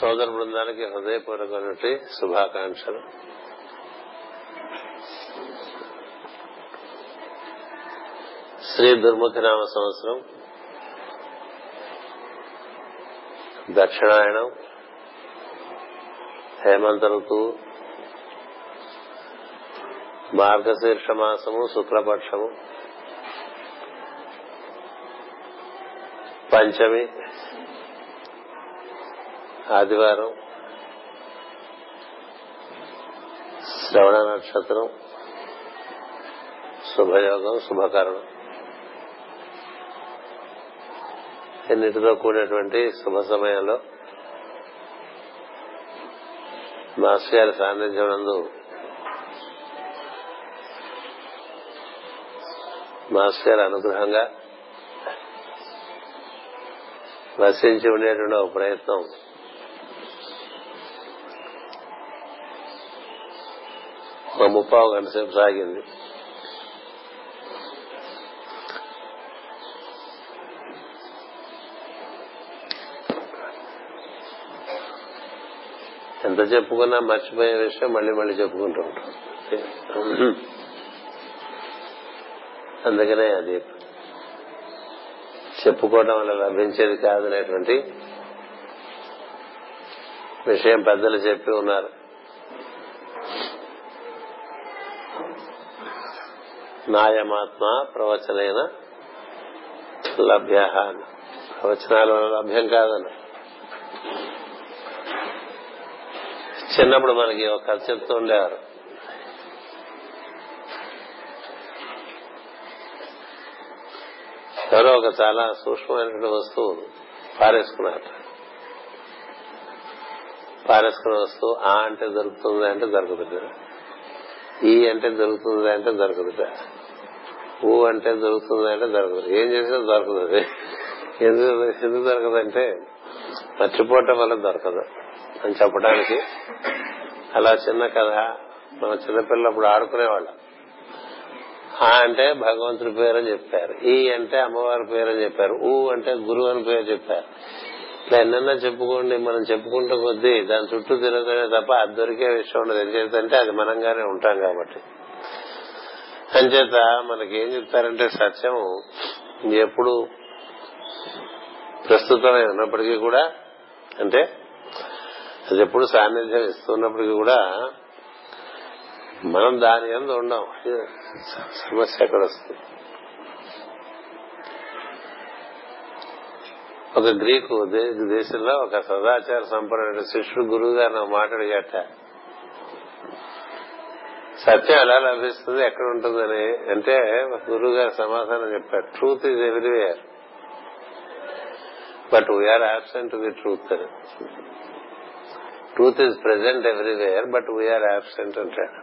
సోదర బృందానికి హృదయపూర్వకమైనటువంటి శుభాకాంక్షలు. శ్రీ దుర్ముఖినామ సంవత్సరం దక్షిణాయనం హేమంత ఋతువు మార్గశీర్ష మాసము శుక్లపక్షము పంచమి ఆదివారం శ్రవణ నక్షత్రం శుభయోగం శుభకరణం. ఎన్నిటితో కూడినటువంటి శుభ సమయంలో మాస్టర్ గారి సాన్నిధ్యం నందు మాస్టర్ గారి అనుగ్రహంగా వసించి ఉండేటువంటి ఒక ప్రయత్నం ఒక ముప్పావు గంట సేపు సాగింది. ఎంత చెప్పుకున్నా మర్చిపోయే విషయం మళ్ళీ మళ్ళీ చెప్పుకుంటూ ఉంటాం. అందుకనే అది చెప్పుకోవడం వల్ల లభించేది కాదనేటువంటి విషయం పెద్దలు చెప్పి ఉన్నారు. నాయమాత్మ ప్రవచనైన లభ్య. ప్రవచనాల వల్ల లభ్యం కాదని చిన్నప్పుడు మనకి ఒక కథ చెప్తూ ఉండేవారు. ఎవరో ఒక చాలా సూక్ష్మమైనటువంటి వస్తువు పారేసుకున్నారు. పారేసుకున్న వస్తువు ఆ అంటే దొరుకుతుంది అంటే దొరుకుతుంది ఈ అంటే దొరుకుతుంది అంటే దొరకదుట ఊ అంటే దొరుకుతుంది అంటే దొరకదు. ఏం చేసినా దొరకదు. ఎందుకు ఎందుకు దొరకదంటే మర్చిపోవటం వల్ల దొరకదు అని చెప్పడానికి అలా చిన్న కథ మన చిన్నపిల్లప్పుడు ఆడుకునేవాళ్ళం. ఆ అంటే భగవంతుడి పేరు అని చెప్పారు. ఈ అంటే అమ్మవారి పేరు అని చెప్పారు. ఊ అంటే గురువు అని పేరు చెప్పారు. ఇట్లా ఎన్నన్నా చెప్పుకోండి మనం చెప్పుకుంటూ కొద్దీ దాని చుట్టూ తిరగనే తప్ప అది దొరికే విషయం ఉండదు. ఎందుకంటే అది మనంగానే ఉంటాం కాబట్టి. అంచేత మనకి ఏం చెప్తారంటే సత్యం ఎప్పుడు ప్రస్తుతమై ఉన్నప్పటికీ కూడా అంటే అది ఎప్పుడు సాన్నిధ్యం ఇస్తున్నప్పటికీ కూడా మనం దాని ఎందు ఉండం. సమస్య ఎక్కడ వస్తుంది? ఒక గ్రీకు దేశంలో ఒక సదాచార సంపన్న శిష్యుడు గురువు గారు మాట సత్యం ఎలా లభిస్తుంది ఎక్కడ ఉంటుందని? అంటే గురువు గారు సమాధానం చెప్పారు. Truth is everywhere but we're absent the truth అని truth is present everywhere but we're absent అంటాడు.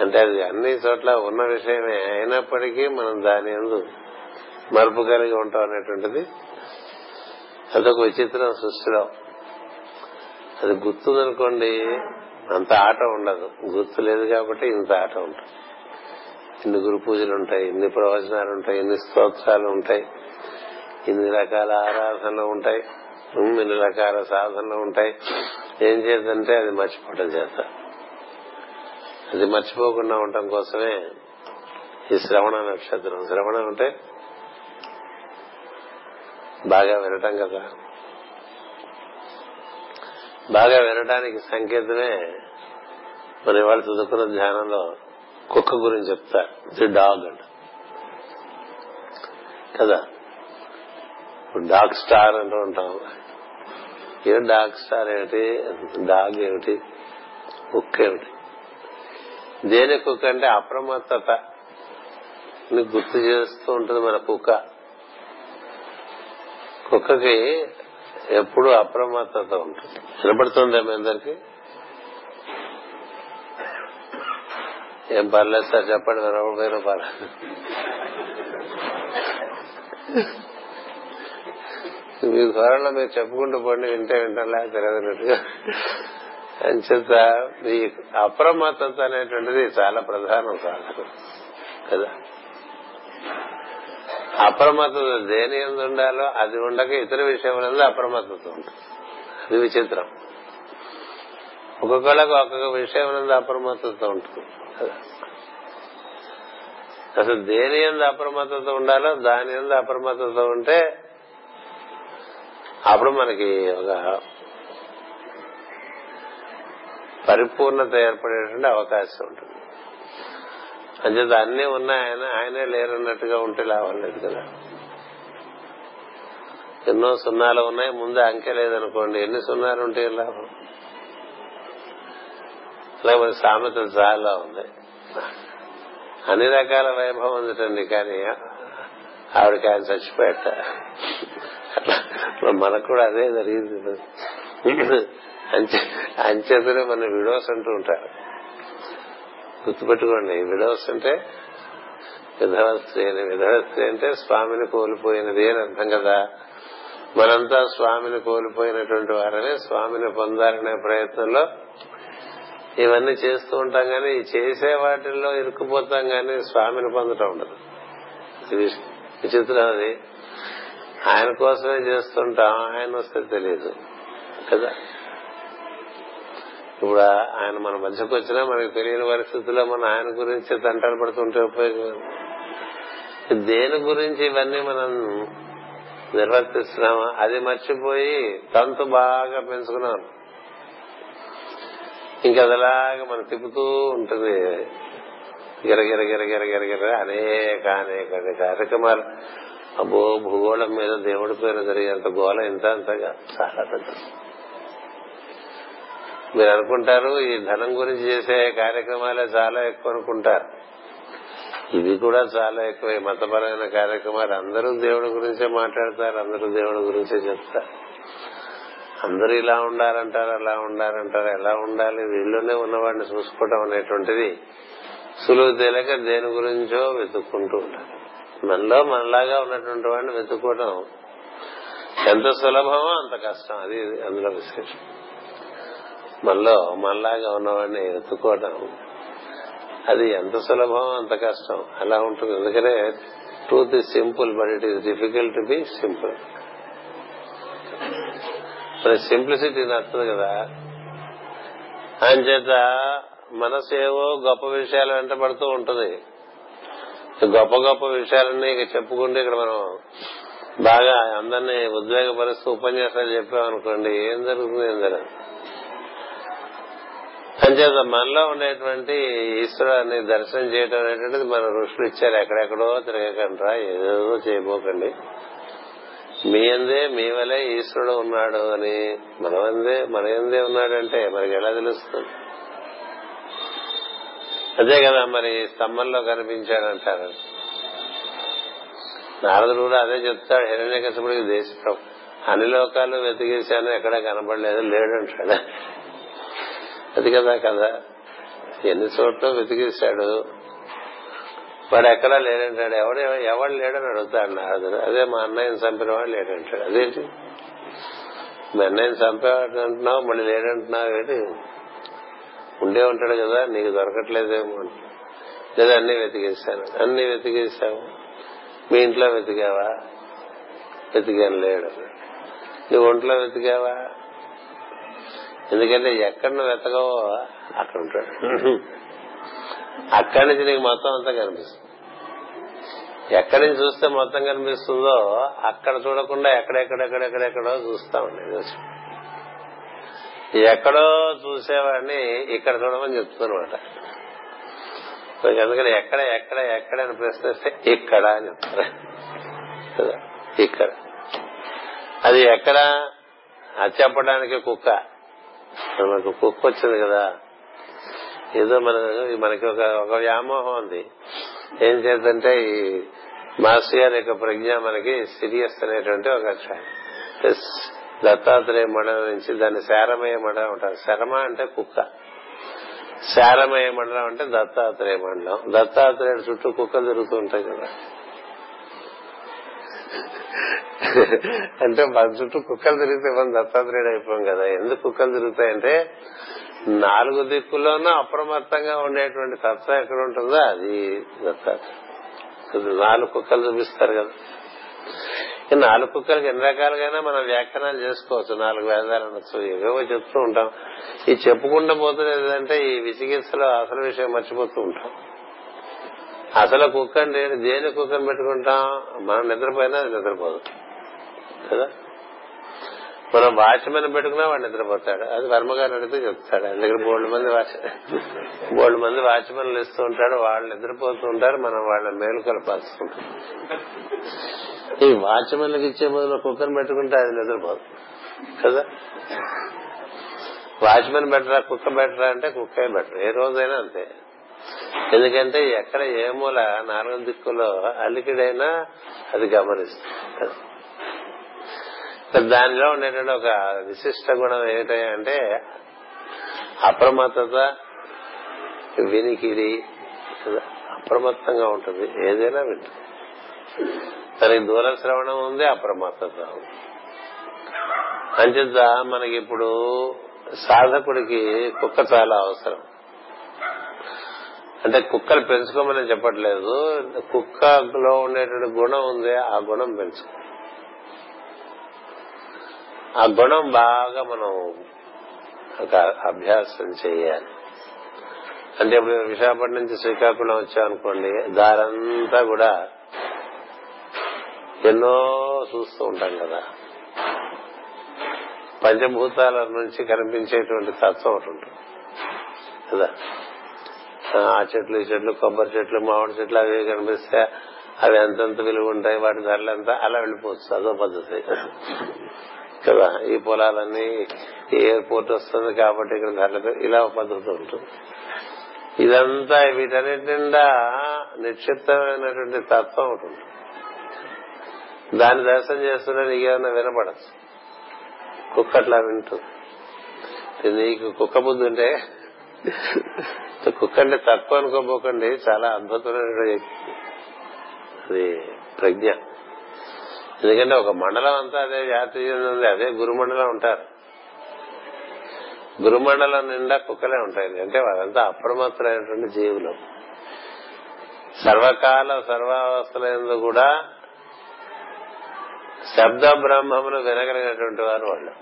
అంటే అది అన్ని చోట్ల ఉన్న విషయమే అయినప్పటికీ మనం దాని ఎందు మరుపు కలిగి ఉంటాం అనేటువంటిది అదొక విచిత్రం సృష్టిలో. అది గుర్తుందనుకోండి. అంత ఆట ఉండదు. గుర్తు లేదు కాబట్టి ఇంత ఆట ఉంటుంది. ఇన్ని గురు పూజలు ఉంటాయి ఇన్ని ప్రవచనాలు ఉంటాయి ఇన్ని స్తోత్రాలు ఉంటాయి ఇన్ని రకాల ఆరాధనలు ఉంటాయి ఇన్ని రకాల సాధనలు ఉంటాయి. ఏం చేద్దంటే అది మర్చిపోవటం చేత. అది మర్చిపోకుండా ఉండటం కోసమే ఈ శ్రవణ నక్షత్రం. శ్రవణం అంటే బాగా వినటం కదా. బాగా వినడానికి సంకేతమే మన ఇవాళ చదువుకున్న ధ్యానంలో కుక్క గురించి చెప్తారు ది డాగ్ అంట. కదా? డాగ్ స్టార్ అంటూ ఉంటాం. ఏ డాగ్ స్టార్ ఏమిటి? డాగ్ ఏమిటి? కుక్క ఏమిటి? దేని కుక్క అంటే అప్రమత్తత. గుర్తు చేస్తూ ఉంటుంది మన కుక్క. కుక్కకి ఎప్పుడు అప్రమత్తత ఉంటుంది. వినపడుతుందా మీ అందరికి? ఏం పర్లేదు సార్ చెప్పండి వినపడిపోయిన పర్లేదు. మీ ధోరణిలో మీరు చెప్పుకుంటూ పోండి వింటే వింటలే తెలియదున్నట్టుగా అంచేత ఈ అప్రమత్తత అనేటువంటిది చాలా ప్రధానం సాధన కదా? అప్రమత్తత దేని ఎందు ఉండాలో అది ఉండక ఇతర విషయములందు అప్రమత్తత ఉంటుంది. అది విచిత్రం. ఒక్కొక్కళ్ళకు ఒక్కొక్క విషయం నుండి అప్రమత్తత ఉంటుంది. అసలు దేని ఎందు అప్రమత్తత ఉండాలో దాని ఎందు అప్రమత్తత ఉంటే అప్పుడు మనకి ఒక పరిపూర్ణత ఏర్పడేటువంటి అవకాశం ఉంటుంది. అంచేత అన్ని ఉన్నాయి ఆయన ఆయనే లేరన్నట్టుగా ఉంటే లాభం లేదు కదా ఎన్నో సున్నాలు ఉన్నాయి ముందు అంకె లేదనుకోండి ఎన్ని సున్నాలు ఉంటే లాభం అలాగే సామెతలు చాలా ఉన్నాయి అన్ని రకాల వైభవం ఉందిటండి కానీ ఆవిడకి ఆయన చచ్చిపోయట అట్లా మనకు కూడా అదే జరిగింది అంచె మన విడోస్ అంటూ ఉంటారు గుర్తుపెట్టుకోండి. విడవస్ అంటే విధవ స్త్రీ అని విధవ స్త్రీ అంటే స్వామిని కోల్పోయినది అని అర్థం కదా. మనంతా స్వామిని కోల్పోయినటువంటి వారని స్వామిని పొందాలనే ప్రయత్నంలో ఇవన్నీ చేస్తూ ఉంటాం కానీ చేసే వాటిల్లో ఇరుక్కుపోతాం కానీ స్వామిని పొందటం ఉండదు. విచిత్రం అది. ఆయన కోసమే చేస్తుంటాం ఆయన వస్తే తెలియదు కదా? ఇప్పుడు ఆయన మన మధ్యకు వచ్చినా మనకి తెలియని పరిస్థితుల్లో మన ఆయన గురించి తంటాలు పడుతుంటే ఉపయోగం దేని గురించి ఇవన్నీ మనం నిర్వర్తిస్తున్నామా అది మర్చిపోయి తంతు బాగా పెంచుకున్నాం. ఇంకా అదలాగా మనం తిప్పుతూ ఉంటుంది. గిరగిర గిరగిర గిరగిర అనేక అనేక కార్యక్రమాలు. అబ్బో భూగోళం మీద దేవుడి పేరు జరిగేంత గోళ ఇంత అంతగా చాలా పెద్ద మీరు అనుకుంటారు ఈ ధనం గురించి చేసే కార్యక్రమాలే చాలా ఎక్కువ అనుకుంటారు ఇవి కూడా చాలా ఎక్కువ. మతపరమైన కార్యక్రమాలు అందరూ దేవుడి గురించే మాట్లాడతారు అందరూ దేవుడి గురించే చెప్తారు. అందరూ ఇలా ఉండాలంటారు అలా ఉండాలంటారు ఎలా ఉండాలి వీళ్ళలోనే ఉన్నవాడిని చూసుకోవడం అనేటువంటిది సులువు తెలియక దేని గురించో వెతుక్కుంటూ ఉంటారు. మనలో మనలాగా ఉన్నటువంటి వాడిని వెతుక్కోవడం ఎంత సులభమో అంత కష్టం. అది అందులో విశేషం. మనలో మనలాగా ఉన్నవాడిని వెతుక్కోవడం అది ఎంత సులభం అంత కష్టం. అలా ఉంటుంది. ఎందుకనే truth is simple but it is difficult to be simple మరి సింప్లిసిటీ నచ్చదు కదా? అంచేత మనసు ఏవో గొప్ప విషయాలు వెంటబడుతూ ఉంటుంది. గొప్ప గొప్ప విషయాలన్నీ ఇక చెప్పుకుంటే ఇక్కడ మనం బాగా అందరినీ ఉద్వేగపరుస్తూ ఉపన్యాసాలు చెప్పామనుకోండి ఏం జరుగుతుంది ఏం జరగదు అంచేత మనలో ఉండేటువంటి ఈశ్వరాన్ని దర్శనం చేయడం అనేటువంటిది మన ఋషులు ఇచ్చారు. ఎక్కడెక్కడో తిరగకండ్రా ఏదో చేయబోకండి. మీ అందే మీ వలే ఈశ్వరుడు ఉన్నాడు అని మనమందే మన ఎందే ఉన్నాడంటే మనకి ఎలా తెలుస్తుంది? అదే కదా మరి స్తంభంలో కనిపించాడంటారు. నారదుడు కూడా అదే చెప్తాడు హిరణ్య కశపుడికి దేశం. అన్ని లోకాలు వెతికేశాను ఎక్కడా కనబడలేదు లేడంటాడు. అది కదా కదా. ఎన్ని చోట్ల వెతికేశాడు? వాడు ఎక్కడా లేడంటాడు? ఎవడు ఎవడు లేడని అడుగుతాడు నారదుడు అదే మా అన్నయ్యని చంపినవాడు లేడంటాడు. అదేంటి? మీ అన్నయ్యని చంపేవాడు అంటున్నావు మళ్ళీ లేడంటున్నావు ఏంటి? ఉండే ఉంటాడు కదా నీకు దొరకట్లేదేమో లేదా అన్ని వెతికేశాను. అన్ని వెతికేశావు. మీ ఇంట్లో వెతికావా? వెతికాను లేడు. నీ ఒంట్లో వెతికావా? ఎందుకంటే ఎక్కడ నువ్వు వెతకవో అక్కడ ఉంటాడు. అక్కడి నుంచి నీకు మొత్తం అంతా కనిపిస్తుంది. ఎక్కడి నుంచి చూస్తే మొత్తం కనిపిస్తుందో అక్కడ చూడకుండా ఎక్కడెక్కడెక్కడెక్కడెక్కడో చూస్తామండి ఎక్కడో చూసేవాడిని ఇక్కడ చూడమని చెప్తున్నమాట. అందుకని ఎక్కడ ఎక్కడ ఎక్కడ అని ప్రశ్నిస్తే ఇక్కడ అని చెప్తారు. ఇక్కడ. అది ఎక్కడ? అది చెప్పడానికి కుక్క. మనకు కుక్క వచ్చింది కదా. ఏదో మన మనకి ఒక ఒక వ్యామోహం ఉంది. ఏం చేద్దంటే ఈ మాస్టర్ గారి యొక్క ప్రజ్ఞ మనకి సిరియస్ అనేటువంటి ఒక దత్తాత్రేయ మండలం నుంచి దాన్ని శారమయ్య మండలం అంటారు. శరమ అంటే కుక్క. శారమయ్య మండలం అంటే దత్తాత్రేయ మండలం. దత్తాత్రేయుడు చుట్టూ కుక్కలు తిరుగుతూ ఉంటాయి కదా. అంటే మన చుట్టూ కుక్కలు తిరిగితే మనం దత్తాత్రేయుడు అయిపోయాం కదా. ఎందుకు కుక్కలు తిరుగుతాయంటే నాలుగు దిక్కుల్లోనూ అప్రమత్తంగా ఉండేటువంటి తత్వం ఎక్కడ ఉంటుందో అది దత్తాత్రేయుడు. నాలుగు కుక్కలు చూపిస్తారు కదా. నాలుగు కుక్కలకి ఎన్ని రకాలుగానే మనం వ్యాఖ్యానాలు చేసుకోవచ్చు. నాలుగు వేదాలు అనొచ్చు ఏవేవో చెప్తూ ఉంటాం. ఈ చెప్పుకుండా పోతుంది ఏంటంటే ఈ విచికిత్సలో అసలు విషయం మర్చిపోతూ ఉంటాం. అసలు కుక్క అంటే దేని కుక్కను పెట్టుకుంటాం? మనం నిద్రపోయినా అది నిద్రపోదు. కదా? మనం వాచ్మెన్ పెట్టుకున్నా వాడు నిద్రపోతాడు. అది వర్మ గారు అడిగితే చెప్తాడు. ఆయన దగ్గర బోల్డ్ మంది వాచ్ బోల్డ్ మంది వాచ్మెన్లు ఇస్తూ ఉంటాడు వాళ్ళు నిద్రపోతూ ఉంటారు. మనం వాళ్ళ మేలు కలపాల్సుకుంటాం ఈ వాచ్మెన్లకు ఇచ్చే బదులు కుక్కను పెట్టుకుంటే అది నిద్రపోదు. కదా? వాచ్మెన్ బెటరా కుక్క బెటరా అంటే కుక్కే బెటర్. ఏ రోజైనా అంతే. ఎందుకంటే ఎక్కడ ఏ మూల నాలుగు దిక్కులో అలికిడైనా అది గమనిస్తుంది. దానిలో ఉండేటువంటి ఒక విశిష్ట గుణం ఏమిటంటే అప్రమత్తత వినికిడి అప్రమత్తంగా ఉంటుంది. ఏదైనా వింటుంది దానికి దూర శ్రవణం ఉంది అప్రమత్తత ఉంది. అంచేత మనకి ఇప్పుడు సాధకుడికి కుక్క చాలా అవసరం. అంటే కుక్కలు పెంచుకోమని చెప్పట్లేదు. కుక్కలో ఉండేటువంటి గుణం ఉంది ఆ గుణం పెంచుకో. ఆ గుణం బాగా మనం ఒక అభ్యాసం చేయాలి. అంటే ఇప్పుడు విశాఖపట్నం నుంచి శ్రీకాకుళం వచ్చామనుకోండి దారంతా కూడా ఎన్నో చూస్తూ ఉంటాం కదా. పంచభూతాల నుంచి కనిపించేటువంటి తత్వం ఒకటి ఉంటుంది. కదా? ఆ చెట్లు ఈ చెట్లు కొబ్బరి చెట్లు మామిడి చెట్లు అవి కనిపిస్తే అవి ఎంతెంత విలువ ఉంటాయి వాటి ధరలు ఎంత అలా వెళ్ళిపోవచ్చు. అదో పద్ధతి. కదా? ఈ పొలాలన్నీ ఎయిర్పోర్ట్ వస్తుంది కాబట్టి ఇక్కడ ధరలు ఇలా పద్ధతి ఉంటుంది. ఇదంతా వీటన్నిటి నిండా నిక్షిప్తమైనటువంటి తత్వం ఒకటి ఉంటుంది. దాన్ని దర్శనం చేస్తున్నా నీకేమన్నా వినపడచ్చు. కుక్క అట్లా వింటుంది. నీకు కుక్క బుద్ధి ఉంటే కుక్క అంటే తక్కువ అనుకోబోకండి చాలా అద్భుతమైన అది ప్రజ్ఞ. ఎందుకంటే ఒక మండలం అంతా అదే వ్యాప్తి చెందింది అదే గురుమండలం ఉంటారు. గురుమండలం నిండా కుక్కలే ఉంటాయి. అంటే వాళ్ళంతా అప్రమత్తమైనటువంటి జీవులు. సర్వకాల సర్వావస్థలందు కూడా శబ్ద బ్రహ్మమును వినగలిగినటువంటి వారు వాళ్ళు.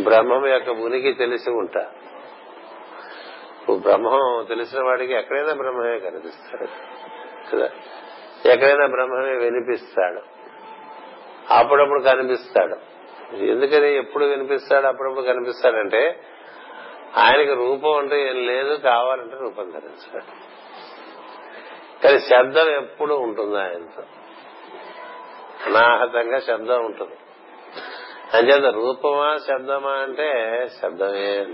బ్రహ్మం యొక్క ఉనికి తెలిసి ఉంటారు. బ్రహ్మం తెలిసిన వాడికి ఎక్కడైనా బ్రహ్మమే కనిపిస్తాడు. కదా? ఎక్కడైనా బ్రహ్మమే వినిపిస్తాడు. అప్పుడప్పుడు కనిపిస్తాడు. ఎందుకని ఎప్పుడు వినిపిస్తాడు అప్పుడప్పుడు కనిపిస్తాడంటే ఆయనకి రూపం అంటే ఏం లేదు కావాలంటే రూపం ధరించాడు. కానీ శబ్దం ఎప్పుడు ఉంటుంది ఆయనతో. అనాహతంగా శబ్దం ఉంటుంది. అంచేత రూపమా శబ్దమా అంటే శబ్దమే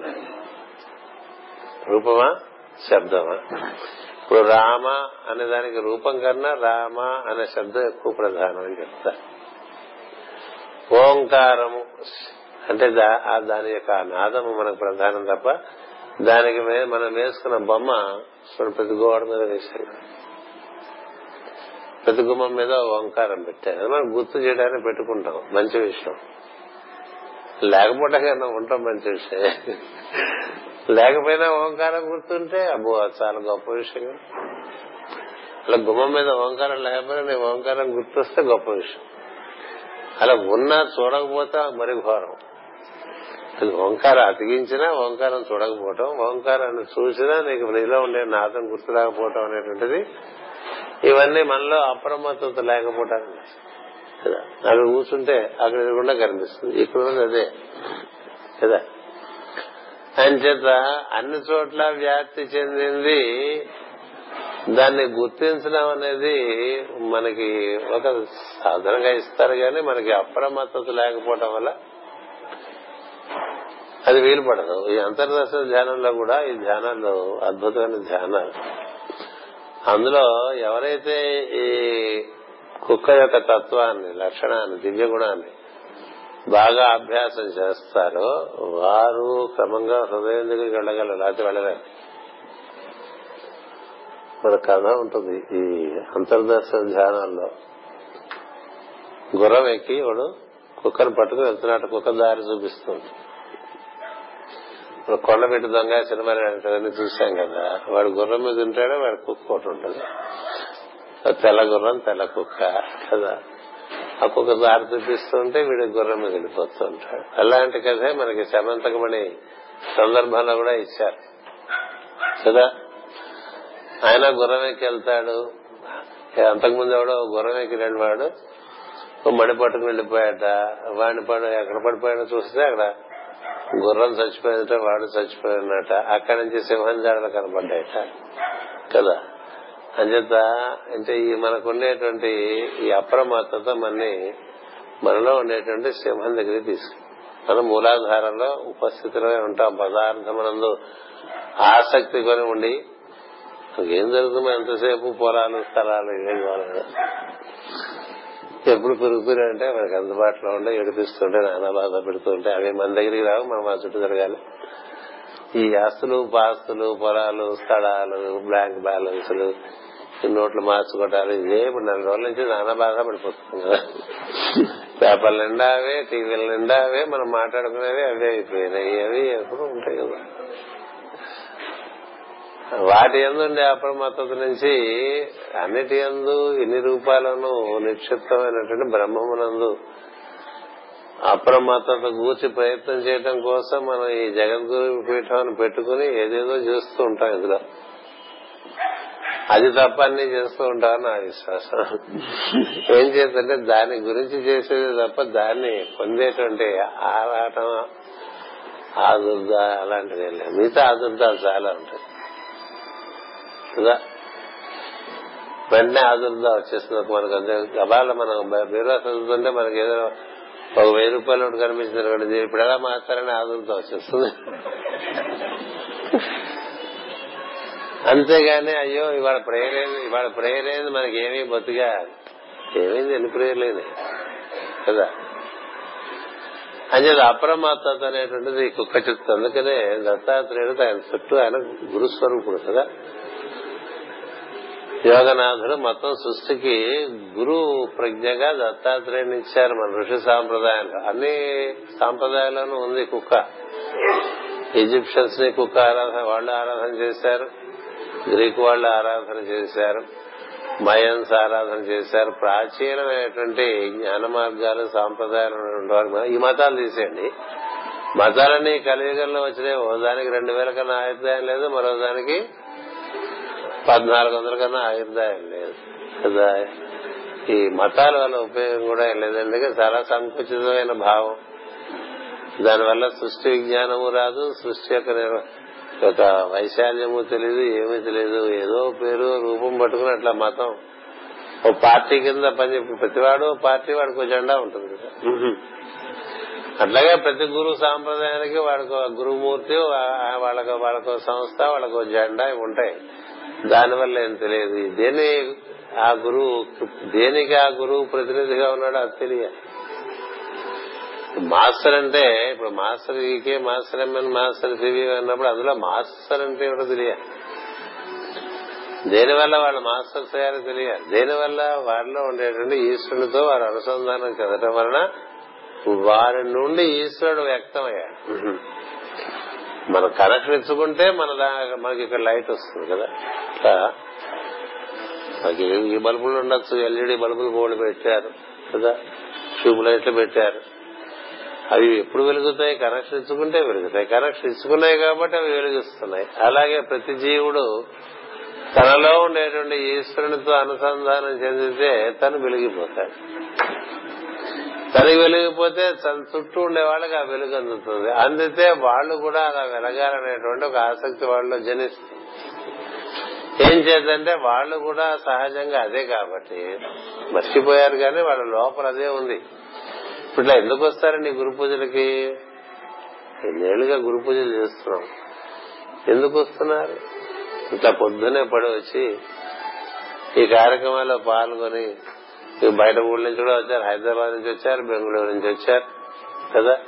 రూపమా? శబ్దమా? ఇప్పుడు రామ అనే దానికి రూపం కన్నా రామ అనే శబ్దం ఎక్కువ ప్రధానం అని చెప్తా. ఓంకారము అంటే దాని యొక్క నాదము మనకు ప్రధానం తప్ప దానికి మనం వేసుకున్న బొమ్మ ఇప్పుడు ప్రతి గోడ మీద వేసాం ప్రతి గుమ్మం మీద ఓంకారం పెట్టారు. మనం గుర్తు చేయడానికి పెట్టుకుంటాం. మంచి విషయం. లేకపోతే కన్నా ఉంటాం మంచి విషయం లేకపోయినా ఓంకారం గుర్తుంటే అబ్బో చాలా గొప్ప విషయం. అలా గుమ్మం మీద ఓంకారం లేకపోయినా నీ ఓంకారం గుర్తొస్తే గొప్ప విషయం. అలా ఉన్నా చూడకపోతే మరి ఘోరం. ఓంకారం అతికించినా ఓంకారం చూడకపోవటం ఓంకారాన్ని చూసినా నీకు నీలో ఉండే నాదం గుర్తు రాకపోవటం అనేటువంటిది ఇవన్నీ మనలో అప్రమత్తత అక్కడ కూర్చుంటే అక్కడ ఎదురుకుండా కనిపిస్తుంది ఇక్కడ ఉన్నది అదే. కదా. అంచేత అన్ని చోట్ల వ్యాప్తి చెందింది దాన్ని గుర్తించడం అనేది మనకి ఒక సాధనగా ఇస్తారు కానీ మనకి అప్రమత్తత లేకపోవడం వల్ల అది వీలు పడదు ఈ అంతర్దర్శన ధ్యానంలో కూడా ఈ ధ్యానాలు అద్భుతమైన ధ్యానాలు. అందులో ఎవరైతే ఈ కుక్క యొక్క తత్వాన్ని లక్షణాన్ని దివ్య గుణాన్ని బాగా అభ్యాసం చేస్తారో వారు క్రమంగా హృదయం దగ్గరికి వెళ్ళగలరు లేకపోతే వెళ్ళలేరు. మన కథ ఉంటుంది ఈ అంతర్దర్శన ధ్యానాల్లో. గుర్రం ఎక్కి వాడు కుక్కను పట్టుకుని వెళ్తున్నట్టు కుక్క దారి చూపిస్తుంది. కొండ పెట్టి దొంగ సినిమాని చూశాం కదా వాడు గుర్రం మీద ఉంటాడు వాడు కుక్క ఒకటి ఉంటుంది. తెల్ల గుర్రం తెల్ల కుక్క కదా. ఒక్కొక్క దారి చూపిస్తుంటే వీడి గుర్రం మీద వెళ్ళిపోతూ ఉంటాడు. అలాంటి కథే మనకి శమంతకమణి సందర్భంలో కూడా ఇచ్చారు. కదా? ఆయన గుర్రం ఎక్కి వెళ్తాడు. అంతకుముందు ఎవడో గుర్రం ఎక్కిన వాడు మడి పట్టుకుని వెళ్ళిపోయాట. వాడిని పడు ఎక్కడ పడిపోయాడో చూస్తే అక్కడ గుర్రం చచ్చిపోయినట వాడు చచ్చిపోయినట అక్కడి నుంచి సింహం జాడలు కనబడ్డాయట. కదా? అంచేత అంటే ఈ మనకు ఉండేటువంటి ఈ అప్రమత్తత మనని మనలో ఉండేటువంటి సింహం దగ్గరికి తీసుకు మనం మూలాధారంలో ఉపస్థితిలో ఉంటాం. పదార్థమునందు ఆసక్తి కొని ఉండి ఏం జరుగుతుందో ఎంతసేపు పొలాలు స్థలాలు ఇవే కావాలి? ఎప్పుడు ఎప్పుడు అంటే మనకు అందుబాటులో ఉండే ఏడిపిస్తుంటే నానా బాధ పెడుతుంటే అవి మన దగ్గరికి రావు మనం మా చుట్టూ జరగాలి. ఈ ఆస్తులు పాస్తులు పొలాలు స్థలాలు బ్యాంక్ బ్యాలెన్సులు నోట్లు మార్చుకోవటాలు ఇదే ఇప్పుడు నెల రోజుల నుంచి నానా బాగా పడిపోతుంది కదా. పేపర్లు నిండా అవే టీవీల నిండా అవే మనం మాట్లాడుకునేవి అవే అయిపోయినాయి. అవి ఎప్పుడు ఉంటాయి కదా. వాటి ఎందుండే అప్రమత్తత నుంచి అన్నిటి ఎందు ఎన్ని రూపాలను నిక్షిప్తమైనటువంటి బ్రహ్మమునందు అప్రమత్తత గూర్చి ప్రయత్నం చేయడం కోసం మనం ఈ జగద్గురు పీఠాన్ని పెట్టుకుని ఏదేదో చేస్తూ ఉంటాం ఇందులో. అది తప్ప అన్ని చేస్తూ ఉంటామని నా విశ్వాసం. ఏం చేద్దంటే దాని గురించి చేసేది తప్ప దాన్ని పొందేటువంటి ఆరాటం ఆదుర్ద అలాంటివి లేదు. మిగతా ఆదుర్దాలు చాలా ఉంటాయి. కదా? వెంటనే ఆదుర్ద వచ్చేస్తుంది మనకు అంతే. గబాల మనం బీరువా చదువుతుంటే మనకి ఏదో ఒక వెయ్యి రూపాయలు ఒకటి కనిపించింది అనుకోండి ఇప్పుడు ఎలా మారుతారని ఆదులతో వచ్చేస్తుంది. అంతేగాని అయ్యో ఇవాళ ప్రేయర్ ఇవాళ ప్రేయర్ అయింది మనకి ఏమీ బొత్తుగా ఏమైంది ఎన్ని ప్రేయర్లు అయినాయి కదా? అంచేది అప్రమత్తత అనేటువంటిది కుక్క చెప్తుంది. అందుకనే దత్తాత్రేయుడు ఆయన చుట్టూ ఆయన గురుస్వరూపుడు కదా? యోగనాథుడు మొత్తం సృష్టికి గురు ప్రజ్ఞగా దత్తాత్రేయుని ఇచ్చారు మన ఋషి సాంప్రదాయంలో. అన్ని సాంప్రదాయాల్లోనూ ఉంది కుక్క. ఈజిప్షియన్స్ని కుక్క ఆరాధన వాళ్ళు ఆరాధన చేశారు. గ్రీక్ వాళ్ళు ఆరాధన చేశారు. మయన్స్ ఆరాధన చేశారు. ప్రాచీనమైనటువంటి జ్ఞాన మార్గాలు సాంప్రదాయాలు ఈ మతాలు తీసేయండి. మతాలన్నీ కలియుగంలో వచ్చినాయి. ఓ దానికి రెండు వేల కన్నా ఆయుర్దాయం లేదు మరో దానికి పద్నాలుగు వందల కన్నా ఆయుర్దాయం లేదు కదా. ఈ మతాల వల్ల ఉపయోగం కూడా ఏం లేదండి చాలా సంకుచితమైన భావం. దానివల్ల సృష్టి విజ్ఞానము రాదు సృష్టి యొక్క ఒక వైశాల్యము తెలియదు ఏమీ తెలియదు ఏదో పేరు రూపం పట్టుకుని అట్లా మతం. ఓ పార్టీ కింద పని ప్రతివాడు పార్టీ వాడికి జెండా ఉంటుంది కదా. అట్లాగే ప్రతి గురు సాంప్రదాయానికి వాడికి గురుమూర్తి వాళ్ళకు వాళ్ళకు సంస్థ వాళ్ళకు జెండా ఉంటాయి. దానివల్ల ఏం తెలియదు. దేని ఆ గురువు దేనికి ఆ గురువు ప్రతినిధిగా ఉన్నాడో అది తెలియ. మాస్టర్ అంటే ఇప్పుడు master EK master MN master CV అన్నప్పుడు అందులో మాస్టర్ అంటే ఏమిటో తెలియాలి దేనివల్ల వాళ్ళు మాస్టర్స్ అయ్యారో తెలియాలి దేనివల్ల వారిలో ఉండేటువంటి ఈశ్వరునితో వారు అనుసంధానం చెందటం వలన వారి నుండి ఈశ్వరుడు వ్యక్తమయ్యాడు. మన కనెక్షన్ ఇచ్చుకుంటే మన మనకి ఇక్కడ లైట్ వస్తుంది కదా. ఇట్లా మనకి ఈ బల్బులు ఉండొచ్చు ఎల్ఈడి బల్బులు బోర్డు పెట్టారు కదా ట్యూబ్ లైట్లు పెట్టారు. అవి ఎప్పుడు వెలుగుతాయి? కనెక్షన్ ఇచ్చుకుంటే వెలుగుతాయి. కనెక్షన్ ఇచ్చుకున్నాయి కాబట్టి అవి వెలుగుస్తున్నాయి. అలాగే ప్రతి జీవుడు తనలో ఉండేటువంటి ఈశ్వరునితో అనుసంధానం చెందితే తను వెలిగిపోతాడు. తనకి వెలిగిపోతే తన చుట్టూ ఉండే వాళ్ళకి ఆ వెలుగు అందుతుంది. అందితే వాళ్ళు కూడా అలా వెలగాలనేటువంటి ఒక ఆసక్తి వాళ్ళలో జనిస్తుంది. ఏం చేద్దంటే వాళ్ళు కూడా సహజంగా అదే కాబట్టి మర్చిపోయారు కానీ వాళ్ళ లోపల అదే ఉంది. ఇట్లా ఎందుకు వస్తారండి గురు పూజలకి? ఎన్నేళ్ళుగా గురు పూజలు చేస్తున్నాం. ఎందుకు వస్తున్నారు? ఇట్లా పొద్దునే పడి వచ్చి ఈ కార్యక్రమాల్లో పాల్గొని బయట ఊళ్ళ నుంచి కూడా వచ్చారు హైదరాబాద్ నుంచి వచ్చారు బెంగళూరు నుంచి వచ్చారు కదా?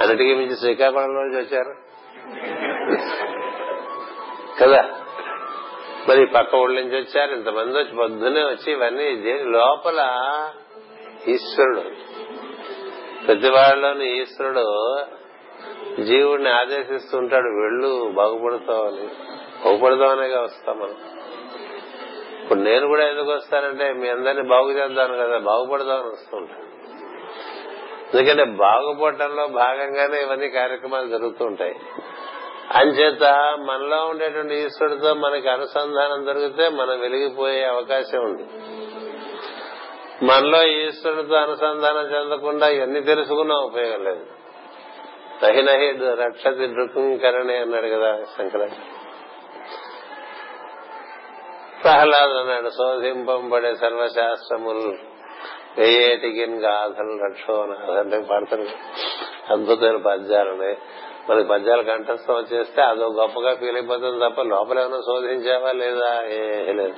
అన్నిటికీ మించి శ్రీకాకుళంలో నుంచి వచ్చారు కదా? మరి పక్క ఊళ్ళ నుంచి వచ్చారు ఇంతమంది వచ్చి పొద్దునే వచ్చి ఇవన్నీ దేని లోపల ఈశ్వరుడు. ప్రతి వాళ్ళలోని ఈశ్వరుడు జీవుడిని ఆదేశిస్తుంటాడు వెళ్ళు బాగుపడతావని బాగుపడతామనేగా వస్తాం మనం. ఇప్పుడు నేను కూడా ఎందుకు వస్తానంటే మీ అందరినీ బాగు చేద్దాను కదా బాగుపడదామని వస్తుంటాను ఎందుకంటే బాగుపడటంలో భాగంగానే ఇవన్నీ కార్యక్రమాలు జరుగుతూ ఉంటాయి అంచేత మనలో ఉండేటువంటి ఈశ్వరుడితో మనకి అనుసంధానం జరిగితే మనం వెలిగిపోయే అవకాశం ఉంది. మనలో ఈశ్వరుడితో అనుసంధానం చెందకుండా ఎన్ని తెలుసుకున్నా ఉపయోగం లేదు. నహి నహి రక్షతి దృక్కరణి అన్నాడు కదా శంకరాచార్య. ప్రహ్లాద్ అన్నాడు శోధింపబడే సర్వశాస్త్రములు వేయేటికి గాథలు రక్షోనాథంటే పాడతారు. అద్భుతమైన పద్యాలు ఉన్నాయి. మనకి పద్యాలు కంఠస్థం వచ్చేస్తే అదో గొప్పగా ఫీల్ అయిపోతుంది తప్ప లోపల ఏమైనా శోధించావా లేదా ఏ లేదు.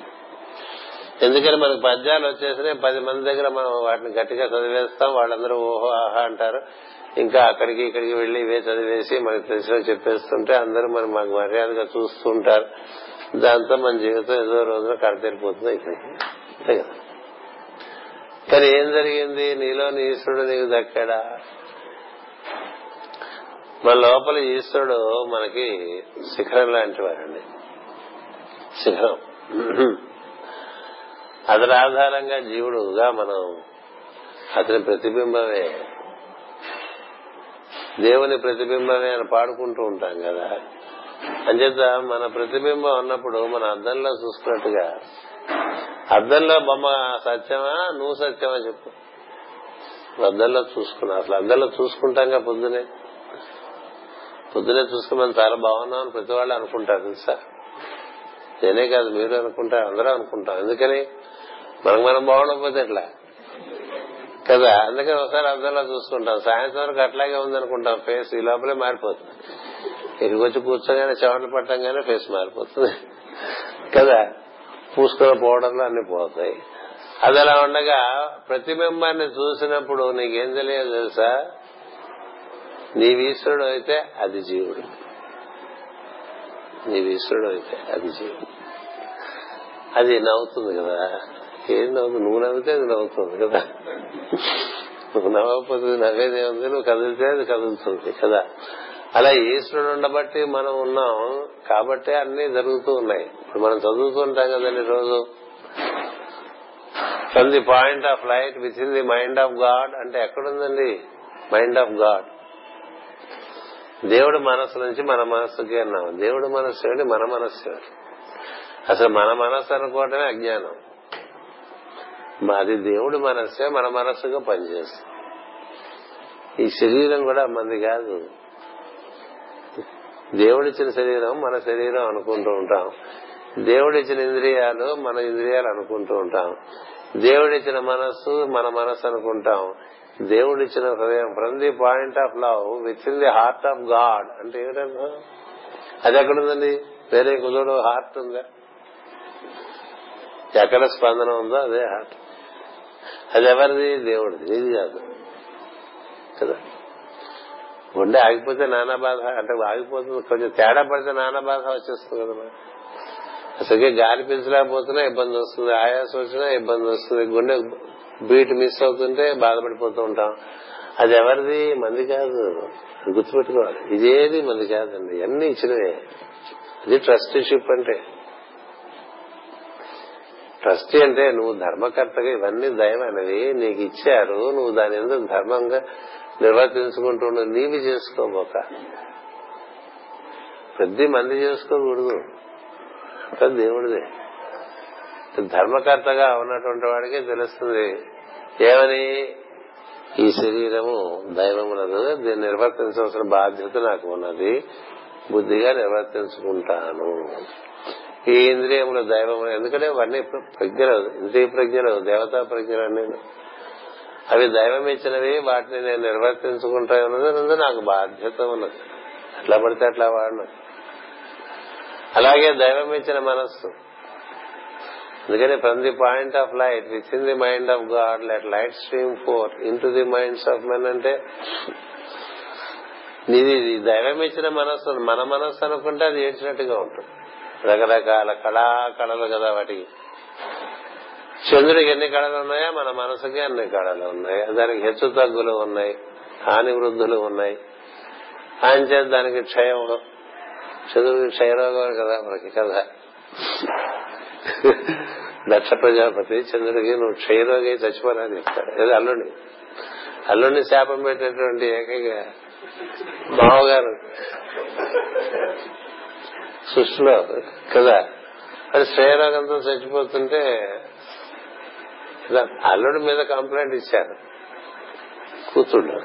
ఎందుకని మనకి పద్యాలు వచ్చేసినాయి పది మంది దగ్గర మనం వాటిని గట్టిగా చదివేస్తాం వాళ్ళందరూ ఓహో ఆహా అంటారు. ఇంకా అక్కడికి ఇక్కడికి వెళ్ళి ఇవే చదివేసి మనకి తెలిసిన చెప్పేస్తుంటే అందరూ మనం మాకు మర్యాదగా చూస్తుంటారు. దాంతో మన జీవితం ఏదో రోజున కడతెరిపోతుంది ఇక్కడికి అంతే కదా? కానీ ఏం జరిగింది? నీలో ఈశ్వరుడు నీకు దక్కాడా? మన లోపల ఈశ్వరుడు మనకి శిఖరం లాంటి వారండి. శిఖరం. అతని ఆధారంగా జీవుడుగా మనం అతని ప్రతిబింబమే. దేవుని ప్రతిబింబమే అని పాడుకుంటూ ఉంటాం కదా? అంచేత మన ప్రతిబింబం ఉన్నప్పుడు మన అద్దంలో చూసుకున్నట్టుగా అద్దంలో బొమ్మ సత్యమా నువ్వు సత్యమా చెప్పు. అద్దంలో చూసుకున్నా అసలు అద్దంలో చూసుకుంటాంగా పొద్దునే. పొద్దునే చూసుకుని మనం చాలా బాగున్నాం అని ప్రతి వాళ్ళు అనుకుంటారు తెలుసా? నేనే కాదు మీరు అనుకుంటారు అందరూ అనుకుంటాం ఎందుకని మనకు మనం బాగుండకపోతే ఎట్లా? కదా అందుకని ఒకసారి అద్దంలో చూసుకుంటాం సాయంత్రం వరకు అట్లాగే ఉందనుకుంటాం. ఫేస్ ఈ లోపలే మారిపోతుంది. ఇక్కడికి వచ్చి కూర్చోగానే చెమటలు పట్టంగానే ఫేస్ మారిపోతుంది. కదా? పూసుకున్న పోవడంలో అన్ని పోతాయి. అది అలా ఉండగా ప్రతిబింబాన్ని చూసినప్పుడు నీకేం తెలియదు తెలుసా? నీవీశ్వరుడు అయితే అది జీవుడు నీవీశ్వరుడు అయితే అది జీవుడు అది నవ్వుతుంది కదా? ఏం నవ్వుతుంది నువ్వు నవ్వితే అది నవ్వుతుంది కదా? నువ్వు నవ్వకపోతే నవ్వేదే ఉంది నువ్వు కదిలితే అది కదులుతుంది కదా? అలా ఈశ్వరుడు ఉండబట్టి మనం ఉన్నాం కాబట్టి అన్ని జరుగుతూ ఉన్నాయి. ఇప్పుడు మనం చదువుతుంటాం కదండి రోజు. From the point of light within the mind of God అంటే ఎక్కడుందండి? మైండ్ ఆఫ్ గాడ్ దేవుడు మనస్సు నుంచి మన మనస్సుకి అన్నాం. దేవుడు మనస్సు ఏమిటి? మన మనస్సు ఏమిటి? అసలు మన మనస్సు అనుకోవటమే అజ్ఞానం. మాది దేవుడి మనస్సే మన మనస్సుగా పనిచేస్తుంది. ఈ శరీరం కూడా మంది కాదు. దేవుడిచ్చిన శరీరం మన శరీరం అనుకుంటూ ఉంటాం. దేవుడిచ్చిన ఇంద్రియాలు మన ఇంద్రియాలు అనుకుంటూ ఉంటాం. దేవుడిచ్చిన మనస్సు మన మనస్సు అనుకుంటాం. దేవుడిచ్చిన హృదయం from the point of love within the heart of God అంటే ఏమిటన్నా అది ఎక్కడుందండి? వేరే కుదుడు హార్ట్ ఉందా? ఎక్కడ స్పందన ఉందో అదే హార్ట్ అది ఎవరిది? దేవుడిది. ఇది కాదు. కదా? గుండె ఆగిపోతే నానా బాధ. అంటే ఆగిపోతుంది. కొంచెం తేడా పడితే నానా బాధ వచ్చేస్తుంది కదా అసలుకే గాలి పీల్చలేకపోతున్నా ఇబ్బంది వస్తుంది. ఆయాసం వచ్చినా ఇబ్బంది వస్తుంది. గుండె బీట్ మిస్ అవుతుంటే బాధపడిపోతూ ఉంటాం. అది ఎవరిది? మంది కాదు. గుర్తుపెట్టుకోవాలి. ఇదేది మంది కాదండి. అన్ని ఇచ్చినవే. అది ట్రస్టీషిప్ అంటే. ట్రస్టీ అంటే నువ్వు ధర్మకర్తగా ఇవన్నీ దయమైనవి నీకు ఇచ్చారు. నువ్వు దాని ఎందుకు ధర్మంగా నిర్వర్తించుకుంటుండు నీవి చేసుకోబోక. ప్రతి మంది చేసుకోకూడదు. దేవుడిదే. ధర్మకర్తగా ఉన్నటువంటి వాడికి తెలుస్తుంది. ఏమని? ఈ శరీరము దైవమునదు దీన్ని నిర్వర్తించవలసిన బాధ్యత నాకు ఉన్నది. బుద్ధిగా నిర్వర్తించుకుంటాను. ఈ ఇంద్రియములు దైవము ఎందుకంటే ఇవన్నీ ప్రజ్ఞలు. ఇంద్రియ ప్రజ్ఞలు దేవతా ప్రజ్ఞలు అన్నీ. అవి దైవం ఇచ్చినవి వాటిని నేను నిర్వర్తించుకుంటా ఉన్నది నాకు బాధ్యత ఉన్నది. అట్లా పడితే అట్లా వాడిన. అలాగే దైవం ఇచ్చిన మనస్సు. అందుకని from the point of light within the mind of God let light stream forth into the minds of men అంటే ఇది దైవం ఇచ్చిన మనస్సు మన మనస్సు అనుకుంటే అది ఏడ్చినట్టుగా ఉంటుంది. రకరకాల కళా కళలు కదా వాటికి. చంద్రుడికి ఎన్ని కళలు ఉన్నాయో మన మనసుకి అన్ని కళలు ఉన్నాయి. దానికి హెచ్చు తగ్గులు ఉన్నాయి హాని వృద్ధులు ఉన్నాయి. ఆయన చేత దానికి క్షయం చంద్రుడికి క్షయరోగం కదా మనకి కదా దక్ష ప్రజాపతి చంద్రుడికి నువ్వు క్షయరోగి చచ్చిపోరా చెప్తాడు. ఏదో అల్లుడిని. అల్లుడిని శాపం పెట్టేటువంటి ఏకైక మామగారు సృష్టిలో కదా. అది క్షయరోగంతో చచ్చిపోతుంటే అల్లుడి మీద కంప్లైంట్ ఇచ్చారు. కూతుళ్ళు.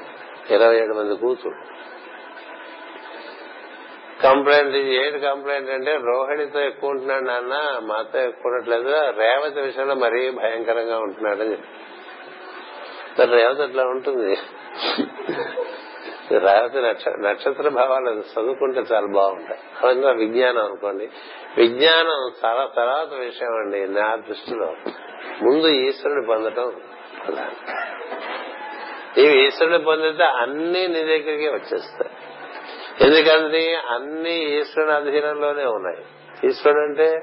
ఇరవై ఏడు మంది కూతుళ్ళు. కంప్లైంట్ ఏంటి కంప్లైంట్ అంటే రోహిణితో ఎక్కువ ఉంటున్నాడు నాన్న మాతో ఎక్కువ ఉండట్లేదు రేవతి విషయంలో మరీ భయంకరంగా ఉంటున్నాడని చెప్పి. రేవతి అట్లా ఉంటుంది? రేవతి నక్షత్ర భావాలు చదువుకుంటే చాలా బాగుంటాయి. అవన్నీ విజ్ఞానం అనుకోండి. విజ్ఞానం చాలా తర్వాత విషయం అండి నా దృష్టిలో. ముందు ఈశ్వరుని పొందటం ఇవి ఈశ్వరుని పొందితే అన్ని నీ దగ్గరికి వచ్చేస్తాయి. ఎందుకంటే అన్ని ఈశ్వరుని అధీనంలోనే ఉన్నాయి. ఈశ్వరుడు అంటే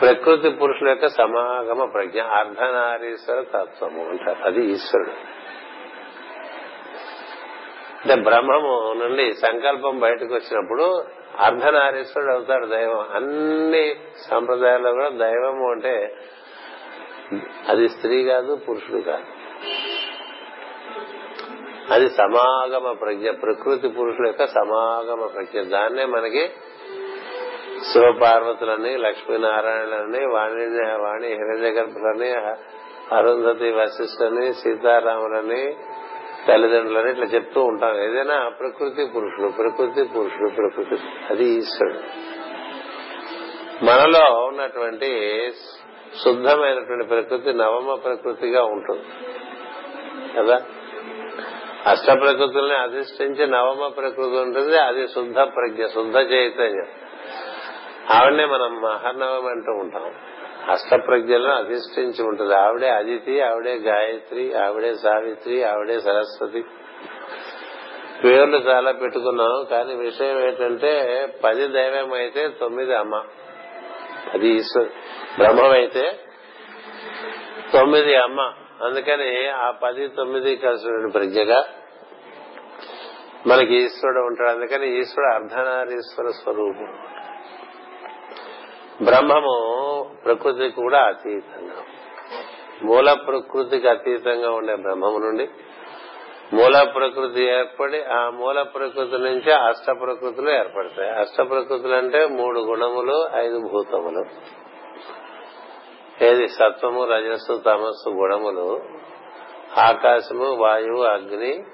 ప్రకృతి పురుషుల యొక్క సమాగమ ప్రజ్ఞ అర్ధనారీశ్వర తత్వము అంటారు. అది ఈశ్వరుడు. అంటే బ్రహ్మము నుండి సంకల్పం బయటకు వచ్చినప్పుడు అర్ధనారీశ్వరుడు అవుతాడు దైవం. అన్ని సంప్రదాయాల్లో కూడా దైవము అంటే అది స్త్రీ కాదు పురుషుడు కాదు. అది సమాగమ ప్రజ్ఞ ప్రకృతి పురుషుల యొక్క సమాగమ ప్రజ్ఞ. దాన్నే మనకి శివపార్వతులని లక్ష్మీనారాయణలని వాణి వాణి హిరణ్య గర్భులని అరుంధతి వశిష్ఠని సీతారాములని తల్లిదండ్రులని ఇట్లా చెప్తూ ఉంటాం ఏదైనా ప్రకృతి పురుషుడు ప్రకృతి పురుషుడు ప్రకృతి అది ఈశ్వరుడు. మనలో ఉన్నటువంటి శుద్ధమైనటువంటి ప్రకృతి నవమ ప్రకృతిగా ఉంటుంది. కదా? అష్ట ప్రకృతుల్ని అధిష్ఠించి నవమ ప్రకృతి ఉంటుంది అది శుద్ధ ప్రజ్ఞ శుద్ధ చైతన్యం. ఆవిడనే మనం మహర్నవం అంటూ ఉంటాం. అష్ట ప్రజ్ఞలను అధిష్ఠించి ఉంటుంది. ఆవిడే అదితి ఆవిడే గాయత్రి ఆవిడే సావిత్రి ఆవిడే సరస్వతి. పేర్లు చాలా పెట్టుకున్నాం కానీ విషయం ఏంటంటే పది దైవం అయితే తొమ్మిది అమ్మ. అది బ్రహ్మం బ్రహ్మమైతే తొమ్మిది అమ్మ. అందుకని ఆ పది తొమ్మిది కలిసిన ప్రజ్ఞగా మనకి ఈశ్వరుడు ఉంటాడు. అందుకని ఈశ్వరుడు అర్ధనారీశ్వర స్వరూపం. బ్రహ్మము ప్రకృతికి కూడా అతీతంగా. మూల ప్రకృతికి అతీతంగా ఉండే బ్రహ్మము నుండి మూల ప్రకృతి ఏర్పడి ఆ మూల ప్రకృతి నుంచి అష్ట ప్రకృతులు ఏర్పడతాయి. అష్ట ప్రకృతులు అంటే మూడు గుణములు ఐదు భూతములు. ఏది సత్వము రజస్సు తమస్సు గుణములు. ఆకాశము వాయువు అగ్ని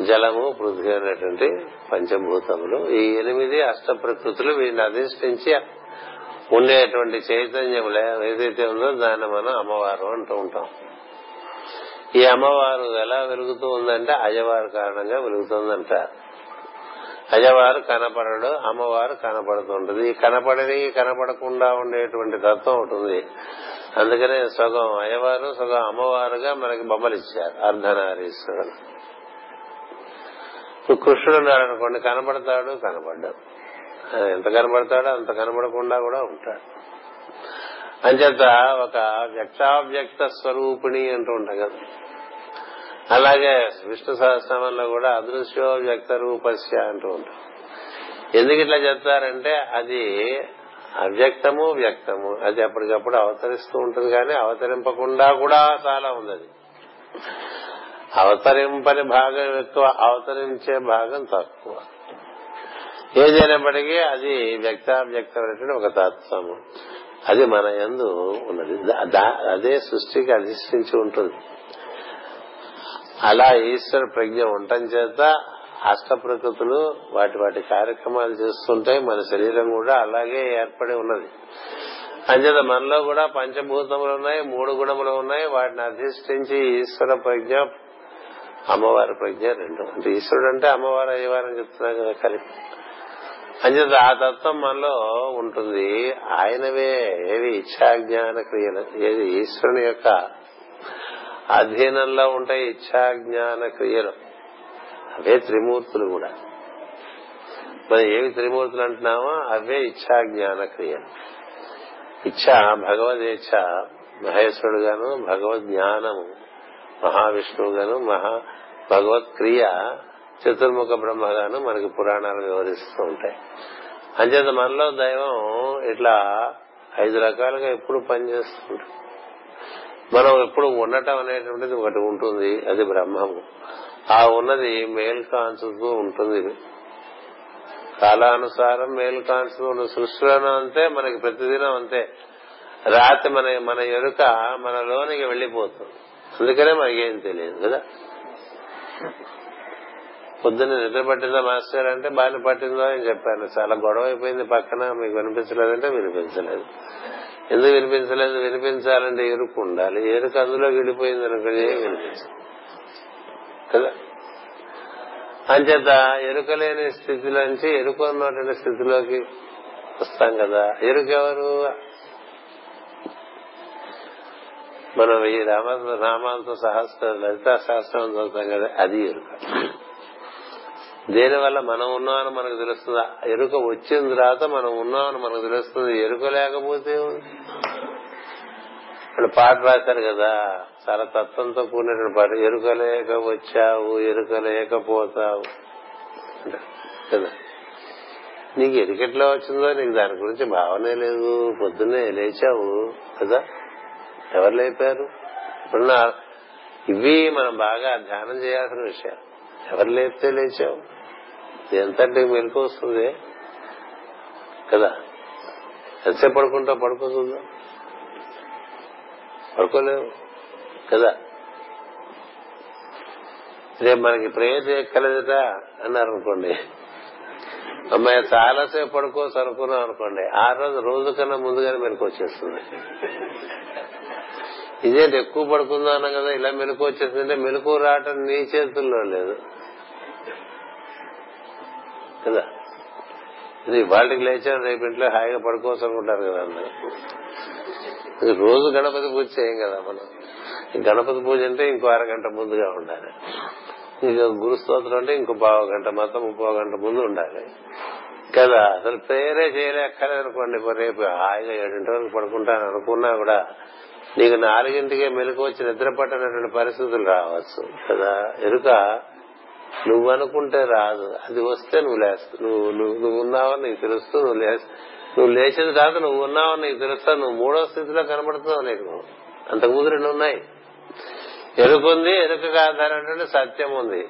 జలము పృథ్వీ అనేటువంటి పంచభూతములు. ఈ ఎనిమిది అష్ట ప్రకృతులు వీటిని అధిష్ఠించి ఉండేటువంటి చైతన్యం ఏదైతే ఉందో దాన్ని మనం అమ్మవారు అంటూ ఉంటాం. ఈ అమ్మవారు ఎలా వెలుగుతూ ఉందంటే అయ్యవారు కారణంగా వెలుగుతుందంటారు. అయ్యవారు కనపడడు అమ్మవారు కనపడుతుంటది. ఈ కనపడని కనపడకుండా ఉండేటువంటి తత్వం ఉంటుంది అందుకనే సగం అయ్యవారు సగం అమ్మవారుగా మనకి బొమ్మలు ఇచ్చారు అర్ధనారీశ్వరుడు. కృష్ణుడు ఉన్నాడు అనుకోండి కనపడతాడు కనపడ్డాడు. ఎంత కనబడతాడో అంత కనబడకుండా కూడా ఉంటాడు. అంచేత ఒక వ్యక్తావ్యక్త స్వరూపిణి అంటూ ఉంటాం కదా. అలాగే విష్ణు సహస్రమంలో కూడా అదృశ్యో వ్యక్త రూపస్య అంటూ ఉంటాం. ఎందుకు ఇట్లా చెప్తారంటే అది అవ్యక్తము వ్యక్తము. అది అప్పటికప్పుడు అవతరిస్తూ ఉంటుంది కానీ అవతరింపకుండా కూడా చాలా ఉంది అది. అవతరింపని భాగం ఎక్కువ అవతరించే భాగం తక్కువ. ఏదైనప్పటికీ అది వ్యక్తావ్యక్తమైనటువంటి ఒక తత్వము అది మన ఎందు ఉన్నది. అదే సృష్టికి అధిష్ఠించి ఉంటుంది. అలా ఈశ్వర ప్రజ్ఞ ఉండటం చేత అష్ట ప్రకృతులు వాటి వాటి కార్యక్రమాలు చేస్తుంటాయి మన శరీరం కూడా అలాగే ఏర్పడి ఉన్నది. అంచేత మనలో కూడా పంచభూతములు ఉన్నాయి మూడు గుణములు ఉన్నాయి. వాటిని అధిష్ఠించి ఈశ్వర ప్రజ్ఞ అమ్మవారి ప్రజ్ఞ రెండు. అంటే ఈశ్వరుడు అంటే అమ్మవారు అయ్యవారని చెప్తున్నా కదా కలిపి అంచేత ఆ తత్వం మనలో ఉంటుంది. ఆయనవే ఏవి ఇచ్చాజ్ఞాన క్రియలు ఏది? ఈశ్వరుని యొక్క అధీనంలో ఉంటాయి ఇచ్చాజ్ఞాన క్రియలు అవే త్రిమూర్తులు కూడా. మనం ఏవి త్రిమూర్తులు అంటున్నామో అవే ఇచ్చాజ్ఞాన క్రియలు ఇచ్చ భగవదేచ్ఛ మహేశ్వరుడు గాను భగవద్ జ్ఞానము మహావిష్ణువు గాను మహా భగవత్ క్రియ చతుర్ముఖ బ్రహ్మగాను మనకి పురాణాలు వివరిస్తూ ఉంటాయి. అంచేత మనలో దైవం ఇట్లా ఐదు రకాలుగా ఎప్పుడు పనిచేస్తుంటాం మనం ఎప్పుడు ఉండటం అనేటువంటిది ఒకటి ఉంటుంది అది బ్రహ్మము. ఆ ఉన్నది మేల్ కాన్సుతూ ఉంటుంది కాలానుసారం మేలు కాంచుతూ ఉంటుంది సృష్టిలోనూ అంతే మనకి ప్రతిదినం అంతే. రాత్రి మన మన ఎరుక మనలోనికి వెళ్ళిపోతుంది అందుకనే మనకేం తెలియదు కదా? పొద్దున్న నిద్ర పట్టిందా మాస్టర్ అంటే బాగా పట్టిందో అని చెప్పాను. చాలా గొడవ అయిపోయింది పక్కన. మీకు వినిపించలేదంటే వినిపించలేదు. ఎందుకు వినిపించలేదు? వినిపించాలంటే ఎరుకు ఉండాలి. ఎరుకు అందులో విడిపోయింది అనుకుని వినిపించాలి కదా? అంచేత ఎరుక లేని స్థితిలోంచి ఎరుకు ఉన్నటువంటి స్థితిలోకి వస్తాం కదా. ఎరుకెవరు? మనం ఈ రామ రామాంత సహస్ర లలితా సహస్రం చదువుతాం కదా అది ఎరుక. దేనివల్ల మనం ఉన్నామని మనకు తెలుస్తుంది? ఎరుక వచ్చిన తర్వాత మనం ఉన్నామని మనకు తెలుస్తుంది. ఎరుక లేకపోతే ఇక్కడ పాట రాశారు కదా చాలా తత్వంతో కూడినటువంటి పాట. ఎరుక లేక వచ్చావు ఎరుక లేకపోతావు. కదా? నీకు ఎరుకెట్లా వచ్చిందో నీకు దాని గురించి భావనే లేదు. పొద్దున్నే లేచావు కదా? ఎవరు లేపారు? ఇప్పుడున్న ఇవి మనం బాగా ధ్యానం చేయాల్సిన విషయాలు. ఎవరు లేపితే లేచావు? ఎంతంటే మెలకు వస్తుంది కదా. ఎంతసేపు పడుకుంటా పడుకోతుందా? పడుకోలేవు కదా. రేపు మనకి ప్రేయర్ చేయక్కలేదట అన్నారు అనుకోండి అమ్మాయి చాలాసేపు పడుకోవచ్చు అనుకున్నాం అనుకోండి. ఆ రోజు రోజు కన్నా ముందుగానే మెలకు వచ్చేస్తుంది. ఇదేంటి ఎక్కువ పడుకుందా అన్నాం కదా ఇలా మెలకు వచ్చేసిందంటే మెలకు రావటం నీ చేతుల్లో లేదు. కదా? ఇది వాళ్ళకి లేచారు రేపు ఇంట్లో హాయిగా పడుకోవచ్చు అనుకుంటారు కదా అందరూ. రోజు గణపతి పూజ చేయం కదా మనం. గణపతి పూజ అంటే ఇంకో అరగంట ముందుగా ఉండాలి. ఇంకా గురు స్తోత్రం అంటే ఇంకో పావు గంట మొత్తం ముప్పో గంట ముందు ఉండాలి. కదా? అసలు ప్రేరే చేయలేక్కర్లేదు అనుకోండి రేపు హాయిగా ఏడింటి వరకు పడుకుంటాను అనుకున్నా కూడా నీకు నాలుగింటికే మెలకు వచ్చి నిద్ర పట్టనటువంటి పరిస్థితులు రావచ్చు కదా? ఎరుక నువ్వు అనుకుంటే రాదు. అది వస్తే నువ్వు లేస్తా నువ్వు నువ్వు నువ్వు ఉన్నావని నీకు తెలుస్తూ నువ్వు లేస్ నువ్వు లేచిన తర్వాత నువ్వు ఉన్నావని నీకు తెలుస్తా. నువ్వు మూడో స్థితిలో కనబడుతున్నావు నీకు. అంతకుముందు రెండు ఉన్నాయి. ఎరుకుంది ఎరుక ఆధారమైనటువంటి సత్యం ఉంది.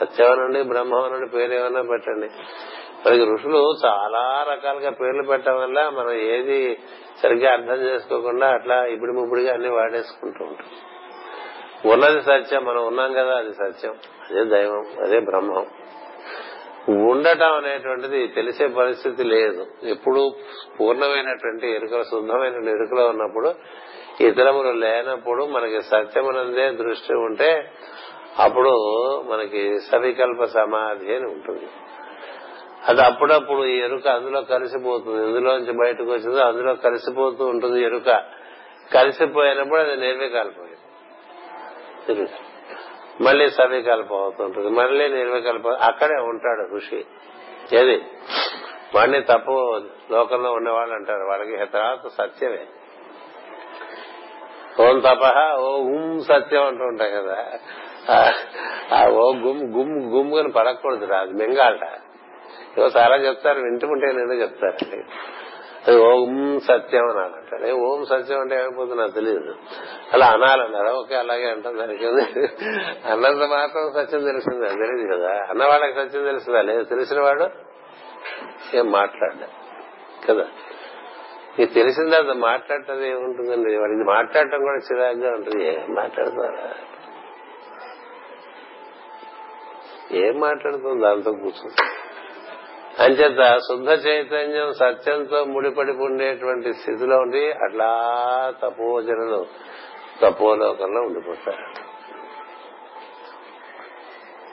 సత్యం అనండి బ్రహ్మం అనండి పేరు ఏమన్నా పెట్టండి. మనకి ఋషులు చాలా రకాలుగా పేర్లు పెట్టడం వల్ల మనం ఏది సరిగ్గా అర్థం చేసుకోకుండా అట్లా ఇప్పుడు ముప్పుడుగా అన్ని వాడేసుకుంటూ ఉంటాం. ఉన్నది సత్యం మనం ఉన్నాం కదా అది సత్యం. అదే దైవం అదే బ్రహ్మం. ఉండటం అనేటువంటిది తెలిసే పరిస్థితి లేదు. ఎప్పుడు పూర్ణమైనటువంటి ఎరుకలు శుద్ధమైన ఎరుకలో ఉన్నప్పుడు ఇతరములు లేనప్పుడు మనకి సత్యమునందే దృష్టి ఉంటే అప్పుడు మనకి సవికల్ప సమాధి అని ఉంటుంది. అది అప్పుడప్పుడు ఈ ఎరుక అందులో కలిసిపోతుంది. ఇందులోంచి బయటకు వచ్చిందో అందులో కలిసిపోతూ ఉంటుంది ఎరుక. కలిసిపోయినప్పుడు అది నిర్వికల్పం. మళ్ళీ సవికల్పం అవుతుంటుంది మళ్ళీ నిర్వికల్పం అక్కడే ఉంటాడు ఋషి. ఏది? వాడిని తప్పు లోకంలో ఉండేవాళ్ళు అంటారు. వాళ్ళకి తర్వాత సత్యమే. ఓం తప ఓ గుమ్ సత్యం అంటూ ఉంటాయి కదా. ఆ ఓ గుమ్ గుమ్ గుమ్ అని పడకూడదు రాదు మింగాలట ఏవో చాలా చెప్తారు వింటుంటే నేను చెప్తారండి ఓం సత్యం అని అంటాడు ఓం సత్యం అంటే ఏమైపోతుంది నాకు తెలియదు. అలా అనాలన్నారు? ఓకే అలాగే అంటాం. దానికి అన్నంత మాత్రం సత్యం తెలిసిందా తెలియదు కదా. అన్నవాళ్ళకి సత్యం తెలిసిందా లేదు. తెలిసిన వాడు ఏం మాట్లాడ్డా కదా? నీకు తెలిసిన తర్వాత మాట్లాడటం ఏముంటుందండి? వాడికి మాట్లాడటం కూడా చిరాగ్గా ఉంటుంది. ఏం మాట్లాడుతున్నారా ఏం మాట్లాడుతుంది? దాంతో కూర్చుంది అంచేత శుద్ధ చైతన్యం సత్యంతో ముడిపడి ఉండేటువంటి స్థితిలో ఉండి అట్లా తపోజనులు తపోలోకంలో ఉండిపోతారు.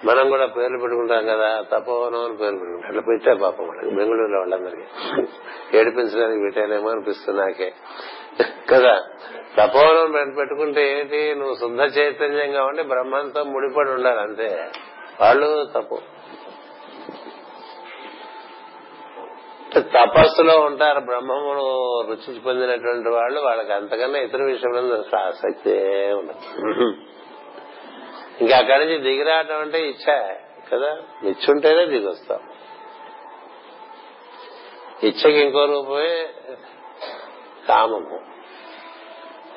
మనం కూడా పేర్లు పెట్టుకుంటాం కదా తపోవనం అని పేర్లు పెట్టుకుంటాం. అట్లా పెట్టా పాపం వాళ్ళకి బెంగళూరులో వాళ్ళందరికీ. ఏడిపించడానికి పెట్టానేమో అనిపిస్తుంది నాకే. కదా తపోవనం పెట్టుకుంటే ఏంటి? నువ్వు శుద్ధ చైతన్యంగా ఉండి బ్రహ్మంతో ముడిపడి ఉండాలి అంతే. వాళ్ళు తప్పు. తపస్సులో ఉంటారు. బ్రహ్మమును రుచి పొందినటువంటి వాళ్ళు వాళ్ళకి అంతకన్నా ఇతర విషయంలో ఆసక్తే ఉండదు. ఇంకా అక్కడి నుంచి దిగిరావటం అంటే ఇచ్చా కదా? ఇచ్చుంటేనే దిగొస్తాం. ఇచ్చకి ఇంకో రూపమే కామము.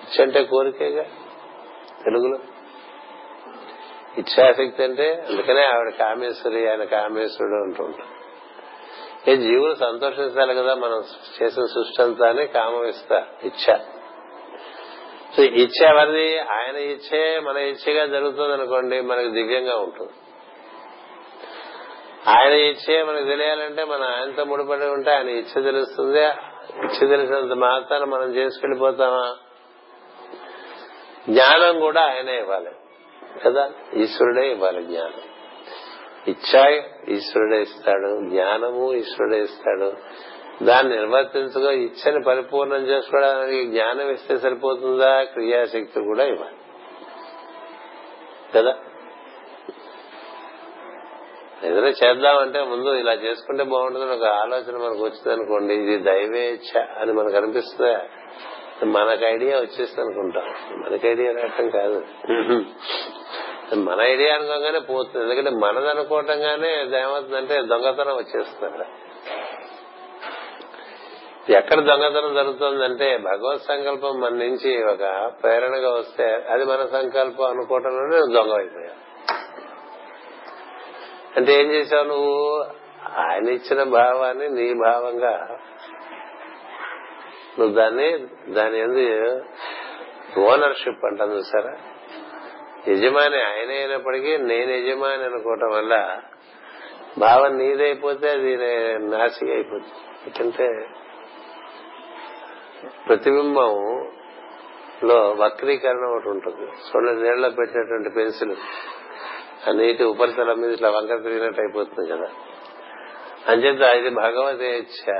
ఇచ్చ అంటే కోరికేగా? తెలుగులో? ఇచ్చాశక్తి అంటే అందుకనే ఆవిడ కామేశ్వరి ఆయన కామేశ్వరుడు అంటుంటారు ఏ జీవులు సంతోషించాలి కదా మనం చేసిన సృష్టి అంతా అని కామం ఇస్తా ఇచ్చ. సో ఇచ్చ ఎవరిది? ఆయన ఇచ్చే మన ఇచ్చగా జరుగుతుంది అనుకోండి మనకి దివ్యంగా ఉంటుంది. ఆయన ఇచ్చే మనకు తెలియాలంటే మనం ఆయనతో ముడిపడి ఉంటే ఆయన ఇచ్చ తెలుస్తుంది. ఇచ్చ తెలిసినంత మాత్రాన మనం చేసుకెళ్ళిపోతామా జ్ఞానం కూడా ఆయనే ఇవ్వాలి. కదా? ఈశ్వరుడే ఇవ్వాలి జ్ఞానం. ఇచ్చా ఈశ్వరుడే ఇస్తాడు జ్ఞానము ఈశ్వరుడే ఇస్తాడు. దాన్ని నిర్వర్తించగా ఇచ్చని పరిపూర్ణం చేసుకోవడానికి జ్ఞానం ఇస్తే సరిపోతుందా? క్రియాశక్తి కూడా ఇవ్వాలి. కదా? ఏదైనా చేద్దామంటే ముందు ఇలా చేసుకుంటే బాగుంటుందని ఒక ఆలోచన మనకు వచ్చింది అనుకోండి ఇది దైవేచ్ఛ అని మనకు అనిపిస్తుందా? మనకు ఐడియా వచ్చేస్తుంది అనుకుంటాం మనకి ఐడియా రావటం కాదు. మన ఐడియా అనుకోగానే పోతుంది. ఎందుకంటే మనది అనుకోవటంగానే ఏమవుతుందంటే దొంగతనం వచ్చేస్తుంది. ఎక్కడ దొంగతనం జరుగుతుందంటే భగవత్ సంకల్పం మన నుంచి ఒక ప్రేరణగా వస్తే అది మన సంకల్పం అనుకోవటంలోనే దొంగ అయిపోయా. అంటే ఏం చేశావు నువ్వు? ఆయన ఇచ్చిన భావాన్ని నీ భావంగా నువ్వు దాన్ని దాని ఎందు ఓనర్షిప్ అంటాను చూసారా? యజమాని ఆయన అయినప్పటికీ నేను యజమాని అనుకోవటం వల్ల భావం నీదైపోతే అది నాసి అయిపోతుంది ఎందుకంటే ప్రతిబింబం లో వక్రీకరణ ఒకటి ఉంటుంది. సొన్న నీళ్ళలో పెట్టినటువంటి పెన్సిల్ ఆ నీటి ఉపరితలం మీద ఇట్లా వంక తిరిగినట్టు అయిపోతుంది కదా. అంచేత ఇది భగవదేచ్ఛ.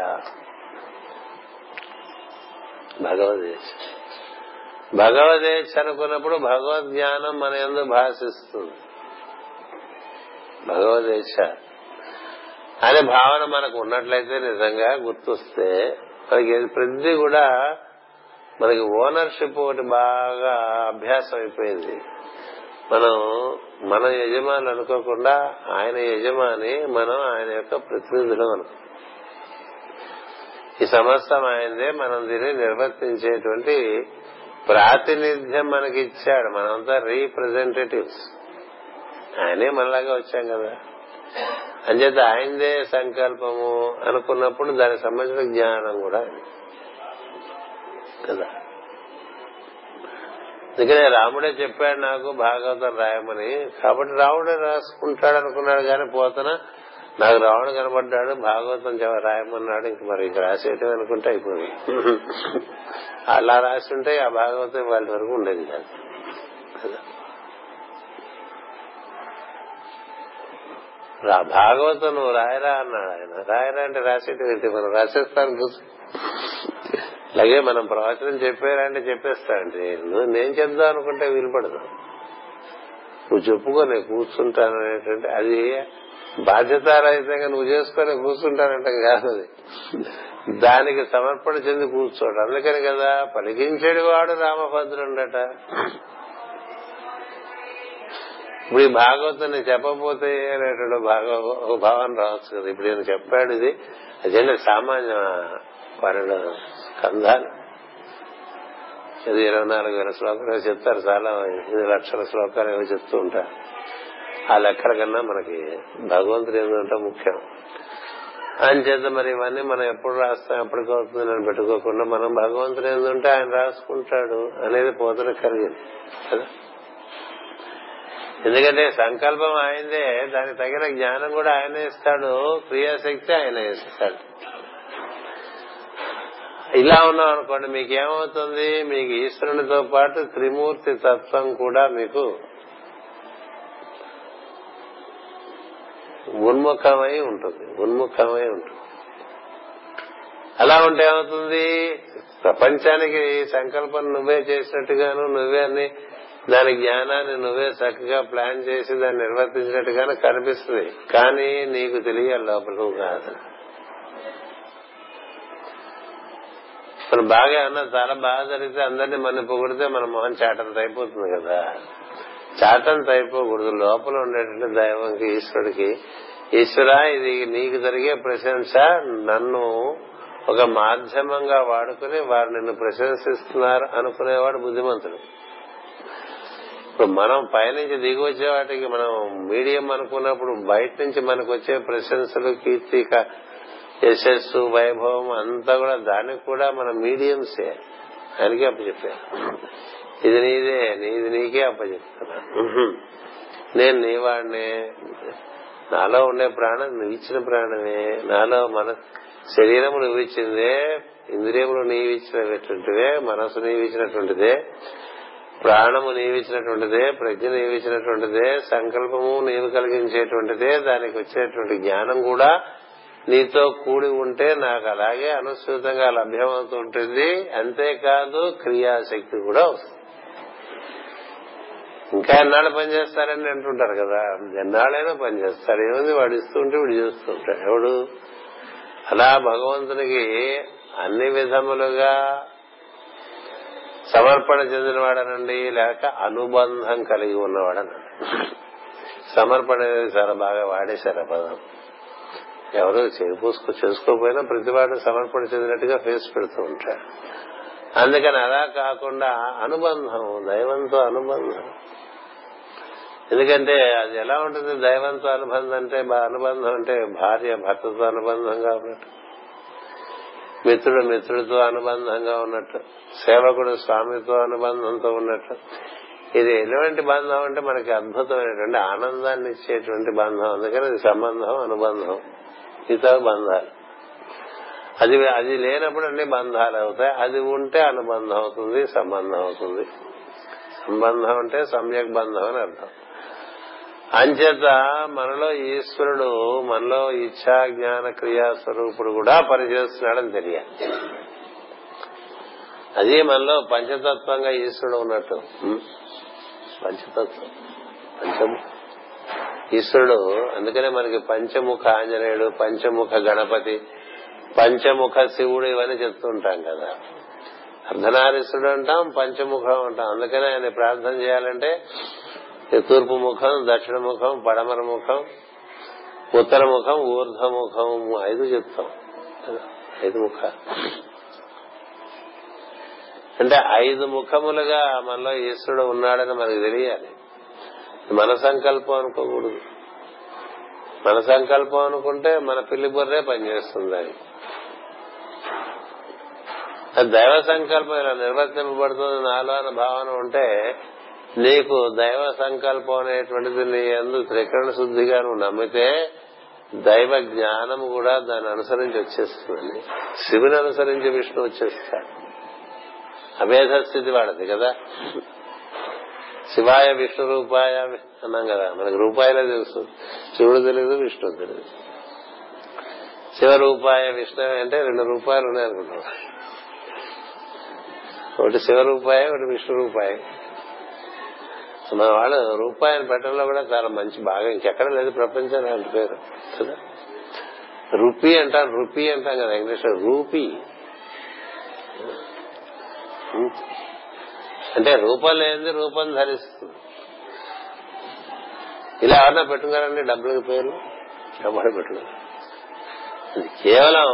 భగవదేచ్ఛ. భగవదేచ్ఛ అనుకున్నప్పుడు భగవద్ జ్ఞానం మన ఎందు భాషిస్తుంది. భగవదేచ్ఛ అనే భావన మనకు ఉన్నట్లయితే నిజంగా గుర్తొస్తే మనకి ప్రతి కూడా మనకి ఓనర్షిప్ ఒకటి బాగా అభ్యాసం అయిపోయింది మనం మన యజమాని అనుకోకుండా ఆయన యజమాని మనం ఆయన యొక్క ప్రతినిధులు అనుకో ఈ సమస్తం ఆయనదే మనం దీన్ని నిర్వర్తించేటువంటి ప్రాతినిధ్యం మనకి ఇచ్చాడు మనంతా రీప్రజెంటేటివ్స్. ఆయనే మనలాగా వచ్చాం కదా. అంచేత ఆయనదే సంకల్పము అనుకున్నప్పుడు దానికి సంబంధించిన జ్ఞానం కూడా కదా. అందుకనే రాముడే చెప్పాడు నాకు భాగవతం రాయమని. కాబట్టి రాముడే రాసుకుంటాడు అనుకున్నాడు కానీ పోతన నాకు రావణ కనబడ్డాడు భాగవతం రాయమన్నాడు ఇంక మరి ఇక రాసేయటం అనుకుంటే అయిపోయింది. అలా రాసి ఉంటే ఆ భాగవతం వాళ్ళ వరకు ఉండేది కాదు. కదా భాగవతం నువ్వు రాయరా అన్నాడు ఆయన. రాయరా అంటే రాసేటం ఏంటి? మనం రాసేస్తాను కూర్చో అలాగే మనం ప్రవచనం చెప్పారా అంటే చెప్పేస్తానంటే నువ్వు నేను చెప్దాం అనుకుంటే వీలుపడదు నువ్వు చెప్పుకో నేను కూర్చుంటాను అనేటువంటి అది బాధ్యతారహితంగా నువ్వు చేసుకొని కూర్చుంటానంట కాదు. అది దానికి సమర్పణ చెంది కూర్చోడు. అందుకని కదా పలికించేడు వాడు రామభద్రుండట. ఇప్పుడు ఈ భాగవతం నేను చెప్పకపోతే అనేటువంటి భాగవ భావన రావచ్చు కదా. ఇప్పుడు నేను చెప్పాడు ఇది. అదేంటే సామాన్య పన్నెండు స్కంధాలు. ఇది ఇరవై నాలుగు వేల శ్లోకాలు చెప్తారు. చాలా ఎనిమిది లక్షల శ్లోకాలు ఏవో చెప్తూ ఉంటారు. ఆ లెక్కల కన్నా మనకి భగవంతుడు ఏంటంటే ముఖ్యం. అని చేత మరి ఇవన్నీ మనం ఎప్పుడు రాస్తాం ఎప్పటికవుతుంది అని పెట్టుకోకుండా మనం భగవంతుడు ఏంటంటే ఆయన రాసుకుంటాడు అనేది పోతన కలిగింది కదా? ఎందుకంటే సంకల్పం ఆయనదే దానికి తగిన జ్ఞానం కూడా ఆయనే ఇస్తాడు క్రియాశక్తి ఆయన ఇస్తాడు. ఇలా ఉన్నాం అనుకోండి మీకు ఏమవుతుంది మీకు ఈశ్వరునితో పాటు త్రిమూర్తి తత్వం కూడా మీకు ఉన్ముఖమై ఉంటుంది. ఉన్ముఖమై ఉంటుంది. అలా ఉంటే ఏమవుతుంది? ప్రపంచానికి సంకల్పం నువ్వే చేసినట్టుగాను నువ్వే అన్ని దాని జ్ఞానాన్ని నువ్వే చక్కగా ప్లాన్ చేసి దాన్ని నిర్వర్తించినట్టుగానే కనిపిస్తుంది. కానీ నీకు తెలియాలి లోపల నువ్వు కాదు. మనం బాగా అన్నా చాలా బాగా జరిగితే అందరినీ మనం పొగిడితే మన మొహం చాటంత అయిపోతుంది కదా. చాటంత అయిపోకూడదు లోపల ఉండేటువంటి దైవంకి ఈశ్వరుడికి. ఈశ్వర ఇది నీకు జరిగే ప్రశంస. నన్ను ఒక మాధ్యమంగా వాడుకుని వారు నిన్ను ప్రశంసిస్తున్నారు అనుకునేవాడు బుద్ధిమంతుడు. ఇప్పుడు మనం పైనుంచి దిగి వచ్చే వాటికి మనం మీడియం అనుకున్నప్పుడు బయట నుంచి మనకు వచ్చే ప్రశంసలు కీర్తి యశస్సు వైభవం అంతా కూడా దానికి కూడా మన మీడియంసే. ఆయనకి అప్పచెప్పాను ఇది నీదే నీది నీకే అప్పచెప్తున్నా. నేను నీవాడినే నాలో ఉండే ప్రాణం నువ్వు ఇచ్చిన ప్రాణమే నాలో మన శరీరము నువ్వు ఇచ్చిందే ఇంద్రియములు నీవు ఇచ్చినటువంటివే మనసు నీవు ఇచ్చినటువంటిదే ప్రాణము నీవిచ్చినటువంటిదే ప్రజ్ఞ నీవిచ్చినటువంటిదే సంకల్పము నీవు కలిగించేటువంటిదే దానికి వచ్చేటువంటి జ్ఞానం కూడా నీతో కూడి ఉంటే నాకు అలాగే అనుసృతంగా లభ్యమవుతుంటుంది. అంతేకాదు క్రియాశక్తి కూడా వస్తుంది. ఇంకా ఎన్నాళ్ళు పనిచేస్తారని అంటుంటారు కదా. ఎన్నాళ్ళైనా పనిచేస్తారు ఏముంది? వాడు ఇస్తుంటే వీడు చేస్తుంటాడు ఎవడు? అలా భగవంతునికి అన్ని విధములుగా సమర్పణ చెందినవాడనండి లేక అనుబంధం కలిగి ఉన్నవాడనండి. సమర్పణ అనేది చాలా బాగా వాడేశారు ఆ పదం. ఎవరు చేపూసుకో చేసుకోకపోయినా ప్రతివాడు సమర్పణ చెందినట్టుగా ఫేస్ పెడుతూ ఉంటాడు. అందుకని అలా కాకుండా అనుబంధం దైవంతో అనుబంధం. ఎందుకంటే అది ఎలా ఉంటుంది? దైవంతో అనుబంధం అంటే అనుబంధం అంటే భార్య భర్తతో అనుబంధంగా ఉన్నట్టు మిత్రుడు మిత్రుడితో అనుబంధంగా ఉన్నట్టు. సేవకుడు స్వామితో అనుబంధంతో ఉన్నట్టు. ఇది ఎటువంటి బంధం అంటే మనకి అద్భుతమైనటువంటి ఆనందాన్ని ఇచ్చేటువంటి బంధం. అందుకని అది సంబంధం అనుబంధం. ఇతర బంధాలు. అది అది లేనప్పుడు అన్ని బంధాలు అవుతాయి. అది ఉంటే అనుబంధం అవుతుంది సంబంధం అవుతుంది. సంబంధం అంటే సమ్యక్ బంధం అని అర్థం. అంచేత మనలో ఈశ్వరుడు మనలో ఇచ్ఛా జ్ఞాన క్రియా స్వరూపుడు కూడా పనిచేస్తున్నాడని తెలియాలి. అది మనలో పంచతత్వంగా ఈశ్వరుడు ఉన్నట్టు. పంచతత్వం. పంచము. ఈశ్వరుడు అందుకనే మనకి పంచముఖ ఆంజనేయుడు పంచముఖ గణపతి పంచముఖ శివుడు ఇవన్నీ చెప్తుంటాం కదా. అర్ధనారీశ్వరుడు అంటాం పంచముఖం అంటాం. అందుకనే ఆయన ప్రార్థన చేయాలంటే తూర్పు ముఖం దక్షిణ ముఖం పడమర ముఖం ఉత్తర ముఖం ఊర్ధ ముఖం ఐదు చెప్తాం. ఐదు ముఖ. అంటే ఐదు ముఖములుగా మనలో ఈశ్వరుడు ఉన్నాడని మనకు తెలియాలి. మన సంకల్పం అనుకోకూడదు. మన సంకల్పం అనుకుంటే మన పిల్లి బుర్రే పనిచేస్తుంది అది. దైవ సంకల్పం ఇలా నిర్వర్తింపబడుతుంది నాలో అన్న భావన ఉంటే నీకు దైవ సంకల్పం అనేటువంటిది నీ అందు త్రికరణ శుద్ధిగా నువ్వు నమ్మితే దైవ జ్ఞానం కూడా దాన్ని అనుసరించి వచ్చేస్తుందండి. శివుని అనుసరించి విష్ణు వచ్చేస్తాడు. అభేద స్థితి వాడది కదా. శివాయ విష్ణు రూపాయ అన్నాం కదా. మనకు రూపాయలే తెలుసు. శివుడు తెలియదు విష్ణు తెలియదు. శివరూపాయ విష్ణు అంటే రెండు రూపాయలు ఉన్నాయి ఒకటి ఒకటి శివరూపాయ ఒకటి విష్ణు రూపాయ. మన వాళ్ళు రూపాయిని పెట్టడంలో కూడా చాలా మంచి బాగా ఇంకెక్కడ లేదు ప్రపంచం అంటే పేరు. కదా? రూపీ అంటారు రూపీ అంటాం కదా ఇంగ్లీష్ రూపీ. అంటే రూపం లేనిది రూపం ధరిస్తుంది. ఇలా ఎవరన్నా పెట్టుకున్నారండి డబ్బులకి పేర్లు? డబ్బులు పెట్టుకున్నారు? ఇది కేవలం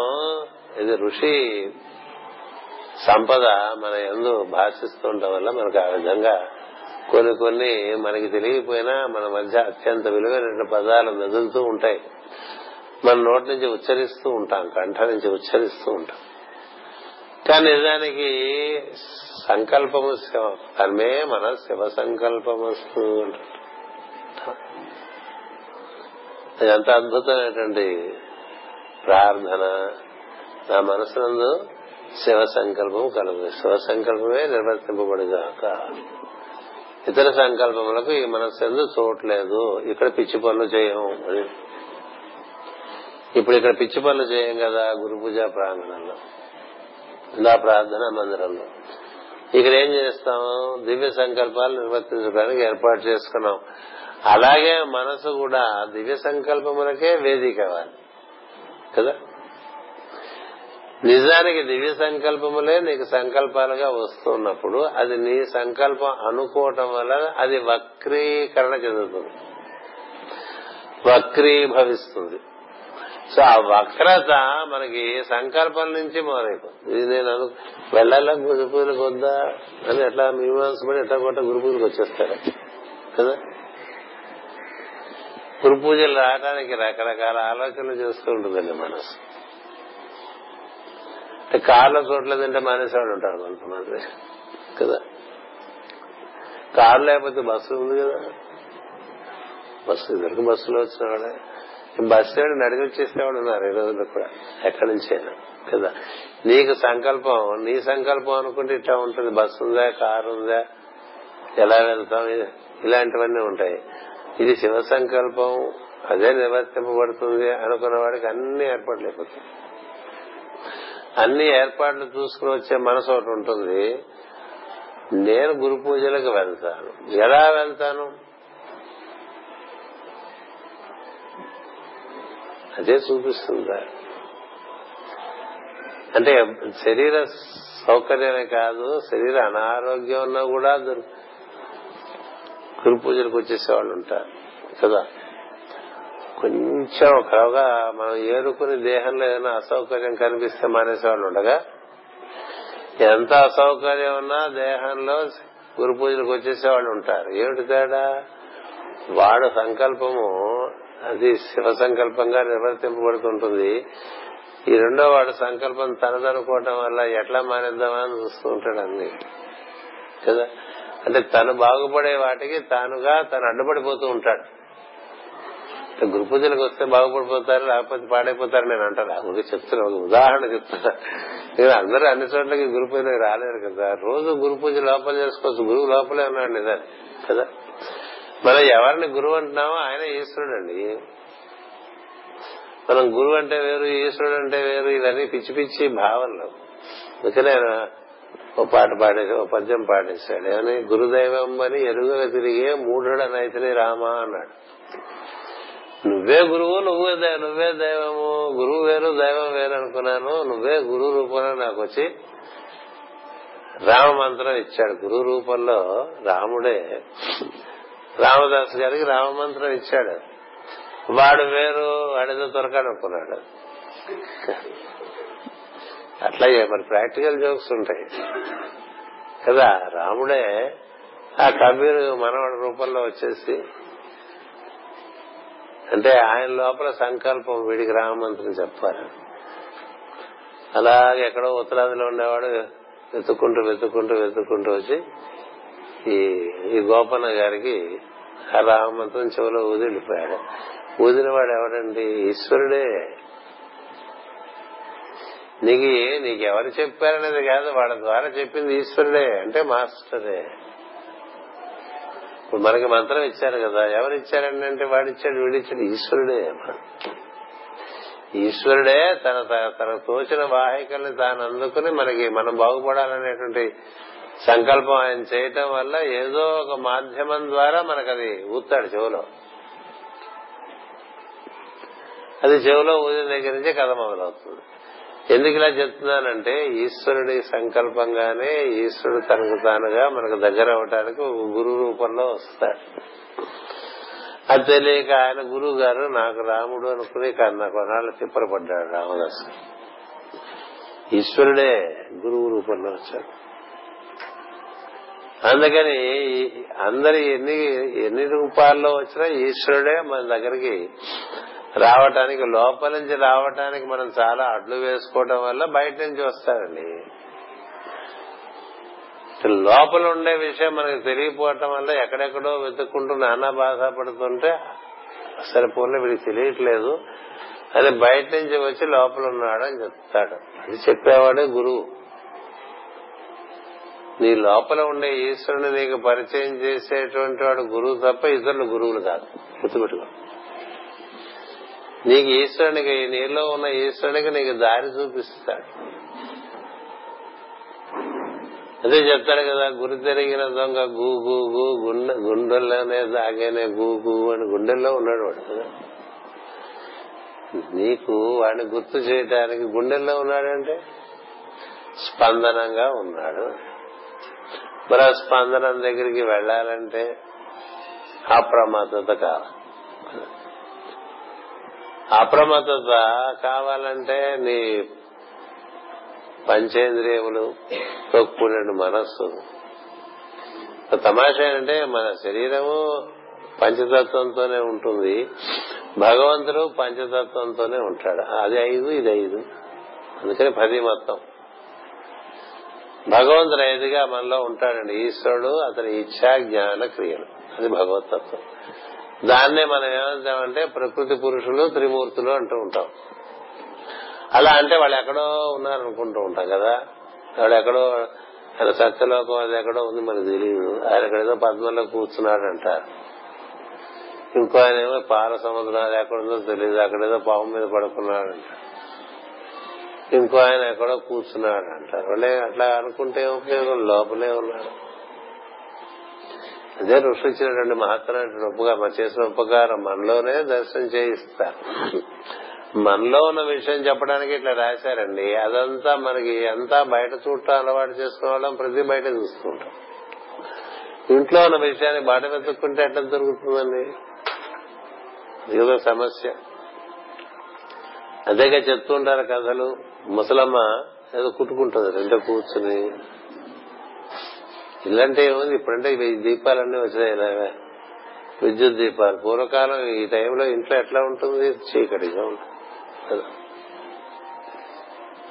ఇది ఋషి సంపద మన ఎందు భాషిస్తుండటం వల్ల మనకు ఆ విధంగా కొన్ని కొన్ని మనకి తెలియకపోయినా మన మధ్య అత్యంత విలువైన పదాలు మెదులుతూ ఉంటాయి. మన నోటి నుంచి ఉచ్చరిస్తూ ఉంటాం కంఠ నుంచి ఉచ్చరిస్తూ ఉంటాం. కానీ నిజానికి సంకల్పము శివ తన్మే మన శివ సంకల్పమస్తు ఎంత అద్భుతమైనటువంటి ప్రార్థన. నా మనసునందు శివ సంకల్పం కలుగు శివ సంకల్పమే నిర్వర్తింపబడిగాక. ఇతర సంకల్పములకు ఈ మనస్సు చోట్లేదు. ఇక్కడ పిచ్చి పనులు చేయము అని ఇప్పుడు ఇక్కడ పిచ్చి పనులు చేయం కదా గురు పూజ ప్రాంగణంలో. ఇలా ప్రార్థనా మందిరంలో. ఇక్కడ ఏం చేస్తాం? దివ్య సంకల్పాలు నిర్వర్తించడానికి ఏర్పాటు చేసుకున్నాం. అలాగే మనసు కూడా దివ్య సంకల్పములకే వేదిక అవ్వాలి. కదా? నిజానికి దివ్య సంకల్పములే నీకు సంకల్పాలుగా వస్తున్నప్పుడు అది నీ సంకల్పం అనుకోవటం వల్ల అది వక్రీకరణ చెందుతుంది. వక్రీభవిస్తుంది. సో ఆ వక్రత మనకి సంకల్పం నుంచి మొదలైపోతుంది. ఇది నేను అను వెళ్ళాలా గురు పూజలకు వద్దా అని ఎట్లా మీమాంసపడి ఎట్లా కొట్ట గురు పూజలకు వచ్చేస్తాడు కదా? గురు పూజలు రావడానికి రకరకాల ఆలోచనలు చేస్తూ ఉంటుందండి మనసు. కార్లో చోట్ల తింటే మానేసేవాడు ఉంటాడు కొంతమంది. కదా? కారు లేకపోతే బస్సు ఉంది కదా? బస్సు ఇద్దరికి బస్సులో వచ్చినవాడే బస్సు ఏడు నడిచి వచ్చేసేవాడు ఉన్నారు ఈ రోజుల్లో కూడా ఎక్కడి నుంచైనా కదా? నీకు సంకల్పం నీ సంకల్పం అనుకుంటే ఇట్లా ఉంటుంది. బస్సు ఉందా కారు ఉందా ఎలా వెళ్తాం ఇలాంటివన్నీ ఉంటాయి. ఇది శివ సంకల్పం అదే నివర్తింపబడుతుంది అనుకున్న వాడికి అన్ని ఏర్పాట్లు అయిపోతాయి. అన్ని ఏర్పాట్లు చూసుకుని వచ్చే మనసు ఒకటి ఉంటుంది. నేను గురు పూజలకు వెళ్తాను. ఎలా వెళ్తాను? అదే చూపిస్తుందా. అంటే శరీర సౌకర్యమే కాదు శరీర అనారోగ్యం ఉన్నా కూడా గురు పూజలకు వచ్చేసే వాళ్ళు ఉంటారు. కదా? కొన్ని కొంచెం ఒకగా మనం ఏరుకుని దేహంలో ఏదైనా అసౌకర్యం కనిపిస్తే మానేసేవాళ్ళు ఉండగా ఎంత అసౌకర్యం ఉన్నా దేహంలో గురు పూజలకు వచ్చేసే వాళ్ళు ఉంటారు. ఏమిటి తేడా? వాడు సంకల్పము అది శివ సంకల్పంగా నిర్వర్తింపబడుతుంటుంది. ఈ రెండో వాడు సంకల్పం తనదనుకోవటం వల్ల ఎట్లా మానేద్దామని చూస్తుంటాడు చూస్తూ ఉంటాడు అన్ని. కదా? అంటే తను బాగుపడే వాటికి తానుగా తను అడ్డుపడిపోతూ ఉంటాడు. గురు పూజలకు వస్తే బాగుపడిపోతారు లేకపోతే పాడైపోతారు నేను అంటాను. ఒక చెప్తున్నా ఒక ఉదాహరణ చెప్తున్నా. నేను అందరూ అన్ని చోట్లకి గురు పూజలకు రాలేరు కదా. రోజు గురు పూజ లోపల చేసుకోవచ్చు. గురువు లోపలే ఉన్నాడు నిజాన్ని కదా? మనం ఎవరిని గురువు అంటున్నామో ఆయన ఈశ్వరుడు అండి మనం గురువు అంటే వేరు ఈశ్వరుడు అంటే వేరు ఇవన్నీ పిచ్చి పిచ్చి భావనలు. అందుకనే ఓ పాట పాడేసి ఓ పద్యం పాడేశాడు. ఏమని? గురుదైవం అని ఎరుగ తిరిగే మూఢుడనైతేనే రామా అన్నాడు. నువ్వే గురువు నువ్వే నువ్వే దైవము. గురువు వేరు దైవం వేరు అనుకున్నాను. నువ్వే గురు రూపంలో నాకు వచ్చి రామ మంత్రం ఇచ్చాడు. గురు రూపంలో రాముడే రామదాస్ గారికి రామ మంత్రం ఇచ్చాడు. వాడు వేరు వాడేదో దొరకాడు అనుకున్నాడు. మరి ప్రాక్టికల్ జోక్స్ ఉంటాయి. కదా రాముడే ఆ కబీర్ మనవాడి రూపంలో వచ్చేసి అంటే ఆయన లోపల సంకల్పం వీడికి రామంత్రం చెప్పారు అలాగే ఎక్కడో ఉత్తరాదిలో ఉండేవాడు వెతుక్కుంటూ వెతుక్కుంటూ వెతుక్కుంటూ వచ్చి ఈ ఈ గోపన్న గారికి ఆ రామంత్రం చెవిలో ఊదిడిపోయాడు ఊదిన వాడు ఎవడండి? ఈశ్వరుడే. నీకు నీకెవరు చెప్పారనేది కాదు వాళ్ళ ద్వారా చెప్పింది ఈశ్వరుడే. అంటే మాస్టరే. ఇప్పుడు మనకి మంత్రం ఇచ్చారు కదా ఎవరు ఇచ్చారండి అంటే వాడిచ్చాడు వీడిచ్చాడు. ఈశ్వరుడే ఈశ్వరుడే తన తన తోచిన వాహికల్ని తాను అందుకుని మనకి మనం బాగుపడాలనేటువంటి సంకల్పం ఆయన చేయటం వల్ల ఏదో ఒక మాధ్యమం ద్వారా మనకు అది ఊతాడు చెవులో. అది చెవులో ఊదిన దగ్గర నుంచి కథ మొదలవుతుంది. ఎందుకు ఇలా చెప్తున్నానంటే ఈశ్వరుడి సంకల్పంగానే ఈశ్వరుడు తనకు తానుగా మనకు దగ్గర అవటానికి ఒక గురు రూపంలో వస్తాడు. అది తెలియక ఆయన గురువు గారు నాకు రాముడు అనుకుని కన్న కొన్నాళ్ళు తిప్పరపడ్డాడు రామదాసు. ఈశ్వరుడే గురువు రూపంలో వచ్చాడు. అందుకని అందరి ఎన్ని ఎన్ని రూపాల్లో వచ్చినా ఈశ్వరుడే మన దగ్గరికి రావటానికి లోపల నుంచి రావటానికి మనం చాలా అడ్లు వేసుకోవటం వల్ల బయట నుంచి వస్తారండి. లోపల ఉండే విషయం మనకి తెలియపోవటం వల్ల ఎక్కడెక్కడో వెతుక్కుంటూ నానా బాధపడుతుంటే అసలు పూర్ణ వీడికి తెలియట్లేదు. అది బయట నుంచి వచ్చి లోపల ఉన్నాడు అని చెప్తాడు. అది చెప్పేవాడే గురువు. నీ లోపల ఉండే ఈశ్వరుని నీకు పరిచయం చేసేటువంటి వాడు గురువు తప్ప ఇతరులు గురువులు కాదు. గుర్తుపెట్టుకో. నీకు ఈశ్వరునికి నీలో ఉన్న ఈశ్వరునికి నీకు దారి చూపిస్తాడు. అదే చెప్తాడు కదా గురి తిరిగిన దొంగ గూ గూ గూ గుండె గుండెల్లోనే దాగేనే గూ గూ అని గుండెల్లో ఉన్నాడు వాడు కదా. నీకు వాడిని గుర్తు చేయటానికి గుండెల్లో ఉన్నాడంటే స్పందనంగా ఉన్నాడు. మరి ఆ స్పందనం దగ్గరికి వెళ్ళాలంటే అప్రమత్తత కావాలి. అప్రమత్తత కావాలంటే నీ పంచేంద్రియములు కూడిన మనస్సు. తమాషా ఏంటంటే మన శరీరము పంచతత్వంతోనే ఉంటుంది. భగవంతుడు పంచతత్వంతోనే ఉంటాడు. అది ఐదు ఇది ఐదు. అందుకని పది మొత్తం. భగవంతుడు ఐదుగా మనలో ఉంటాడండి. ఈశ్వరుడు అతని ఇచ్ఛా జ్ఞాన క్రియలు. అది భగవతత్వం దాన్నే మనం ఏమంటామంటే ప్రకృతి పురుషులు త్రిమూర్తులు అంటూ ఉంటాం. అలా అంటే వాళ్ళు ఎక్కడో ఉన్నారనుకుంటూ ఉంటాం కదా. వాళ్ళు ఎక్కడో ఆయన సత్యలోకం అది ఎక్కడో ఉంది మనకు తెలియదు ఆయన ఎక్కడేదో పద్మంలో కూర్చున్నాడు అంటారు ఇంకో ఆయన ఏమో పాల సముద్రం అది ఎక్కడుందో తెలియదు అక్కడేదో పాము మీద పడుకున్నాడు అంటారు ఇంకో ఆయన ఎక్కడో కూర్చున్నాడు అంటారు అట్లా అనుకుంటే ఉపయోగం లోపలే ఉన్నాడు అదే ఋషి ఇచ్చినటువంటి మహత్తరమైన ఉపకారం చేసిన ఉపకారం మనలోనే దర్శనం చేయిస్తారు. మనలో ఉన్న విషయం చెప్పడానికి ఇట్లా రాశారండి. అదంతా మనకి అంతా బయట చూడటం అలవాటు చేసుకోవడం ప్రతి బయట చూస్తుంటాం. ఇంట్లో ఉన్న విషయాన్ని బయట వెతుక్కుంటే ఎట్లా దొరుకుతుందండి? ఏదో సమస్య. అదేగా చెప్తుంటారు కథలు. ముసలమ్మ ఏదో కుట్టుకుంటుంది రెండో కూర్చుని ఇల్లంటే ఏముంది? ఇప్పుడంటే ఇవి దీపాలన్నీ వచ్చినాయి. విద్యుత్ దీపాలు. పూర్వకాలం ఈ టైంలో ఇంట్లో ఎట్లా ఉంటుంది? చీకటిగా ఉంటుంది. కదా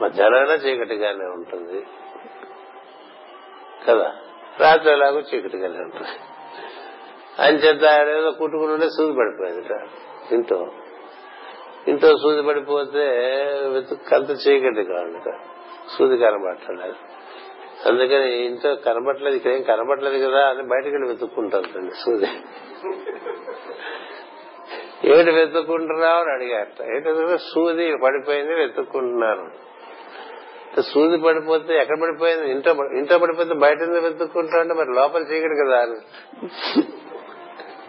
మధ్యాహ్నం చీకటిగానే ఉంటుంది. కదా? రాత్రి ఎలాగో చీకటిగానే ఉంటుంది. అని ఆయన ఏదో కుట్టుకుంటుంటే సూది పడిపోయింది ఇంట్లో. ఇంట్లో సూది పడిపోతే కంత చీకటిగా ఉంది సూది కనబడలేదు అందుకని ఇంట్లో కనబట్టలేదు ఇక్కడ ఏం కనబట్టలేదు కదా అని బయటకు వెళ్ళి వెతుక్కుంటారు ఏంటి ఏమిటి వెతుక్కుంటున్నావు అని అడిగారట ఏంటంటే సూది పడిపోయింది వెతుక్కుంటున్నాను సూది పడిపోతే ఎక్కడ పడిపోయింది? ఇంట్లో ఇంట్లో పడిపోతే బయట వెతుక్కుంటా అంటే మరి లోపల చీకటి కదా అని.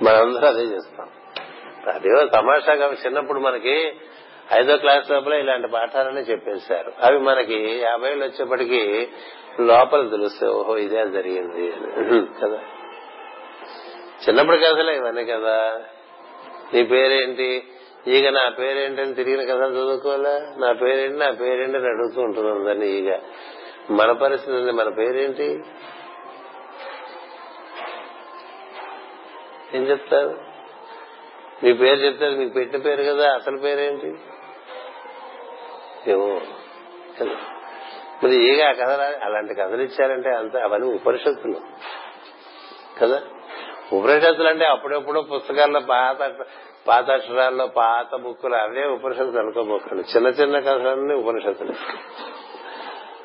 మనందరూ అదే చేస్తాం. అదేవో తమాషాగా చిన్నప్పుడు మనకి ఐదో క్లాస్ లోపల ఇలాంటి పాఠాలనే చెప్పేశారు. అవి మనకి యాభైలు వచ్చేప్పటికీ లోపల తెలుస్తాయి ఓహో ఇదే జరిగింది. కదా? చిన్నప్పుడు కథలే ఇవన్నీ కదా. నీ పేరేంటి? ఈగ నా పేరేంటి అని తిరిగిన కథ చదువుకోవాలా? నా పేరేంటి? నా పేరేంటి అని అడుగుతూ ఉంటుంది అందరినీ ఈగ. మన పరిస్థితి మన పేరేంటి? ఏం చెప్తారు? మీ పేరు చెప్తారు మీకు పెట్టిన పేరు కదా అసలు పేరేంటి? ఏమో మరి ఈగ కథ అలాంటి కథలు ఇచ్చారంటే అంత అవన్నీ ఉపనిషత్తులు. కదా? ఉపనిషత్తులు అంటే అప్పుడప్పుడు పుస్తకాల్లో పాత పాత అక్షరాల్లో పాత బుక్కులు అవే ఉపనిషత్తులు అనుకోబోకండి. చిన్న చిన్న కథలన్నీ ఉపనిషత్తులు.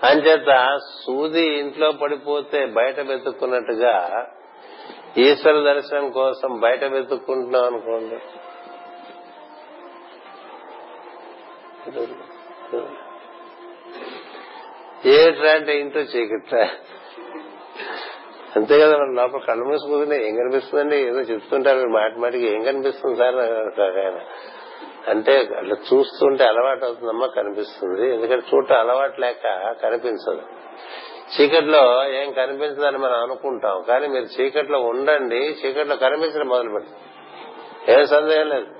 అంచేత సూది ఇంట్లో పడిపోతే బయట వెతుక్కున్నట్టుగా ఈశ్వర దర్శనం కోసం బయట వెతుక్కుంటున్నాం అనుకోండి. ఏమిట్రా అంటే ఇంట్లో చీకట్రా అంతే కదా మన లోపల కళ్ళు మూసుకుంటే ఏం కనిపిస్తుందండి? ఏదో చెప్తుంటారు మాటి మాటికి ఏం కనిపిస్తుంది సార్? ఆయన అంటే అట్లా చూస్తుంటే అలవాటు అవుతుందమ్మా కనిపిస్తుంది. ఎందుకంటే చూడటం అలవాటు లేక కనిపించదు. చీకట్లో ఏం కనిపించదని మనం అనుకుంటాం. కానీ మీరు చీకట్లో ఉండండి చీకట్లో కనిపించడం మొదలు పెడతాం ఏం సందేహం లేదు.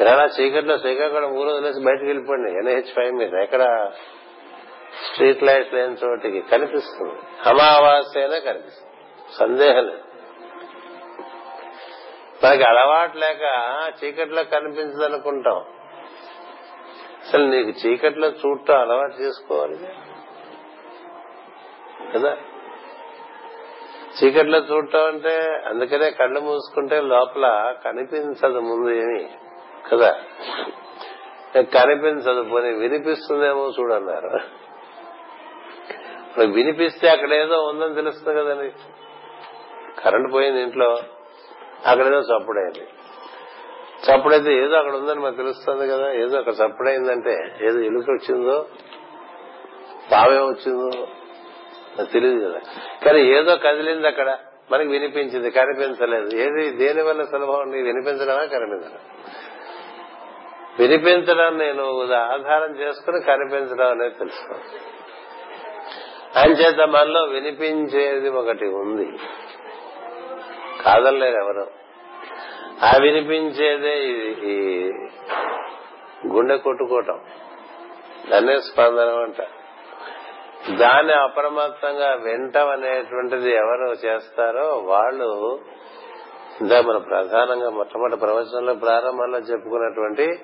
ఇలా చీకట్లో శ్రీకాకుళం ఊరు వదిలేసి బయటకు వెళ్ళిపోండి. ఎన్హెచ్ ఫైవ్ మీద ఎక్కడ స్ట్రీట్ లైట్ లేని చోటికి కనిపిస్తుంది. అమావాస్యనే కనిపిస్తుంది. సందేహం లేదు. మనకి అలవాటు లేక చీకట్లో కనిపించదనుకుంటాం. అసలు నీకు చీకట్లో చూడటం అలవాటు చేసుకోవాలి. కదా? చీకట్లో చూడటం అంటే అందుకనే కళ్ళు మూసుకుంటే లోపల కనిపించదు ముందు ఏమి. కదా? కనిపించదు పోనీ వినిపిస్తుందేమో చూడన్నారు. వినిపిస్తే అక్కడ ఏదో ఉందని తెలుస్తుంది కదండి కరెంట్ పోయింది ఇంట్లో అక్కడేదో చప్పుడైంది. చప్పుడైతే ఏదో అక్కడ ఉందని మాకు తెలుస్తుంది కదా ఏదో అక్కడ చప్పుడైందంటే ఏదో ఎలుక వచ్చిందో పావే వచ్చిందో తెలియదు కదా. కానీ ఏదో కదిలింది అక్కడ మనకి వినిపించింది కనిపించలేదు. ఏది దేని వల్ల సులభం అండి వినిపించడమా కనిపించడం వినిపించడం నేను ఆధారం చేసుకుని కనిపించడం అనేది తెలుసుకో అంచేత మనలో వినిపించేది ఒకటి ఉంది. కాదనలేదు ఎవరు. ఆ వినిపించేదే ఈ గుండె కొట్టుకోవటం. దాన్నే స్పందనం అంట. దాన్ని అప్రమత్తంగా వింటం అనేటువంటిది ఎవరు చేస్తారో వాళ్ళు ఇందా మన ప్రధానంగా మొట్టమొదటి ప్రవచనంలో ప్రారంభంలో చెప్పుకున్నటువంటి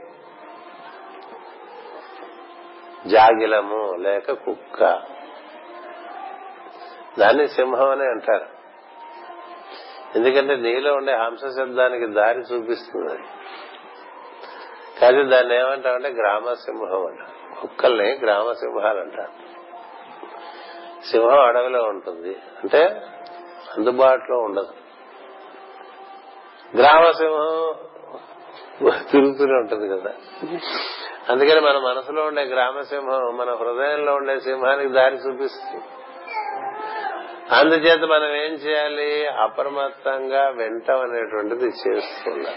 జాగిలము లేక కుక్క. దాన్ని సింహం అని అంటారు. ఎందుకంటే నీలో ఉండే హంస శబ్దానికి దారి చూపిస్తుంది. కానీ దాన్ని ఏమంటామంటే గ్రామ సింహం అంట కుక్కల్ని గ్రామ సింహాలు అంటారు. సింహం అడవిలో ఉంటుంది. అంటే అందుబాటులో ఉండదు. గ్రామ సింహం తిరుగుతూనే ఉంటుంది కదా. అందుకని మన మనసులో ఉండే గ్రామ సింహం మన హృదయంలో ఉండే సింహానికి దారి చూపిస్తుంది. అందుచేత మనం ఏం చేయాలి? అప్రమత్తంగా వింటం అనేటువంటిది చేస్తున్నాం.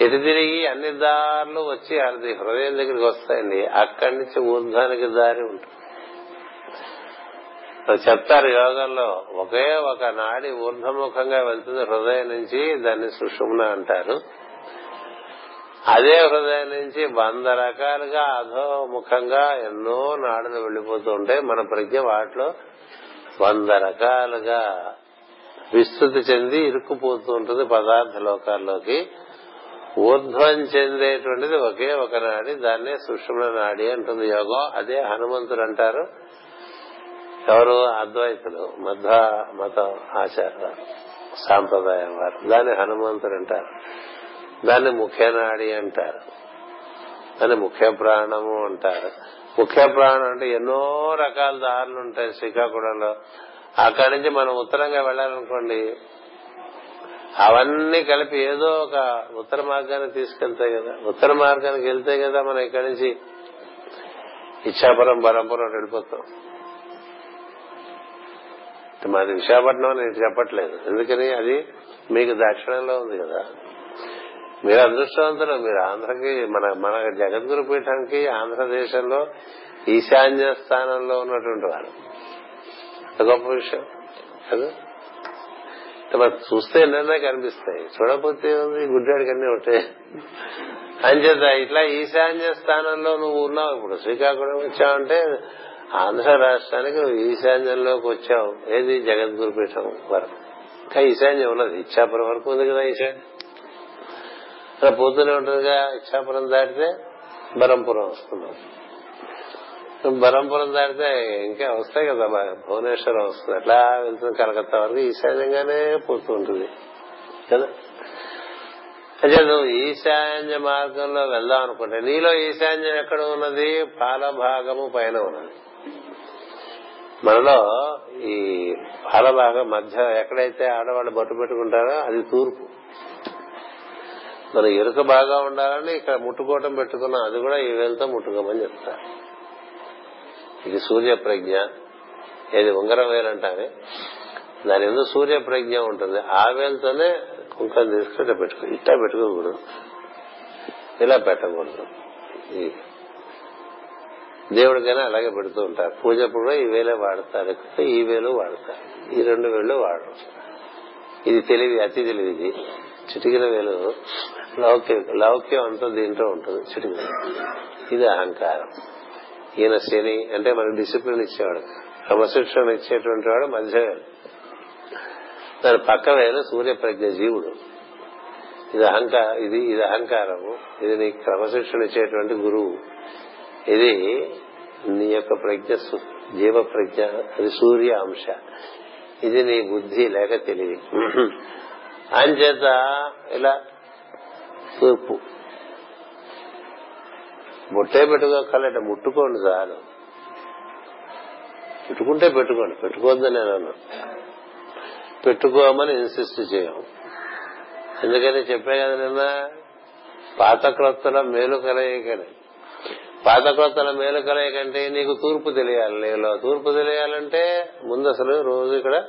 ఎటు తిరిగి అన్ని దారులు వచ్చి అది హృదయం దగ్గరికి వస్తాయండి. అక్కడి నుంచి ఊర్ధానికి దారి ఉంటుంది. చెప్తారు యోగంలో ఒకే ఒక నాడి ఊర్ధముఖంగా వెళ్తుంది హృదయం నుంచి దాన్ని సుషుమ్న అంటారు. అదే హృదయం నుంచి వంద రకాలుగా అధోముఖంగా ఎన్నో నాడులు వెళ్ళిపోతూ ఉంటాయి మన ప్రజ్ఞ వాటిలో వంద రకాలుగా విస్తృతి చెంది ఇరుక్కుపోతూ ఉంటుంది పదార్థ లోకాల్లోకి. ఊర్ధ్వం చెందేటువంటిది ఒకే ఒక నాడి దాన్నే సుషుమ్న నాడి అంటుంది యోగం. అదే హనుమంతుడు అంటారు. ఎవరు? అద్వైతులు మధ్వ మత ఆచార సాంప్రదాయం వారు. దాన్ని హనుమంతుడు అంటారు. దాన్ని ముఖ్య నాడి అంటారు. దాన్ని ముఖ్య ప్రాణము అంటారు. ముఖ్య ప్రాణం అంటే ఎన్నో రకాల దారులు ఉంటాయి శ్రీకాకుళంలో. అక్కడి నుంచి మనం ఉత్తరంగా వెళ్ళాలనుకోండి అవన్నీ కలిపి ఏదో ఒక ఉత్తర మార్గాన్ని తీసుకెళ్తాయి కదా. ఉత్తర మార్గానికి వెళ్తే కదా మనం ఇక్కడి నుంచి ఇచ్చాపురం బరంపురం వెళ్ళిపోతాం. మాది విశాఖపట్నం అని నేను చెప్పట్లేదు. ఎందుకని? అది మీకు దక్షిణంలో ఉంది కదా. మీరు అదృష్టవంతులు మీరు ఆంధ్రకి మన మన జగద్గురు పీఠానికి ఆంధ్రదేశంలో ఈశాన్య స్థానంలో ఉన్నటువంటి వారు. గొప్ప విషయం కదా? చూస్తే ఎన్నైనా కనిపిస్తాయి. చూడకపోతే ఉంది గుడ్డాడికి అన్ని ఉంటాయి అంచేత ఇట్లా ఈశాన్య స్థానంలో నువ్వు ఉన్నావు. ఇప్పుడు శ్రీకాకుళం వచ్చావంటే ఆంధ్ర రాష్ట్రానికి నువ్వు ఈశాన్యంలోకి వచ్చావు. ఏది? జగద్గురు పీఠం వరకు. ఇంకా ఈశాన్యం ఉన్నది. ఇచ్చాపురం వరకు ఉంది కదా ఈశాన్యం. అలా పోతూనే ఉంటుందిగా ఇచ్చాపురం దాటితే బరంపురం వస్తున్నాం బరంపురం దాటితే ఇంకా వస్తాయి కదా భువనేశ్వరం వస్తుంది. అట్లా వెళ్తుంది కలకత్తా వరకు ఈశాన్యంగానే పోతూ ఉంటుంది. కదా? అంటే నువ్వు ఈశాన్య మార్గంలో వెళ్దాం అనుకుంటే నీలో ఈశాన్యం ఎక్కడ ఉన్నది? పాల భాగము పైన ఉన్నది. మనలో ఈ పాల భాగం మధ్య ఎక్కడైతే ఆడవాళ్ళు బొట్టు పెట్టుకుంటారో అది తూర్పు. మన ఎరుక బాగా ఉండాలని ఇక్కడ ముట్టుకోవటం పెట్టుకున్నాం అది కూడా ఈ వేలతో ముట్టుకోమని చెప్తారు ఇది సూర్య ప్రజ్ఞ ఏది ఉంగరం వేలంటానే దాని ఎందుకు సూర్య ప్రజ్ఞ ఉంటుంది. ఆ వేలతోనే కుంకం తీసుకుంటే పెట్టుకో. ఇట్టా పెట్టుకోకూడదు. ఇలా పెట్టకూడదు. దేవుడికైనా అలాగే పెడుతూ ఉంటారు. పూజ కూడా ఈ వేలే వాడతారు ఈ వేలు వాడతారు ఈ రెండు వేళ్ళు వాడరు ఇది తెలివి అతి తెలివి చిటికల చిటికిన వేలు లౌక్యం లౌక్యం అంతా దీంట్లో ఉంటుంది చిటికల ఇది అహంకారం. ఈయన శని అంటే మనకు డిసిప్లిన్ ఇచ్చేవాడు. క్రమశిక్షణ ఇచ్చేటువంటి వాడు మధ్య వేలు. దాని పక్క వేలు సూర్యప్రజ్ఞ జీవుడు. ఇది అహంకార ఇది ఇది అహంకారము. ఇది నీ క్రమశిక్షణ ఇచ్చేటువంటి గురువు. ఇది నీ యొక్క ప్రజ్ఞ జీవ ప్రజ్ఞ అది సూర్య అంశ. ఇది నీ బుద్ధి లేక తెలివి అంచేత ఇలా తూర్పు ముట్టే పెట్టుకోగలట ముట్టుకోండి చాలు. పెట్టుకుంటే పెట్టుకోండి పెట్టుకోవద్దని నేను పెట్టుకోమని ఇన్సిస్ట్ చేయం. ఎందుకని చెప్పే కదా నిన్న? పాత క్రొత్తల మేలు కలయికని. పాత క్రొత్తల మేలు కలయికంటే నీకు తూర్పు తెలియాలి నీలో తూర్పు తెలియాలంటే ముందు అసలు రోజు ఇక్కడ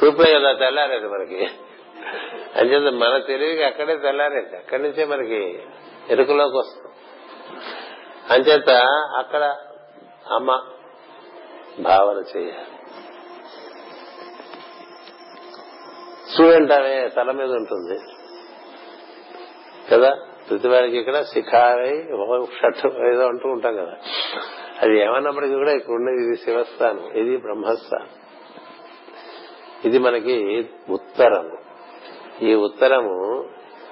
తూర్పే కదా తెల్లారేది మనకి. అంచేత మన తెలివికి అక్కడే తెల్లారేది. అక్కడి నుంచే మనకి ఎరుకులోకి వస్తుంది. అంచేత అక్కడ అమ్మ భావన చేయాలి. స్టూడెంట్ అనే తల మీద ఉంటుంది. కదా? ప్రతి వారికి ఇక్కడ శిఖారై షట్ ఏదో అంటూ ఉంటాం కదా. అది ఏమన్నప్పటికీ కూడా ఇక్కడ ఉండేది ఇది శివస్థానం ఇది బ్రహ్మస్థానం. ఇది మనకి ఉత్తరము. ఈ ఉత్తరము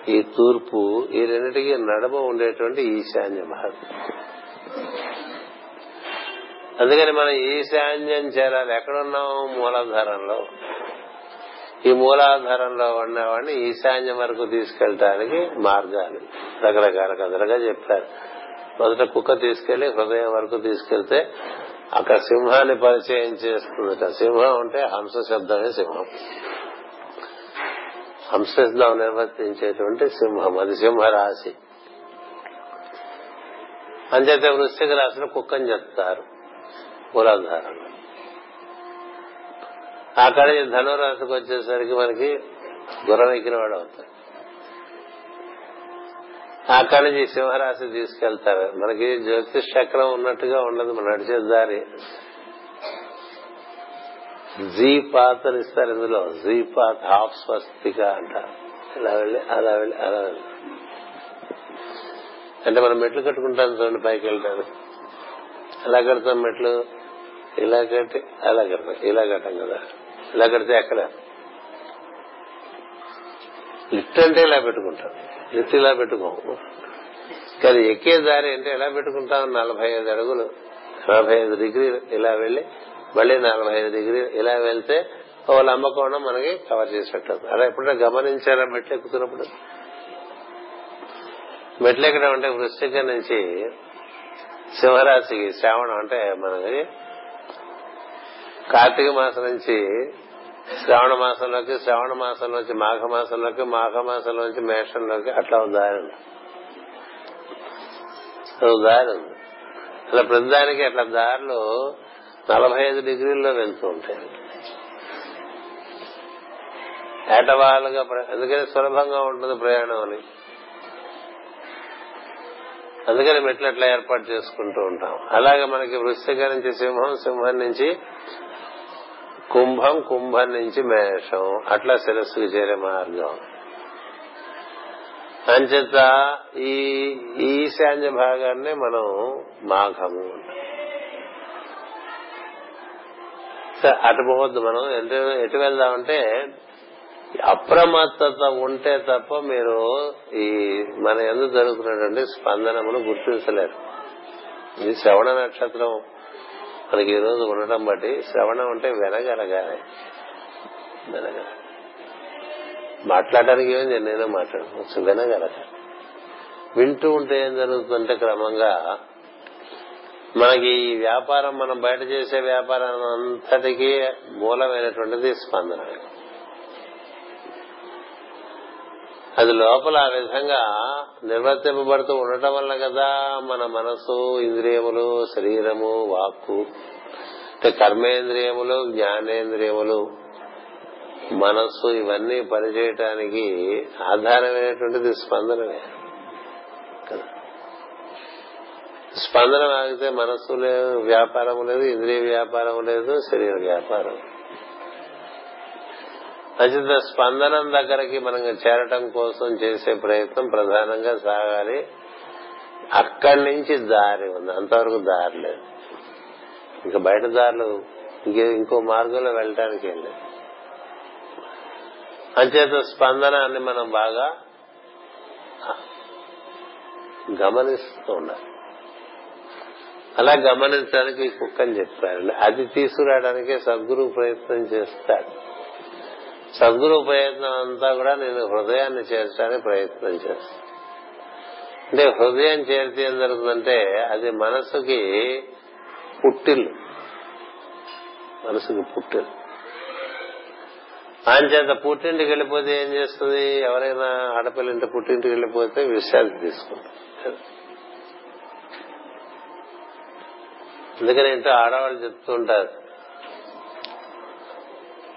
ఈ తూర్పు ఈ రెండింటికి నడుమ ఉండేటువంటి ఈశాన్య మహల్ అందుకని మనం ఈశాన్యం చేరాలి. ఎక్కడున్నాం మూలాధారంలో. ఈ మూలాధారంలో ఉన్నవాడిని ఈశాన్యం వరకు తీసుకెళ్ళటానికి మార్గాలు. రకరకాల కథలుగా చెప్పారు. మొదట కుక్క తీసుకెళ్ళి హృదయం వరకు తీసుకెళ్తే అక్కడ సింహాన్ని పరిచయం చేస్తుందట సింహం అంటే హంస శబ్దమే సింహం. హంసశబ్దం నిర్వర్తించేటువంటి సింహం. అది సింహరాశి. అంచేత వృశ్చిక రాశిలో కుక్కని చెప్తారు. మూలాధారంలో అక్కడ ధనురాశికి వచ్చేసరికి మనకి గుర్రం ఎక్కిన వాడు అవుతాడు. అక్కడి నుంచి సింహరాశి తీసుకెళ్తారు. మనకి జ్యోతిష్ చక్రం ఉన్నట్టుగా ఉండదు. మనం నడిచే దారి. జీ పాత్ అని ఇస్తారు ఇందులో. జీ పాత్ హాఫ్ స్వస్తిక అంటారు. ఇలా వెళ్ళి అలా వెళ్ళి అలా వెళ్ళి. అంటే మనం మెట్లు కట్టుకుంటాం చూడండి పైకి వెళ్ళడానికి. అలా కడతాం మెట్లు. ఇలా కట్టి అలా కడతాం. ఇలా కట్టాం కదా. ఇలా కడితే ఎక్కడ? లిఫ్ట్ అంటే ఇలా పెట్టుకుంటాం. లిఫ్ట్ ఇలా పెట్టుకో. కానీ ఎక్కే దారి అంటే ఎలా పెట్టుకుంటాం నలభై ఐదు అడుగులు. నలభై ఐదు డిగ్రీలు ఇలా వెళ్ళి మళ్ళీ నలభై ఐదు డిగ్రీలు ఇలా వెళ్తే ఓ లంబకోణం మనకి కవర్ చేసినట్టు అలా ఎప్పుడైనా గమనించారా మెట్లు ఎక్కుతున్నప్పుడు? మెట్లు ఎక్కడం అంటే వృశ్చిక నుంచి సింహరాశికి శ్రావణం అంటే మనకి కార్తీక మాసం నుంచి శ్రావణ మాసంలోకి శ్రావణ మాసంలోంచి మాఘ మాసంలోకి మాఘ మాసంలోంచి మేషంలోకి అట్లా ఉదాహరణ ఉదాహరణ అలా ప్రతిదానికి అట్లా దారులు నలభై ఐదు డిగ్రీల్లో వెళ్తూ ఉంటాయి. ఏటవాలుగా అందుకని సులభంగా ఉంటుంది ప్రయాణం అని? అందుకని మెట్లు అట్లా ఏర్పాటు చేసుకుంటూ ఉంటాం. అలాగే మనకి వృశ్చిక నుంచి సింహం సింహం నుంచి కుంభం కుంభం నుంచి మేషం. అట్లా శిరస్సుకు చేరే మార్గం. అంచేత ఈ ఈశాన్య భాగాన్ని మనం మాఘము అటు. పోవద్దు మనం. ఎటు ఎటు వెళ్దామంటే అప్రమత్తత ఉంటే తప్ప మీరు ఈ మన ఎందుకు జరుగుతున్నటువంటి స్పందనమును గుర్తించలేరు. ఇది శ్రవణ నక్షత్రం. మనకి ఈ రోజు ఉండటం బట్టి శ్రవణం అంటే వినగలగాలి వినగల మాట్లాడడానికి ఏమైంది నేనే మాట్లాడుకోవచ్చు వినగలగ వింటూ ఉంటే ఏం జరుగుతుందంటే క్రమంగా మనకి ఈ వ్యాపారం మనం బయట చేసే వ్యాపారం అంతటికీ మూలమైనటువంటిది స్పందన. అది లోపల ఆ విధంగా నిర్వర్తింపబడుతూ ఉండటం వల్ల కదా మన మనసు ఇంద్రియములు శరీరము వాక్కు కర్మేంద్రియములు జ్ఞానేంద్రియములు మనస్సు ఇవన్నీ పనిచేయటానికి ఆధారమైనటువంటిది స్పందనమే. కదా? స్పందన ఆగితే మనస్సు లేదు వ్యాపారం లేదు ఇంద్రియ వ్యాపారం లేదు శరీర వ్యాపారం. అంచేత స్పందనం దగ్గరకి మనం చేరటం కోసం చేసే ప్రయత్నం ప్రధానంగా సాగాలి. అక్కడి నుంచి దారి ఉంది. అంతవరకు దారి లేదు. ఇంకా బయట దారులు ఇంకే ఇంకో మార్గంలో వెళ్ళటానికి ఏం లేదు. అంచేత స్పందనాన్ని మనం బాగా గమనిస్తూ ఉండాలి. అలా గమనించడానికి కుక్కని చెప్పారు అది తీసుకురావడానికే సద్గురు ప్రయత్నం చేస్తాడు. సద్గురు ప్రయత్నం అంతా కూడా నేను హృదయాన్ని చేర్చడానికి ప్రయత్నం చేస్తాను. అంటే హృదయం చేరితే ఏం జరుగుతుందంటే అది మనసుకి పుట్టిల్లు. మనసుకి పుట్టిల్లు. చేత పుట్టింటికి వెళ్ళిపోతే ఏం చేస్తుంది? ఎవరైనా ఆడపిల్లంటే పుట్టింటికి వెళ్ళిపోతే విశ్రాంతి తీసుకుంటారు. అందుకని ఇంట్లో ఆడవాళ్ళు చెప్తూ ఉంటారు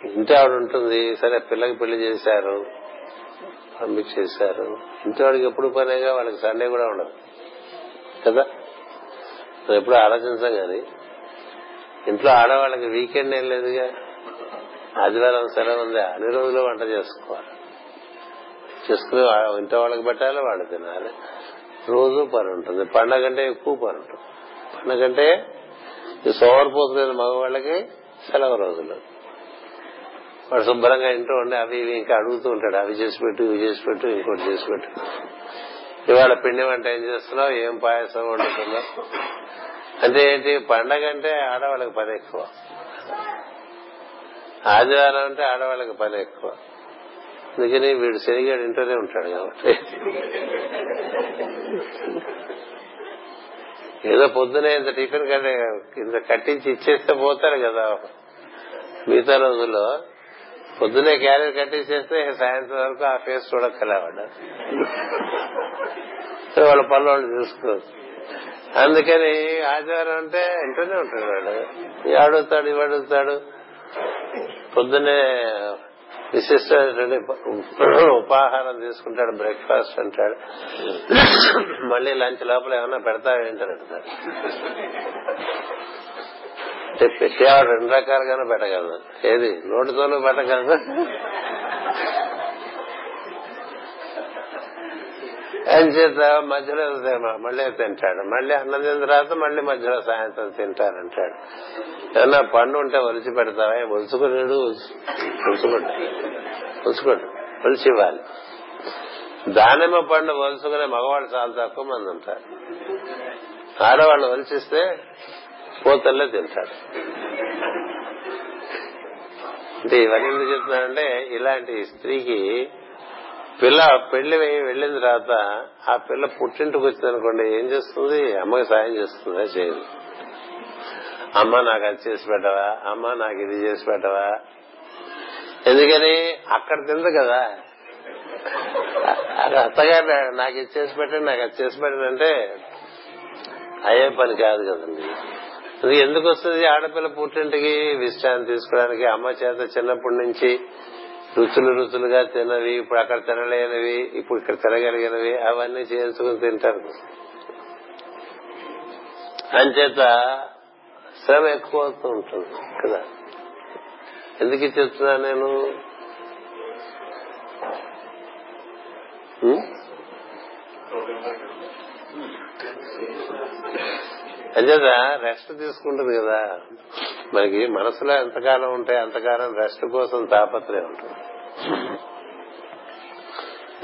ఇంటి ఆవిడ ఉంటుంది సరే పిల్లకి పెళ్ళి చేశారు పంపించేశారు ఇంటి వాడికి ఎప్పుడు పనేగా వాళ్ళకి సండే కూడా ఉండదు. కదా? ఎప్పుడు ఆలోచించాం కానీ ఇంట్లో ఆడవాళ్ళకి వీకెండ్ ఏం లేదుగా. ఆదివారం సెలవు ఉంది అన్ని రోజులు వంట చేసుకోవాలి. చేసుకుని ఇంట్లో వాళ్ళకి పెట్టాలి వాళ్ళు తినాలి. రోజు పని ఉంటుంది. పండగ కంటే ఎక్కువ పని ఉంటుంది. పండగ అంటే సోవర్ సోమరిపోతున్న మగవాళ్ళకి సెలవు రోజులు. వాడు శుభ్రంగా ఇంట్లో ఉండి అవి ఇవి ఇంకా అడుగుతూ ఉంటాడు. అవి చేసి పెట్టు ఇవి చేసి పెట్టు ఇంకోటి చేసి పెట్టు. ఇవాళ పిండి వంట ఏం చేస్తున్నావు? ఏం పాయసం వండుతున్నావు? అంటే ఏంటి? పండగ అంటే ఆడవాళ్ళకి పని ఎక్కువ. ఆదివారం అంటే ఆడవాళ్ళకి పని ఎక్కువ. అందుకని వీడు శనిగాడు ఇంట్లోనే ఉంటాడు కాబట్టి. ఏదో పొద్దునే ఇంత టిఫిన్ కంటే ఇంత కట్టించి ఇచ్చేస్తే పోతారు కదా. మిగతా రోజుల్లో పొద్దునే క్యారియర్ కట్టేసేస్తే సాయంత్రం వరకు ఆ ఫేస్ చూడక్కలేవాడు వాళ్ళ పనులు వాళ్ళు చూసుకోవచ్చు. అందుకని ఆదివారం అంటే ఇంట్లోనే ఉంటాడు వాడు. ఇవి అడుగుతాడు ఇవి అడుగుతాడు విశిష్ట ఉపాహారం తీసుకుంటాడు బ్రేక్ఫాస్ట్ అంటాడు. మళ్ళీ లంచ్ లోపల ఏమైనా పెడతావేంటని పెట్టేవాడు రెండు రకాలుగానే పెట్టగలదు ఏది? నోటితోనూ పెట్టగలదు అని చేత మధ్యలో మళ్ళీ తింటాడు. మళ్ళీ అన్నం తిన్న తర్వాత మళ్ళీ మధ్యలో సాయంత్రం తింటారంటాడు ఏమన్నా పండు ఉంటే ఒలిచి పెడతావా? ఒలుచుకునేడు ఒలుచుకోండి. ఒలుచుకోండి. ఒలిచి ఇవ్వాలి దానిమ్మ పండు ఒలుచుకునే మగవాళ్ళు చాలా తక్కువ మంది ఉంటారు. ఆడవాళ్ళు ఒలిచిస్తే పోతల్లే తెలిసాడు అంటే ఇవన్నీ ఎందుకు చెప్తున్నానంటే ఇలాంటి స్త్రీకి పిల్ల పెళ్ళి వెళ్ళిన తర్వాత ఆ పిల్ల పుట్టింటికి వచ్చింది అనుకోండి ఏం చేస్తుంది? అమ్మకి సాయం చేస్తుందా? చేయదు. అమ్మ నాకు అది చేసి పెట్టవా? అమ్మ నాకు ఇది చేసి పెట్టవా? ఎందుకని? అక్కడ తింది కదా. అత్తగారు నాకు ఇది చేసి పెట్టండి నాకు అది చేసి పెట్టండి అంటే అయ్యే పని కాదు కదండి. ఎందుకు వస్తుంది? ఆడపిల్ల పుట్టింటికి విశ్రాంతి తీసుకోవడానికి అమ్మ చేత చిన్నప్పటి నుంచి రుచులు రుచులుగా తినవి ఇప్పుడు అక్కడ తినలేనివి ఇప్పుడు ఇక్కడ తినగలిగినవి అవన్నీ చేయించుకుని తింటారు. అంచేత శ్రమ ఎక్కువ అవుతూ ఉంటుంది కదా. ఎందుకు చెప్తున్నా నేను? అంచేత రెస్ట్ తీసుకుంటుంది కదా. మనకి మనసులో ఎంతకాలం ఉంటే అంతకాలం రెస్ట్ కోసం తాపత్రయం. ఉంటుంది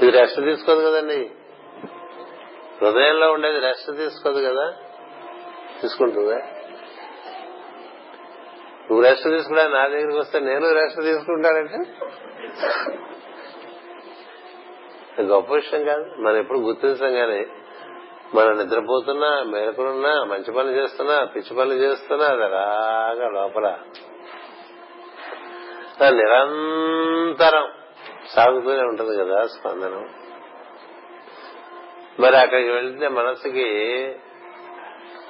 ఇది రెస్ట్ తీసుకోదు కదండి. హృదయంలో ఉండేది రెస్ట్ తీసుకోదు కదా. తీసుకుంటుందా? నువ్వు రెస్ట్ తీసుకున్నా నా దగ్గరికి వస్తే నేను రెస్ట్ తీసుకుంటానంటే? గొప్ప విషయం కాదు. మనం ఎప్పుడు గుర్తించాం కానీ మనం నిద్రపోతున్నా మేలుకున్నా మంచి పని చేస్తున్నా పిచ్చి పనులు చేస్తున్నా అది రాగా లోపల? నిరంతరం సాగుతూనే ఉంటుంది కదా స్పందనం. మరి అక్కడికి వెళ్తే మనసుకి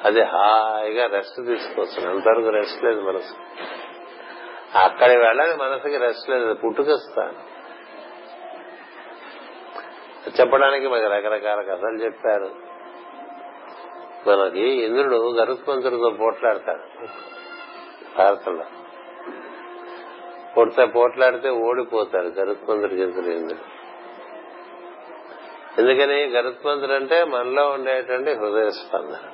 అది హాయిగా రెస్ట్ తీసుకోవచ్చు. అంతవరకు రెస్ట్ లేదు మనసు అక్కడికి వెళ్ళని మనసుకి రెస్ట్ లేదు పుట్టుకొస్తాను చెప్పడానికి మనకి రకరకాల కథలు చెప్పారు. మనకి ఇంద్రుడు గరుత్మంతుడితో పోట్లాడతాడు. భారతంలో పొడితే పోట్లాడితే ఓడిపోతాడు గరుత్మంతుడికి చేతులు ఇంద్రుడు. ఎందుకని గరుత్మంతుడు అంటే మనలో ఉండేటువంటి హృదయ స్పందన.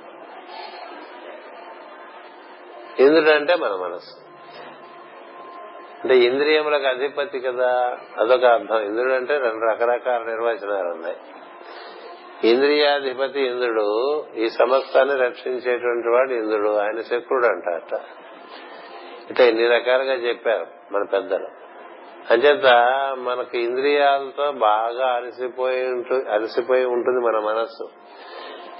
ఇంద్రుడు అంటే మన మనసు అంటే ఇంద్రియములకు అధిపతి కదా అదొక అర్థం. ఇంద్రుడు అంటే రెండు రకరకాల నిర్వచనాలు ఉన్నాయి. ఇంద్రియాధిపతి ఇంద్రుడు ఈ సమస్తాన్ని రక్షించేటువంటి వాడు ఇంద్రుడు. ఆయన శక్రుడు అంటారట. ఇట్లా ఇన్ని రకాలుగా చెప్పారు మన పెద్దలు. అంచేత మనకు ఇంద్రియాలతో బాగా అలసిపోయి అలసిపోయి ఉంటుంది మన మనస్సు.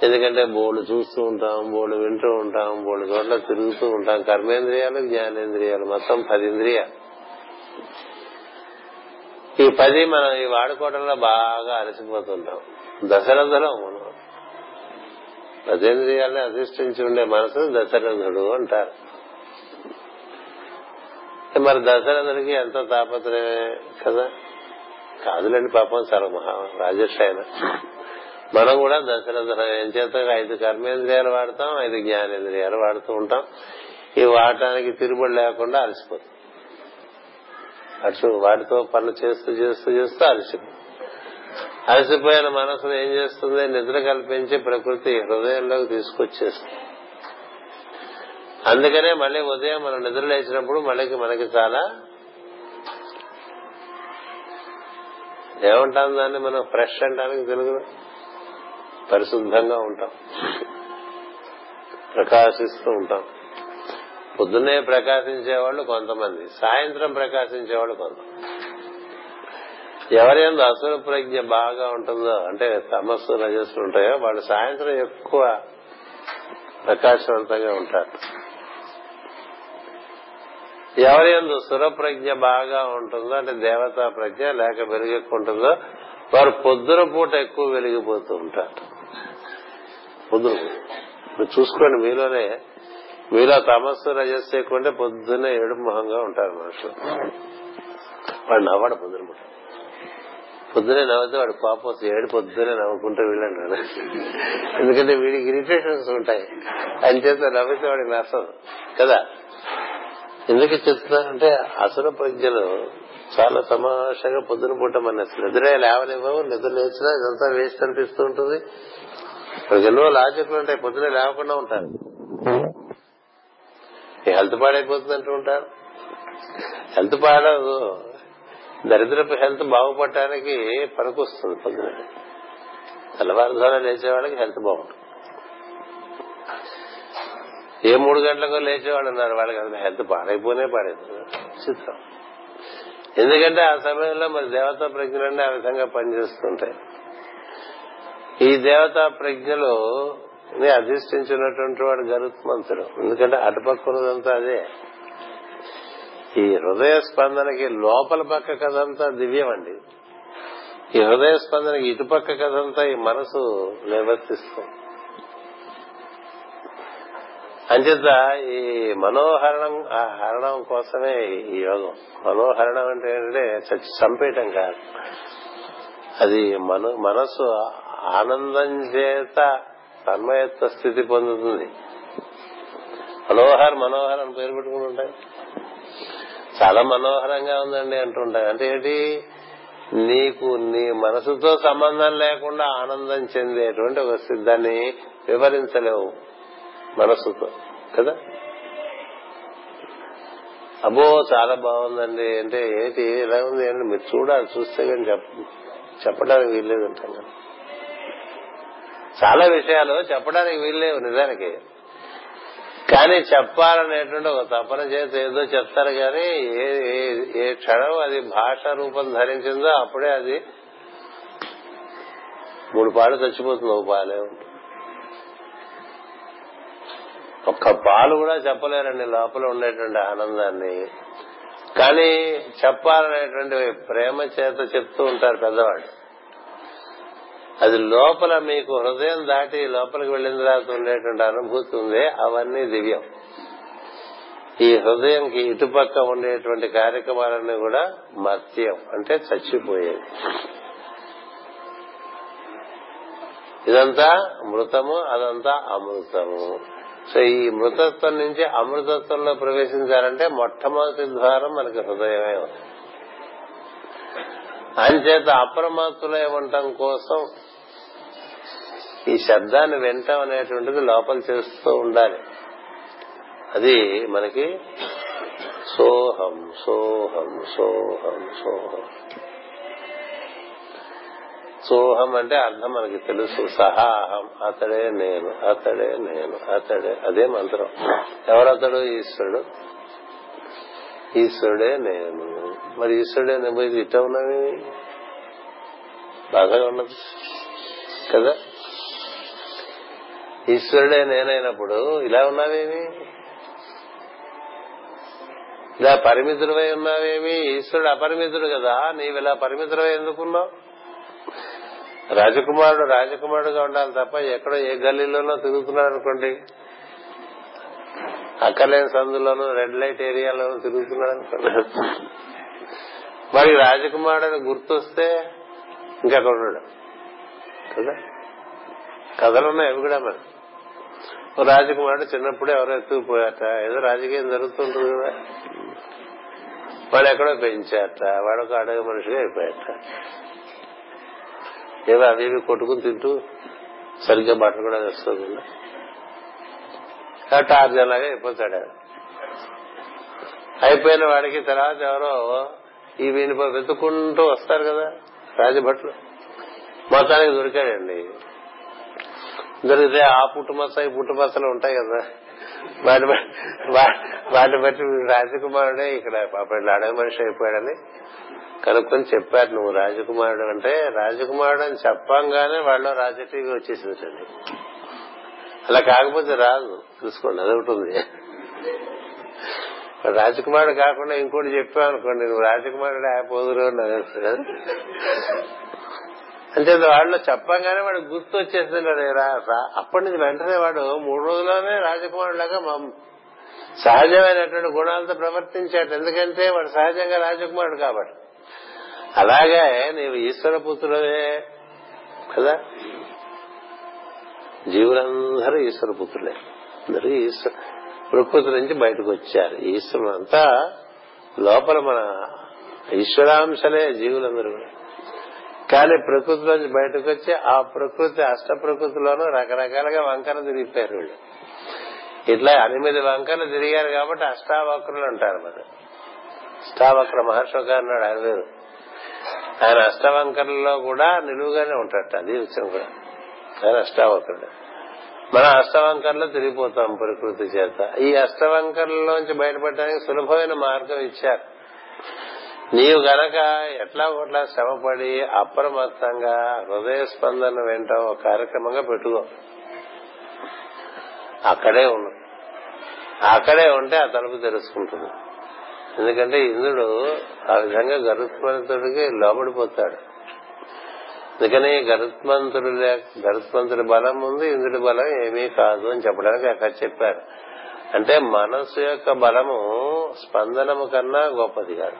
ఎందుకంటే బోర్డు చూస్తూ ఉంటాం బోర్డు వింటూ ఉంటాం బోర్డు చోట్ల తిరుగుతూ ఉంటాం. కర్మేంద్రియాలు జ్ఞానేంద్రియాలు. మొత్తం పది ఇంద్రియాలు. ఈ పది మనం ఈ వాడుకోవడంలో బాగా అలసిపోతుంటాం. దశరథులం మనం పదేంద్రియాలని అధిష్ఠించి ఉండే మనసు దశరథుడు అంటారు. మరి దశరథుడికి ఎంత తాపత్రయమే కదా? కాదులేండి పాపం సర్వమహా రాజేష్ ఆయన. మనం కూడా దశరథుడు ఏం చేత ఐదు కర్మేంద్రియాలు వాడతాం ఐదు జ్ఞానేంద్రియాలు వాడుతూ ఉంటాం. ఈ వాడటానికి తిరుగుబడి లేకుండా అలసిపోతాం. అటు వాటితో పనులు చేస్తూ చేస్తూ చేస్తూ అలసిపోయి అలసిపోయిన మనసును ఏం చేస్తుంది? నిద్ర కల్పించి ప్రకృతి హృదయంలోకి తీసుకొచ్చేస్తుంది. అందుకనే మళ్ళీ ఉదయం మనం నిద్ర లేచినప్పుడు మళ్ళీ మనకి చాలా ఏమంటాం దాన్ని మనం? ఫ్రెష్ అంటానికి తెలుగులో? పరిశుద్ధంగా ఉంటాం. ప్రకాశిస్తూ ఉంటాం. పొద్దున్నే ప్రకాశించేవాళ్ళు కొంతమంది సాయంత్రం ప్రకాశించేవాళ్ళు కొంతమంది. ఎవరి ఎందు అసుర ప్రజ్ఞ బాగా ఉంటుందో అంటే తమస్సు రజస్సు ఉంటాయో వాళ్ళు సాయంత్రం ఎక్కువ ప్రకాశవంతంగా ఉంటారు. ఎవరి ఎందు సురప్రజ్ఞ బాగా ఉంటుందో అంటే దేవతా ప్రజ్ఞ లేక వెలుగెక్కుంటుందో వారు పొద్దున పూట ఎక్కువ వెలిగిపోతూ ఉంటారు. పొద్దున చూసుకోండి మీలోనే మీలో తమస్సు రజస్సు ఎక్కువ ఉంటే పొద్దున్నే ఏడు మొహంగా ఉంటారు మనుషులు. వాడు నవ్వాడు పొద్దున పొద్దునే నవ్వితే వాడు పాపం వస్తే ఏడు పొద్దునే నవ్వుకుంటూ వీళ్ళంటాడు ఎందుకంటే వీడికి ఇరిటేషన్స్ ఉంటాయి. ఆయన చేత నవ్వితే వాడికి నచ్చదు కదా? ఎందుకు చెప్తున్నానంటే అసుర ప్రజ్ఞలు చాలా తమాషాగా పొద్దున పుట్టమని అసలు నిద్రే లేవనివ్వవు నిద్ర లేచినా ఇదంతా వేస్ట్ అనిపిస్తూ ఉంటుంది. ఎన్నో లాజిక్లు ఉంటాయి. పొద్దునే లేవకుండా ఉంటారు. ఈ హెల్త్ పాడైపోతుంది అంటూ ఉంటారు? హెల్త్ పాడదు దరిద్రపు హెల్త్ బాగుపడటానికి పనికొస్తుంది పొద్దున. తెల్లవారుజామున లేచే వాళ్ళకి హెల్త్ బాగుంటుంది. ఏ మూడు గంటలకు లేచేవాళ్ళు ఉన్నారు? వాళ్ళకి అసలు హెల్త్ పాడైపోనే పాడేది చిత్రం. ఎందుకంటే ఆ సమయంలో మరి దేవతా ప్రజ్ఞలన్నీ ఆ విధంగా పనిచేస్తుంటాయి. ఈ దేవతా ప్రజ్ఞలు అధిష్ఠించినటువంటి వాడు గరుత్మంతుడు ఎందుకంటే అటుపక్కున్నదంతా అదే. ఈ హృదయ స్పందనకి లోపల పక్క కథంతా దివ్యం అండి ఈ హృదయ స్పందనకి ఇటుపక్క కథంతా ఈ మనసు నివర్తిస్తుంది అంచేత ఈ మనోహరణం ఆ హరణం కోసమే ఈ యోగం. మనోహరణం అంటే ఏంటంటే చచ్చి చంపేయటం కాదు. అది మన మనసు ఆనందం చేత తన్మయత్వ స్థితి పొందుతుంది. మనోహర్ మనోహర్ అని పేరు పెట్టుకుని ఉంటాయి. చాలా మనోహరంగా ఉందండి అంటుంటాయి. అంటే ఏంటి? నీకు నీ మనసుతో సంబంధం లేకుండా ఆనందం చెందేటువంటి ఒక సిద్ధాన్ని వివరించలేవు మనసుతో కదా? అబ్బో చాలా బాగుందండి. అంటే ఏంటి? ఎలా ఉంది అంటే మీరు చూడాలి చూస్తే కానీ చెప్పడానికి వీల్లేదు అంటాం కదా చాలా విషయాలు చెప్పడానికి వీల్లేవు నిజానికి. కానీ చెప్పాలనేటువంటి ఒక తపన చేత ఏదో చెప్తారు కానీ ఏ క్షణం అది భాష రూపం ధరించిందో అప్పుడే అది మూడు పాలు చచ్చిపోతుంది ఒక పాలే ఒక్క పాలు కూడా చెప్పలేరండి లోపల ఉండేటువంటి ఆనందాన్ని. కానీ చెప్పాలనేటువంటి ప్రేమ చేత చెప్తూ ఉంటారు పెద్దవాళ్ళు. అది లోపల మీకు హృదయం దాటి లోపలికి వెళ్ళిన తర్వాత ఉండేటువంటి అనుభూతి ఉందే. అవన్నీ దివ్యం. ఈ హృదయంకి ఇటుపక్క ఉండేటువంటి కార్యక్రమాలన్నీ కూడా మత్యం అంటే చచ్చిపోయేది ఇదంతా మృతము అదంతా అమృతము. సో ఈ మృతత్వం నుంచి అమృతత్వంలో ప్రవేశించాలంటే మొట్టమొదటి ద్వారం మనకి హృదయమే అంచేత అప్రమత్తులై ఉండటం కోసం ఈ శబ్దాన్ని వినటం అనేటువంటిది లోపల చేస్తూ ఉండాలి. అది మనకి సోహం సోహం సోహం సోహం. సోహం అంటే అర్థం మనకి తెలుసు. సహాహం అతడే నేను అతడే నేను అతడే. అదే మంత్రం. ఎవరతడు? ఈశ్వరుడు. ఈశ్వరుడే నేను. మరి ఈశ్వరుడే నేను ఇది ఇట్ట ఉన్నవి బాగా ఉన్నది కదా? ఈశ్వరుడే నేనైనప్పుడు ఇలా ఉన్నావేమి? ఇలా పరిమితుడివై ఉన్నావేమి? ఈశ్వరుడు అపరిమితుడు కదా నీవు ఇలా పరిమితుడివై ఎందుకున్నావు? రాజకుమారుడు రాజకుమారుడుగా ఉండాలి తప్ప ఎక్కడో ఏ గల్లీలోనో తిరుగుతున్నాడు అనుకోండి అక్కలేని సందులోనూ రెడ్ లైట్ ఏరియాలోనూ తిరుగుతున్నాడు అనుకోండి మరి రాజకుమారుడు గుర్తొస్తే ఇంకా ఉన్నాడు. కదా? కథలున్నాయి అవి కూడా మరి. రాజకుమారుడు చిన్నప్పుడే ఎవరో ఎత్తుకుపోయారట. ఏదో రాజకీయం జరుగుతుంటుంది కదా. వాడు ఎక్కడో పెంచారట. వాడు ఒక అడగ మనిషిగా అయిపోయాట ఏదో అవి ఇవి కొట్టుకుని తింటూ సరిగ్గా బట్టలు కూడా వేస్తుంది కాబట్టి లాగా అయిపోతాడు అయిపోయిన వాడికి తర్వాత ఎవరో ఈ వీని వెతుక్కుంటూ వస్తారు కదా రాజభట్లు. మొత్తానికి దొరికాడండి. దొరికితే ఆ పుట్టుమస ఈ పుట్టుమసలు ఉంటాయి కదా. వాటి వాటిని బట్టి రాజకుమారుడే ఇక్కడ అప్పుడు అడవి మనిషి అయిపోయాడని కనుక్కొని చెప్పారు నువ్వు. రాజకుమారుడు అంటే రాజకుమారుడు అని చెప్పంగానే వాళ్ళు రాజటీవీ వచ్చేసిందండి అలా కాకపోతే రాదు. చూసుకోండి అదొకటి ఉంది రాజకుమారుడు కాకుండా ఇంకోటి చెప్పావు అనుకోండి నువ్వు రాజకుమారుడు ఆపోదురు అంటే వాళ్ళు చెప్పంగానే వాడు గుర్తు వచ్చేస్తున్నాడు అప్పటి నుంచి వెంటనే వాడు మూడు రోజుల్లోనే రాజకుమారులాగా సహజమైనటువంటి గుణాలతో ప్రవర్తించాడు. ఎందుకంటే వాడు సహజంగా రాజకుమారుడు కాబట్టి. అలాగే నీవు ఈశ్వర పుత్రుడవే కదా? జీవులందరూ ఈశ్వర పుత్రులే. అందరూ ఈశ్వర ప్రకృతి నుంచి బయటకు వచ్చారు ఈశ్వరుడు అంతా లోపల మన ఈశ్వరాంశలే జీవులందరూ కూడా. కానీ ప్రకృతిలోంచి బయటకు వచ్చి ఆ ప్రకృతి అష్ట ప్రకృతిలోనూ రకరకాలుగా వంకర తిరిగిపోయారు వీళ్ళు. ఇట్లా ఎనిమిది వంకరలు తిరిగారు కాబట్టి అష్టావక్రులు అంటారు మరి. అష్టావక్ర మహర్షి ఒక అన్నాడు ఆయన వేరు. ఆయన అష్టవంకరలో కూడా నిలువుగానే ఉంటాడట అది విషయం కూడా. ఆయన అష్టావక్రుడు. మన అష్టవంకరలో తిరిగిపోతాం ప్రకృతి చేత. ఈ అష్టవంకరలోంచి బయటపడడానికి సులభమైన మార్గం ఇచ్చారు. నీవు గనక ఎట్లా ఒకట్లా శ్రమపడి అప్రమత్తంగా హృదయ స్పందన వెంట ఒక కార్యక్రమంగా పెట్టుకో. అక్కడే ఉండు. అక్కడే ఉంటే ఆ తలుపు తెలుసుకుంటుంది ఎందుకంటే ఇంద్రుడు ఆ విధంగా గరుత్మంతుడికి లోబడిపోతాడు అందుకని గరుత్మంతుడు గరుత్మంతుడి బలం ఉంది ఇంద్రుడి బలం ఏమీ కాదు అని చెప్పడానికి అక్కడ చెప్పారు. అంటే మనస్సు యొక్క బలము స్పందనము కన్నా గొప్పది కాదు.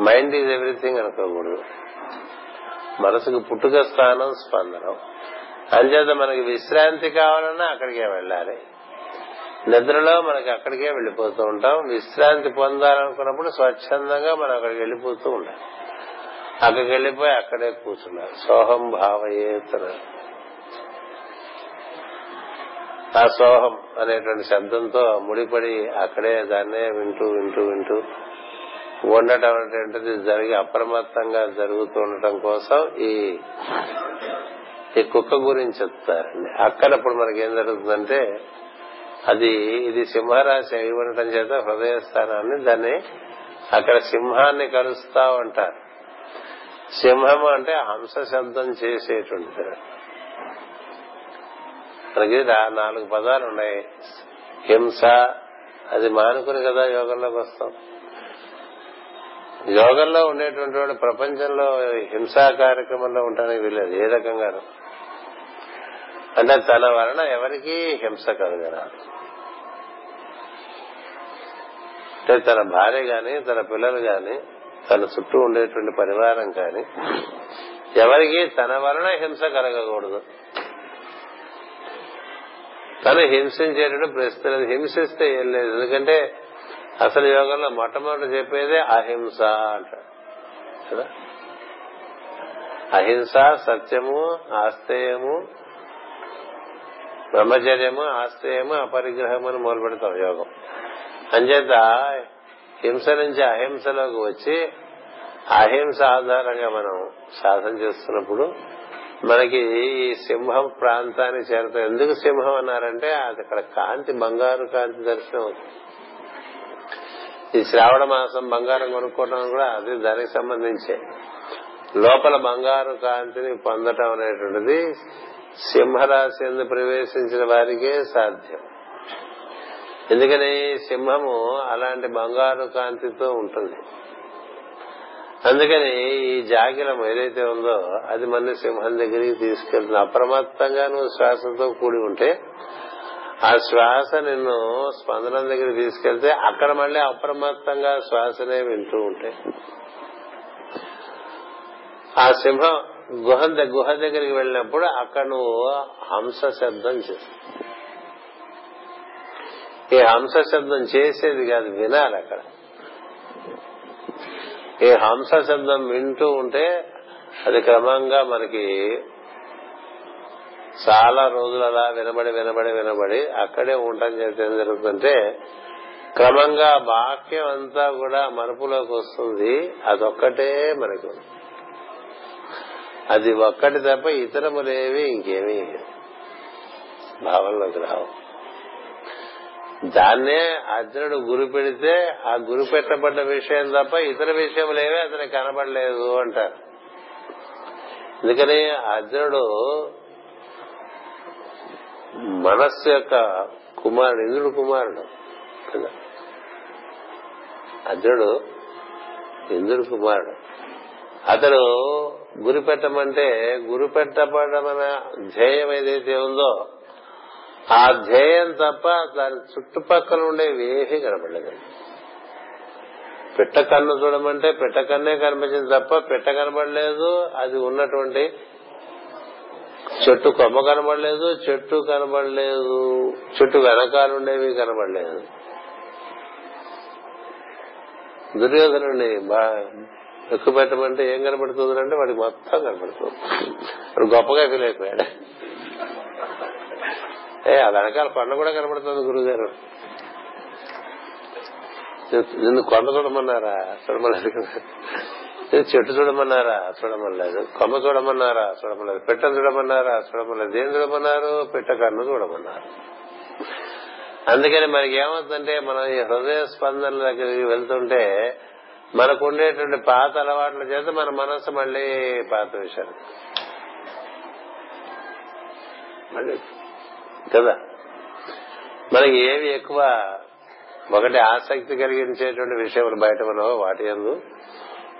మైండ్ ఈజ్ ఎవ్రీథింగ్ అనుకోకూడదు. మనసుకు పుట్టుక స్థానం స్పందనం. అంచేత మనకి విశ్రాంతి కావాలన్నా అక్కడికే వెళ్ళాలి. నిద్రలో మనకి అక్కడికే వెళ్ళిపోతూ ఉంటాం. విశ్రాంతి పొందాలనుకున్నప్పుడు స్వచ్ఛందంగా మనం అక్కడికి వెళ్ళిపోతూ ఉండాలి. అక్కడికి వెళ్ళిపోయి అక్కడే కూర్చున్నారు సోహం భావయేతర. ఆ సోహం అనేటువంటి శబ్దంతో ముడిపడి అక్కడే దాన్నే వింటూ వింటూ వింటూ ఉండటం అనేటువంటిది జరిగి అప్రమత్తంగా జరుగుతూ ఉండటం కోసం ఈ ఈ కుక్క గురించి చెప్తారండి. అక్కడ ఇప్పుడు మనకి ఏం జరుగుతుందంటే అది ఇది సింహరాశి అయి ఉండటం చేత హృదయ స్థానాన్ని దాన్ని అక్కడ సింహాన్ని కలుస్తా ఉంటారు సింహం అంటే హంస శబ్దం చేసేటువంటి మనకి నాలుగు పదాలు ఉన్నాయి. హింస అది మానుకుని కదా యోగంలోకి వస్తాం. యోగంలో ఉండేటువంటి వాడు ప్రపంచంలో హింసా కార్యక్రమంలో ఉండడానికి వీలేదు ఏ రకంగా అంటే తన వలన ఎవరికీ హింస కలగరాదు. అంటే తన భార్య గాని తన పిల్లలు గాని తన చుట్టూ ఉండేటువంటి పరివారం కాని ఎవరికి తన వలన హింస కలగకూడదు. తను హింసించేటప్పుడు ప్రస్తుతం హింసిస్తే ఏం లేదు. ఎందుకంటే అసలు యోగంలో మొట్టమొదటి చెప్పేదే అహింస అంటాడు. కదా? అహింస సత్యము ఆస్తేయము బ్రహ్మచర్యము ఆస్తేయము అపరిగ్రహము అని మొదలు పెడతాం యోగం. అంచేత హింస నుంచి అహింసలోకి వచ్చి అహింస ఆధారంగా మనం సాధన చేస్తున్నప్పుడు మనకి ఈ సింహం ప్రాంతానికి చేరతాం. ఎందుకు సింహం అన్నారంటే అది అక్కడ కాంతి బంగారు కాంతి దర్శనం అవుతుంది. ఈ శ్రావణ మాసం బంగారం కొనుక్కోవడం కూడా అది దానికి సంబంధించే. లోపల బంగారు కాంతిని పొందటం అనేటువంటిది సింహరాశి ఎందు ప్రవేశించిన వారికే సాధ్యం. ఎందుకని సింహము అలాంటి బంగారు కాంతితో ఉంటుంది. అందుకని ఈ జాగిరం ఏదైతే ఉందో అది మన సింహం దగ్గరికి తీసుకెళ్తుంది. అప్రమత్తంగా నువ్వు శ్వాసతో కూడి ఉంటే ఆ శ్వాస నిన్ను స్పందనం దగ్గర తీసుకెళ్తే అక్కడ మళ్ళీ అప్రమత్తంగా శ్వాసనే వింటూ ఉంటే. ఆ సింహం గుహ గుహ దగ్గరికి వెళ్ళినప్పుడు అక్కడ నువ్వు హంస శబ్దం చేస్తావు. ఈ హంస శబ్దం చేసేది కాదు వినాలి అక్కడ. ఈ హంస శబ్దం వింటూ ఉంటే అది క్రమంగా మనకి చాలా రోజులు అలా వినబడి వినబడి వినబడి అక్కడే ఉండటం చేస్తే ఏం జరుగుతుందంటే క్రమంగా వాక్యం అంతా కూడా మరుపులోకి వస్తుంది. అదొక్కటే మనకు. అది ఒక్కటి తప్ప ఇతరములేవి ఇంకేమీ భావనలోకి రావు దాన్నే అర్జునుడు గురి పెడితే ఆ గురి పెట్టబడ్డ విషయం తప్ప ఇతర విషయములేవే అతనికి కనబడలేదు అంటారు. ఎందుకని? అర్జునుడు మనస్సు యొక్క కుమారుడు ఇంద్రుడు కుమారుడు. కదా? అర్జునుడు ఇంద్రుడు కుమారుడు. అతడు గురి పెట్టమంటే గురి పెట్టబడమన్న ధ్యేయం ఏదైతే ఉందో ఆ ధ్యేయం తప్ప దాని చుట్టుపక్కల ఉండేవి ఏమీ కనపడలేదండి పిట్ట కన్ను చూడమంటే పిట్ట కన్నే కనిపించింది తప్ప పిట్ట కనబడలేదు అది ఉన్నటువంటి చెట్టు కొమ్మ కనబడలేదు చెట్టు కనబడలేదు చెట్టు వెనకాలుండేవి కనబడలేదు. దుర్యోధనుడిని ఎక్కువ పెట్టమంటే ఏం కనబడుతుంది అంటే వాడికి మొత్తం కనబడుతుంది. వాడు గొప్పగా ఫీల్ అయిపోయాడు ఏ ఆ వెనకాల కొండ కూడా కనబడుతుంది గురుగారు నిన్ను కొండ చూడమన్నారా? చూడమన్నారు కదా చెట్టు చూడమన్నారా? చూడమలేదు కొమ్మ చూడమన్నారా? చూడమలేదు పెట్ట చూడమన్నారా? చూడమలేదు ఏం చూడమన్నారు? పిట్ట కన్ను చూడమన్నారు. అందుకని మనకి ఏమవుతుందంటే మనం ఈ హృదయ స్పందన దగ్గరికి వెళ్తుంటే మనకు ఉండేటువంటి పాత అలవాట్ల చేత మన మనసు మళ్ళీ పాత విషయాలు. కదా? మనకి ఏవి ఎక్కువ ఒకటి ఆసక్తి కలిగించేటువంటి విషయములు బయట ఉన్నవో వాటి ఎందు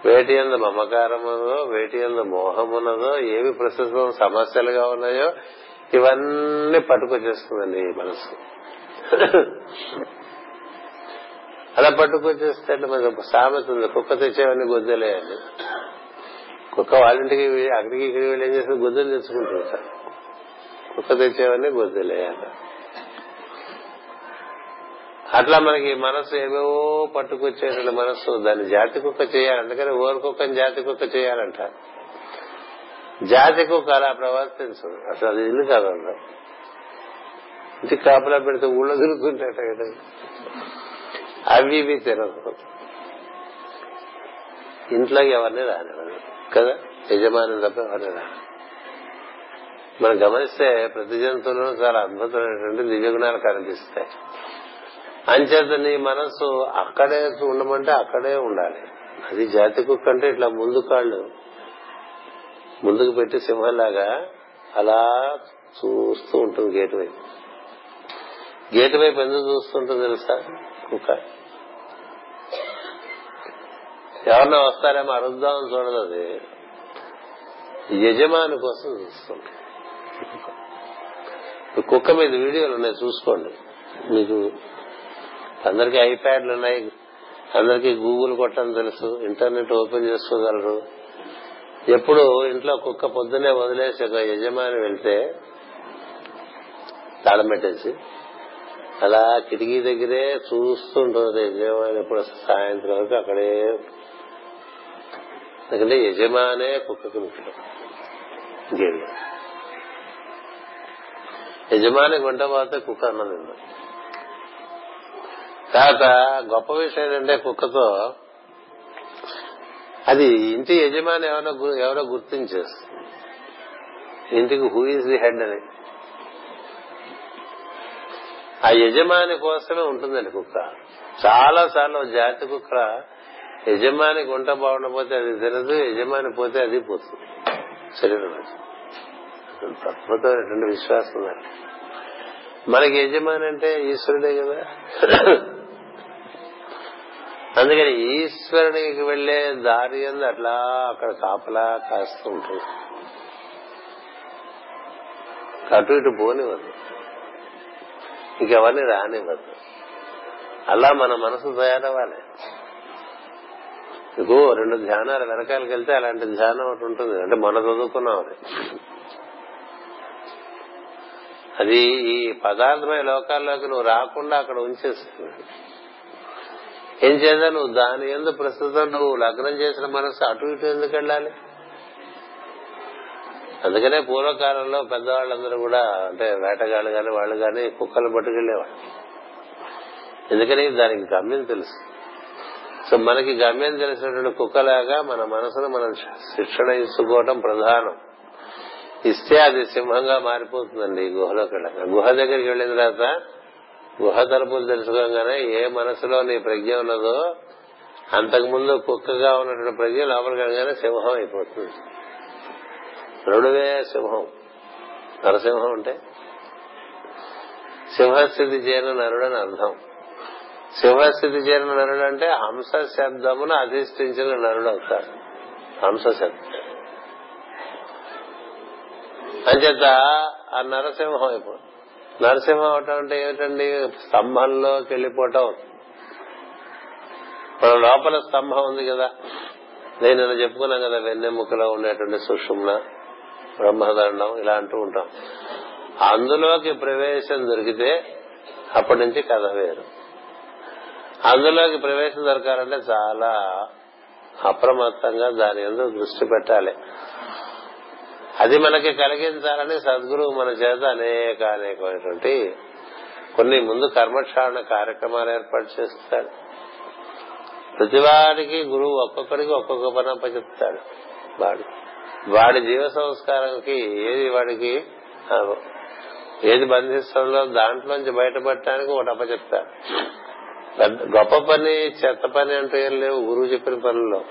వేటి ఎందు మమకారమునదో వేటి ఎందు మోహమున్నదో ఏవి ప్రస్తుతం సమస్యలుగా ఉన్నాయో ఇవన్నీ పట్టుకొచ్చేస్తుందండి ఈ మనసు అలా పట్టుకొచ్చేస్తే మనకు సామెత ఉంది కుక్క తెచ్చేవన్నీ గుద్దలే అని కుక్క వాళ్ళింటికి అక్కడికి ఇక్కడికి వెళ్ళి ఏం చేస్తుంది? గుద్దలు తెచ్చుకుంటుంటారు కుక్క తెచ్చేవన్నీ గుద్దలే అట్లా మనకి మనసు ఏవేవో పట్టుకొచ్చేటువంటి మనసు దాన్ని జాతి కుక్క చేయాలి. అందుకని ఓరు కుక్కని జాతి కుక్క చేయాలంట. జాతి కుక్క అలా ప్రవర్తించదు. అసలు అది ఇల్లు కాదు అందరం ఇంటి కాపలా పెడితే ఊళ్ళో తిరుగుతుంటాట అవి ఇవి తినదు ఇంట్లోకి ఎవరిని రానివ్వదు కదా? యజమాని తప్ప ఎవరిని రాని మనం గమనిస్తే ప్రతి జంతువులను చాలా అద్భుతమైనటువంటి దివ్య గుణాలు కనిపిస్తాయి. అంచేత నీ మనసు అక్కడే ఉండమంటే అక్కడే ఉండాలి. అది జాతి కుక్క అంటే ఇట్లా ముందు కాళ్ళు ముందుకు పెట్టి సింహంలాగా అలా చూస్తూ ఉంటుంది గేటు వైపు. గేటు వైపు ఎందుకు చూస్తుంటుంది తెలుసా? కుక్క. ఎవరన్నా వస్తారేమో అరుద్దామని చూడదు అది. యజమాని కోసం చూస్తుంది. కుక్క మీద వీడియోలు ఉన్నాయి చూసుకోండి. మీకు అందరికి ఐప్యాడ్లు ఉన్నాయి. అందరికి గూగుల్ కొట్టని తెలుసు. ఇంటర్నెట్ ఓపెన్ చేసుకోగలరు. ఎప్పుడు ఇంట్లో కుక్క పొద్దునే వదిలేసి ఒక యజమాని వెళ్తే తాళం పెట్టేసి అలా కిటికీ దగ్గరే చూస్తుంటుంది యజమాని ఎప్పుడు సాయంత్రం వరకు అక్కడే ఎందుకంటే యజమానే కుక్కకి ముఖ్యం. యజమాని గుంట పోతే కుక్క అన్నది తర్వాత గొప్ప విషయం ఏంటంటే కుక్కతో అది ఇంటి యజమాని ఎవరో ఎవరో గుర్తించేస్తుంది ఇంటికి హూ ఇస్ ది హెడ్ అని. ఆ యజమాని కోసమే ఉంటుందండి కుక్క. చాలా సార్లు జాతి కుక్క యజమాని గుంట బాగుండపోతే అది తినదు యజమాని పోతే అది పోతుంది. శరీరం అద్భుతమైనటువంటి విశ్వాసం మనకి యజమాని అంటే ఈశ్వరుడే కదా. అందుకని ఈశ్వరునికి వెళ్ళే దారి అందు అట్లా అక్కడ కాపలా కాస్తూ ఉంటుంది అటు ఇటు పోనివ్వదు. ఇంకెవరిని రానివ్వదు. అలా మన మనసు తయారవ్వాలి. మీకు రెండు ధ్యానాలు వెనకాలకి వెళ్తే అలాంటి ధ్యానం ఒకటి ఉంటుంది. అంటే మొన్న చదువుకున్నాం అది. అది ఈ పదార్థమయ లోకాల్లోకి నువ్వు రాకుండా అక్కడ ఉంచేస్తుంది. ఏం చేద్దా నువ్వు దాని ఎందు ప్రస్తుతం నువ్వు లగ్నం చేసిన మనసు అటు ఇటు ఎందుకు వెళ్ళాలి? అందుకనే పూర్వకాలంలో పెద్దవాళ్ళందరూ కూడా అంటే వేటగాళ్ళు గాని వాళ్ళు గాని కుక్కలు పట్టుకెళ్ళేవాళ్ళు ఎందుకని? దానికి గమ్యం తెలుసు. సో మనకి గమ్యం తెలిసినటువంటి కుక్కలాగా మన మనసును మనం శిక్షణ ఇచ్చుకోవటం ప్రధానం. ఇస్తే అది సింహంగా మారిపోతుందండి ఈ గుహలోకి వెళ్ళాక గుహ దగ్గరికి వెళ్ళిన తర్వాత గుహ తలుపులు తెలుసుకోగానే ఏ మనసులో నీ ప్రజ్ఞ ఉన్నదో అంతకుముందు కుక్కగా ఉన్నటువంటి ప్రజ్ఞ లోపలికి వెళ్ళగానే సింహం అయిపోతుంది. రెండువే సింహం. నరసింహం అంటే? సింహస్థితి చేరిన నరుడు అని అర్థం. సింహస్థితి చేరిన నరుడు అంటే హంస శబ్దమును అధిష్ఠించిన నరుడు అవుతాడు. హంస శబ్దం. అంచేత ఆ నరసింహం అయిపోతుంది. నరసింహం అవటం అంటే ఏమిటండి? స్తంభంలోకి వెళ్ళిపోవటం మన లోపల స్తంభం ఉంది కదా. నేను నిన్న చెప్పుకున్నాం కదా వెన్నెముకలో ఉండేటువంటి సుషుమ్న బ్రహ్మదండం ఇలా అంటూ ఉంటాం. అందులోకి ప్రవేశం దొరికితే అప్పటి నుంచి కథ వేరు. అందులోకి ప్రవేశం దొరకాలంటే చాలా అప్రమత్తంగా దాని ఎందుకు దృష్టి పెట్టాలి. అది మనకి కలిగించాలని సద్గురువు మన చేత అనేక అనేకమైనటువంటి కొన్ని ముందు కర్మక్షారణ కార్యక్రమాలు ఏర్పాటు చేస్తాడు. ప్రతివాడికి గురువు ఒక్కొక్కడికి ఒక్కొక్క పని అప్పచెప్తాడు వాడు వాడి జీవ సంస్కారంకి ఏది వాడికి ఏది బంధిస్తుందో దాంట్లోంచి బయటపడటానికి ఒకటి అప్పచెప్తాడు గొప్ప పని చెత్త పని అంటూ ఏం లేవు గురువు చెప్పిన పనుల్లో.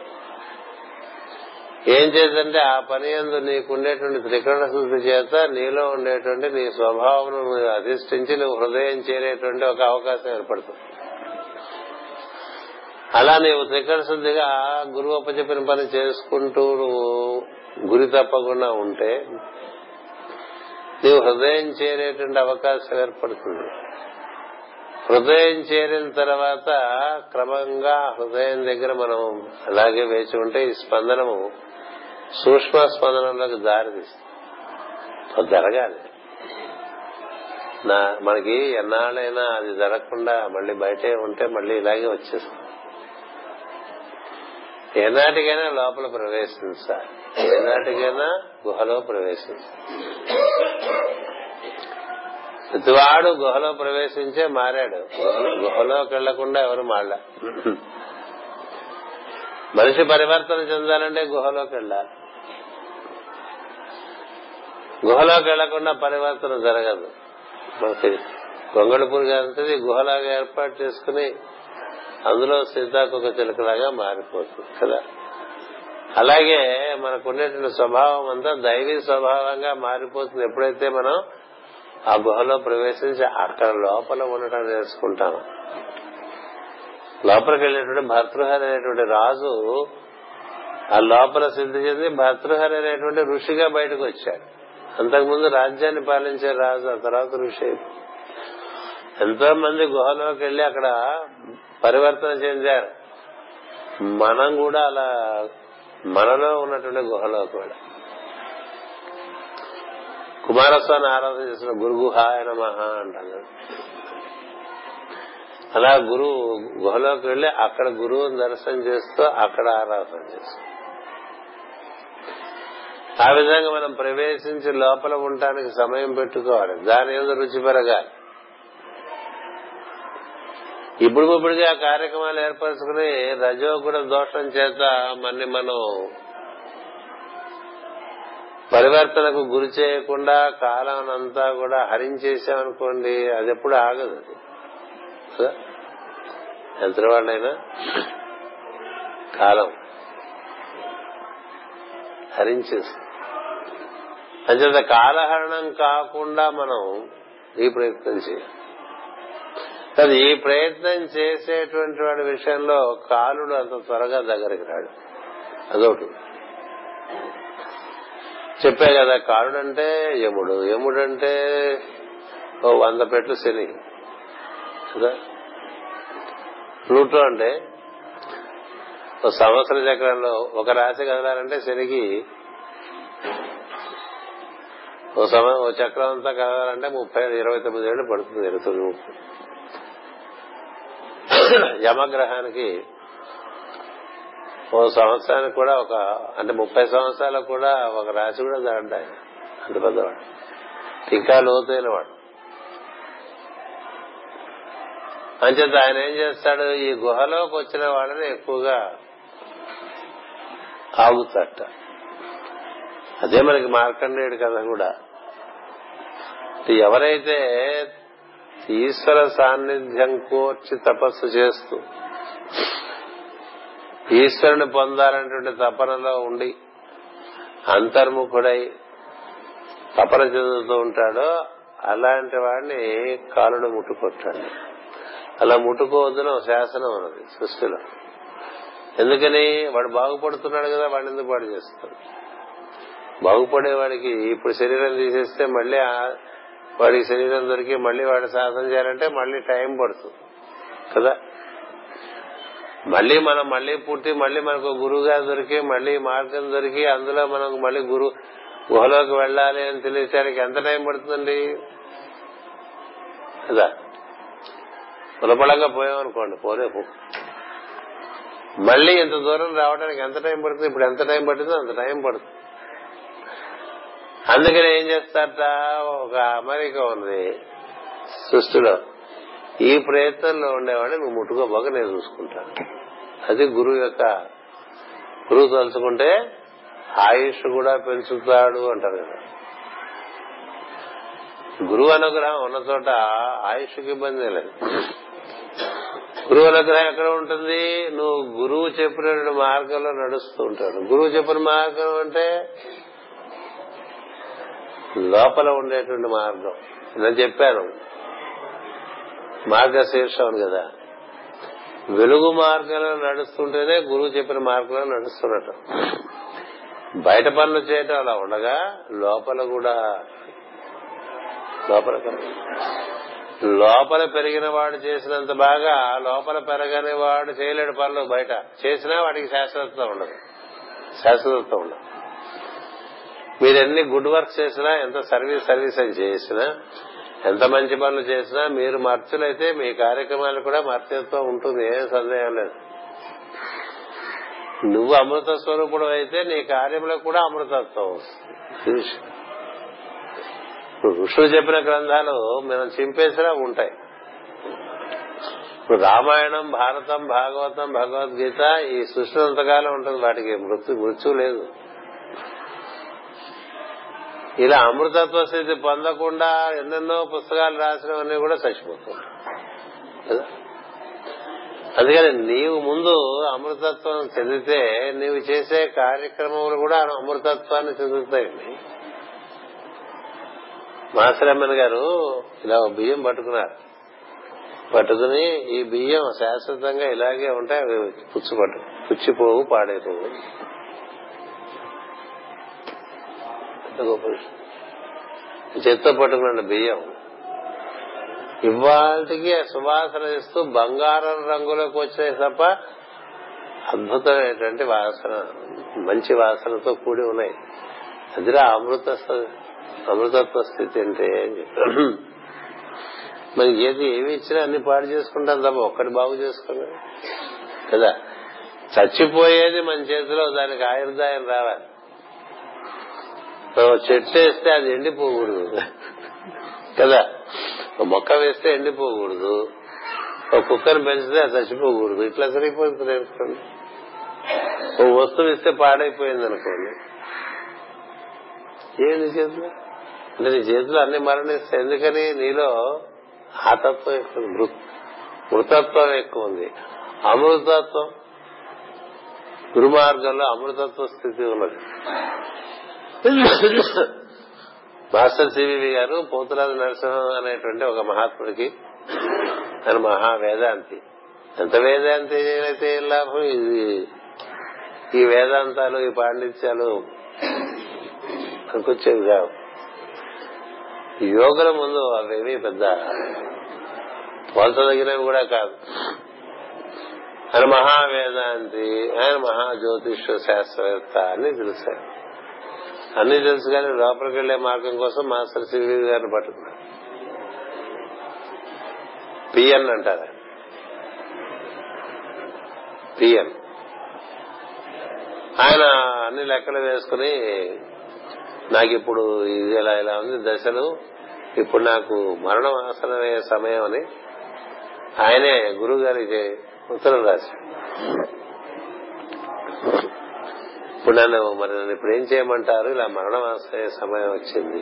ఏం చేద్దంటే ఆ పని ఎందు నీకుండేటువంటి త్రికరణ శుద్ధి చేత నీలో ఉండేటువంటి నీ స్వభావం అధిష్ఠించి నువ్వు హృదయం చేరేటువంటి ఒక అవకాశం ఏర్పడుతుంది. అలా నీవు త్రికరణ శుద్ధిగా గురువు అప్పచెప్పిన పని చేసుకుంటూ నువ్వు గురి తప్పకుండా ఉంటే నీవు హృదయం చేరేటువంటి అవకాశం ఏర్పడుతుంది. హృదయం చేరిన తర్వాత క్రమంగా హృదయం దగ్గర మనం అలాగే వేచి ఉంటే ఈ స్పందనము సూక్ష్మ స్పందనలకు దారితీస్తుంది జరగాలి. నా మనకి ఎన్నాళ్ళైనా అది జరగకుండా మళ్ళీ బయటే ఉంటే మళ్ళీ ఇలాగే వచ్చేస్తుంది. ఏనాటికైనా లోపల ప్రవేశించాలి ఏనాటికైనా గుహలో ప్రవేశించాలి ప్రతివాడు గుహలో ప్రవేశించే మారాడు. గుహలోకి వెళ్ళకుండా ఎవరు మారలే? మనిషి పరివర్తన చెందాలంటే గుహలోకి వెళ్ళాలి. గుహలోకి వెళ్ళకుండా పరివర్తన జరగదు. మనకి గొంగళపూర్ గారి గుహలాగా ఏర్పాటు చేసుకుని అందులో సీతాకొక చిలుకలాగా మారిపోతుంది కదా? అలాగే మనకున్నటువంటి స్వభావం అంతా దైవీ స్వభావంగా మారిపోతుంది. ఎప్పుడైతే మనం ఆ గుహలో ప్రవేశించి అక్కడ లోపల ఉండటం నేర్చుకుంటాం లోపలికి వెళ్ళినటువంటి భర్తృహరి అనేటువంటి రాజు ఆ లోపల సిద్ధి చెంది భర్తృహరి అనేటువంటి ఋషిగా బయటకు వచ్చాడు. అంతకుముందు రాజ్యాన్ని పాలించే రాజు ఆ తర్వాత ఋషి. ఎంతో మంది గుహలోకి వెళ్ళి అక్కడ పరివర్తన చెందారు. మనం కూడా అలా మనలో ఉన్నటువంటి గుహలోకి వెళ్ళాం. కుమారస్వామి ఆరాధన చేసిన హాయన మహా అంటారు అలా గురువు గుహలోకి వెళ్ళి అక్కడ గురువుని దర్శనం చేస్తూ అక్కడ ఆరాధన చేస్తూ ఆ విధంగా మనం ప్రవేశించి లోపల ఉండటానికి సమయం పెట్టుకోవాలి. దాని ఏదో రుచి పెరగాలి. ఇప్పుడు ఇప్పుడుగా ఆ కార్యక్రమాలు ఏర్పరచుకుని రజోగుణ దోషం చేత మన్ని మనం పరివర్తనకు గురి చేయకుండా కాలం అంతా కూడా హరించేసామనుకోండి అది ఎప్పుడు ఆగదు అది. ఎంత వాళ్ళైనా కాలం హరించేస్తుంది. అంచేత కాలహరణం కాకుండా మనం ఈ ప్రయత్నం చేయాలి. కానీ ఈ ప్రయత్నం చేసేటువంటి వాడి విషయంలో కాలుడు అంత త్వరగా దగ్గరికి రాడు. అదొకటి. చెప్పే కదా కాలుడంటే యముడు యముడు అంటే ఓ వంద పెట్లు శని. కదా? ప్లూటో అంటే ఓ సంవత్సర చక్రంలో ఒక రాశి కదలాలంటే శనికి ఓ సమయం ఓ చక్రం అంతా కలగాలంటే ముప్పై ఇరవై తొమ్మిది ఏళ్ళు పడుతుంది ఇరవై యమగ్రహానికి ఓ సంవత్సరానికి కూడా ఒక అంటే ముప్పై సంవత్సరాలకు కూడా ఒక రాశి కూడా దాంట ఆయన. అంత పెద్దవాడు. ఇంకా లోతైన వాడు. అంచేత ఆయన ఏం చేస్తాడు? ఈ గుహలోకి వచ్చిన వాళ్ళని ఎక్కువగా ఆగుతాట అదే మనకి మార్కండేయుడు కథ కూడా. ఎవరైతే ఈశ్వర సాన్నిధ్యం కోర్చి తపస్సు చేస్తూ ఈశ్వరుని పొందాలనేటువంటి తపనలో ఉండి అంతర్ముఖుడై తపన చెందుతూ ఉంటాడో అలాంటి వాడిని కాలుడు ముట్టుకొట్టాడు. అలా ముట్టుకోవద్దున ఒక శాసనం ఉన్నది సృష్టిలో. ఎందుకని? వాడు బాగుపడుతున్నాడు కదా వాడిని ఎందుకు పాడు చేస్తాడు? బాగుపడేవాడికి ఇప్పుడు శరీరం తీసేస్తే మళ్ళీ వాడికి శరీరం దొరికి మళ్ళీ వాడు సాధన చేయాలంటే మళ్ళీ టైం పడుతుంది. కదా? మళ్ళీ మనం మళ్ళీ పుట్టి మళ్ళీ మనకు గురువుగా దొరికి మళ్ళీ మార్గం దొరికి అందులో మనకు మళ్ళీ గురు గుహలోకి వెళ్ళాలి అని తెలియటానికి ఎంత టైం పడుతుందండి? కదా? పులపళంగా పోయామనుకోండి పోలేపు మళ్ళీ ఇంత దూరం రావడానికి ఎంత టైం పడుతుంది? ఇప్పుడు ఎంత టైం పడుతుందో అంత టైం పడుతుంది. అందుకని ఏం చేస్తారట? ఒక అమెరికా ఉంది సృష్టిలో. ఈ ప్రయత్నంలో ఉండేవాడిని నువ్వు ముట్టుకోబోక నేను చూసుకుంటాను. అది గురువు యొక్క గురువు తలుచుకుంటే ఆయుష్ కూడా పెంచుతాడు అంటారు కదా. గురువు అనుగ్రహం ఉన్న చోట ఆయుష్కి ఇబ్బంది లేదు. గురువు అనుగ్రహం ఎక్కడ ఉంటుంది? నువ్వు గురువు చెప్పిన మార్గంలో నడుస్తూ ఉంటాడు. గురువు చెప్పిన మార్గం అంటే లోపల ఉండేటువంటి మార్గం. నేను చెప్పాను. మార్గశీర్షం కదా. వెలుగు మార్గంలో నడుస్తుంటేనే గురువు చెప్పిన మార్గంలో నడుస్తున్నట్టు. బయట పనులు చేయటం అలా ఉండగా లోపల కూడా లోపల లోపల పెరిగిన వాడు చేసినంత బాగా లోపల పెరగని వాడు చేయలేడు పనులు బయట. చేసినా వాడికి శాశ్వతత ఉండదు. శాశ్వతత ఉండదు. మీరు ఎన్ని గుడ్ వర్క్ చేసినా ఎంత సర్వీస్ సర్వీస్ అని చేసినా ఎంత మంచి పనులు చేసినా మీరు మర్చులైతే మీ కార్యక్రమాలు కూడా మర్చిత్వం ఉంటుంది. ఏం సందేహం లేదు. నువ్వు అమృత స్వరూపుడు అయితే నీ కార్యంలో కూడా అమృతత్వం వస్తుంది. ఋషులు చెప్పిన గ్రంథాలు మనం చింపేసినా ఉంటాయి. ఇప్పుడు రామాయణం భారతం భాగవతం భగవద్గీత ఈ సృష్టి అంతకాలం ఉంటుంది. వాటికి మృత్యు మృత్యు లేదు. ఇలా అమృతత్వ స్థితి పొందకుండా ఎన్నెన్నో పుస్తకాలు రాసినవన్నీ కూడా చచ్చిపోతుంది కదా? అందుకని నీవు ముందు అమృతత్వం చెందితే నీవు చేసే కార్యక్రమములు కూడా అమృతత్వాన్ని చెందుతాయండి మాసరమ్మన్ గారు ఇలా బియ్యం పట్టుకున్నారు. పట్టుకుని ఈ బియ్యం శాశ్వతంగా ఇలాగే ఉంటాయి అవి పుచ్చుపట్టు పుచ్చిపోవు పాడైపోవు. చేత్తో పట్టుకున్న బియ్యం. ఇవాళకి సువాసన ఇస్తూ బంగారం రంగులోకి వచ్చాయి తప్ప అద్భుతమైనటువంటి వాసన మంచి వాసనతో కూడి ఉన్నాయి. అదిరా అమృత అమృతత్వ స్థితి అంటే మనకి ఏది ఏమి ఇచ్చినా అన్ని పాడు చేసుకుంటాం తప్ప ఒక్కటి బాగు చేసుకున్నాం కదా? చచ్చిపోయేది మన చేతిలో దానికి ఆయుర్దాయం రావాలి. చెట్టు వేస్తే అది ఎండిపోకూడదు. కదా? ఒక మొక్క వేస్తే ఎండిపోకూడదు. ఒక కుక్కను పెంచితే అది చచ్చిపోకూడదు. ఇట్లా సరిపోతుంది అనుకోండి ఓ వస్తువు ఇస్తే పాడైపోయింది అనుకోండి. ఏంది చేతులు? అంటే నీ చేతిలో అన్ని మరణిస్తాయి. ఎందుకని? నీలో ఆతత్వం ఎక్కువ మృతత్వం ఎక్కువ ఉంది. అమృతత్వం. గురుమార్గంలో అమృతత్వ స్థితి ఉన్నది. మాస్టర్ సివివి గారు పోతురాజు నరసింహం అనేటువంటి ఒక మహాత్ముడికి ఆయన మహా వేదాంతి ఎంత వేదాంతి అయితే ఏం లాభం? ఇది ఈ వేదాంతాలు ఈ పాండిత్యాలు అనుకొచ్చేవి కావు. యోగుల ముందు అవేమీ పెద్ద పోల్చదగినవి కూడా కాదు. ఆయన మహావేదాంతి ఆయన మహాజ్యోతిష శాస్త్రవేత్త అని తెలిసారు. అన్ని తెలుసు కానీ లోపలికి వెళ్ళే మార్గం కోసం మాస్టర్ సివి గారిని పట్టుకున్నాడు పిఎన్ అంటారు. పిఎన్. ఆయన అన్ని లెక్కలు వేసుకుని నాకు ఇప్పుడు ఇది ఇలా ఇలా ఉంది దశలు ఇప్పుడు నాకు మరణం ఆసనమయ్యే సమయం అని ఆయనే గురువు గారికి ఉత్తరం రాశాడు. ఇప్పుడు నన్ను మరి నన్ను ఇప్పుడు ఏం చేయమంటారు? ఇలా మరణం ఆసనయ్యే సమయం వచ్చింది.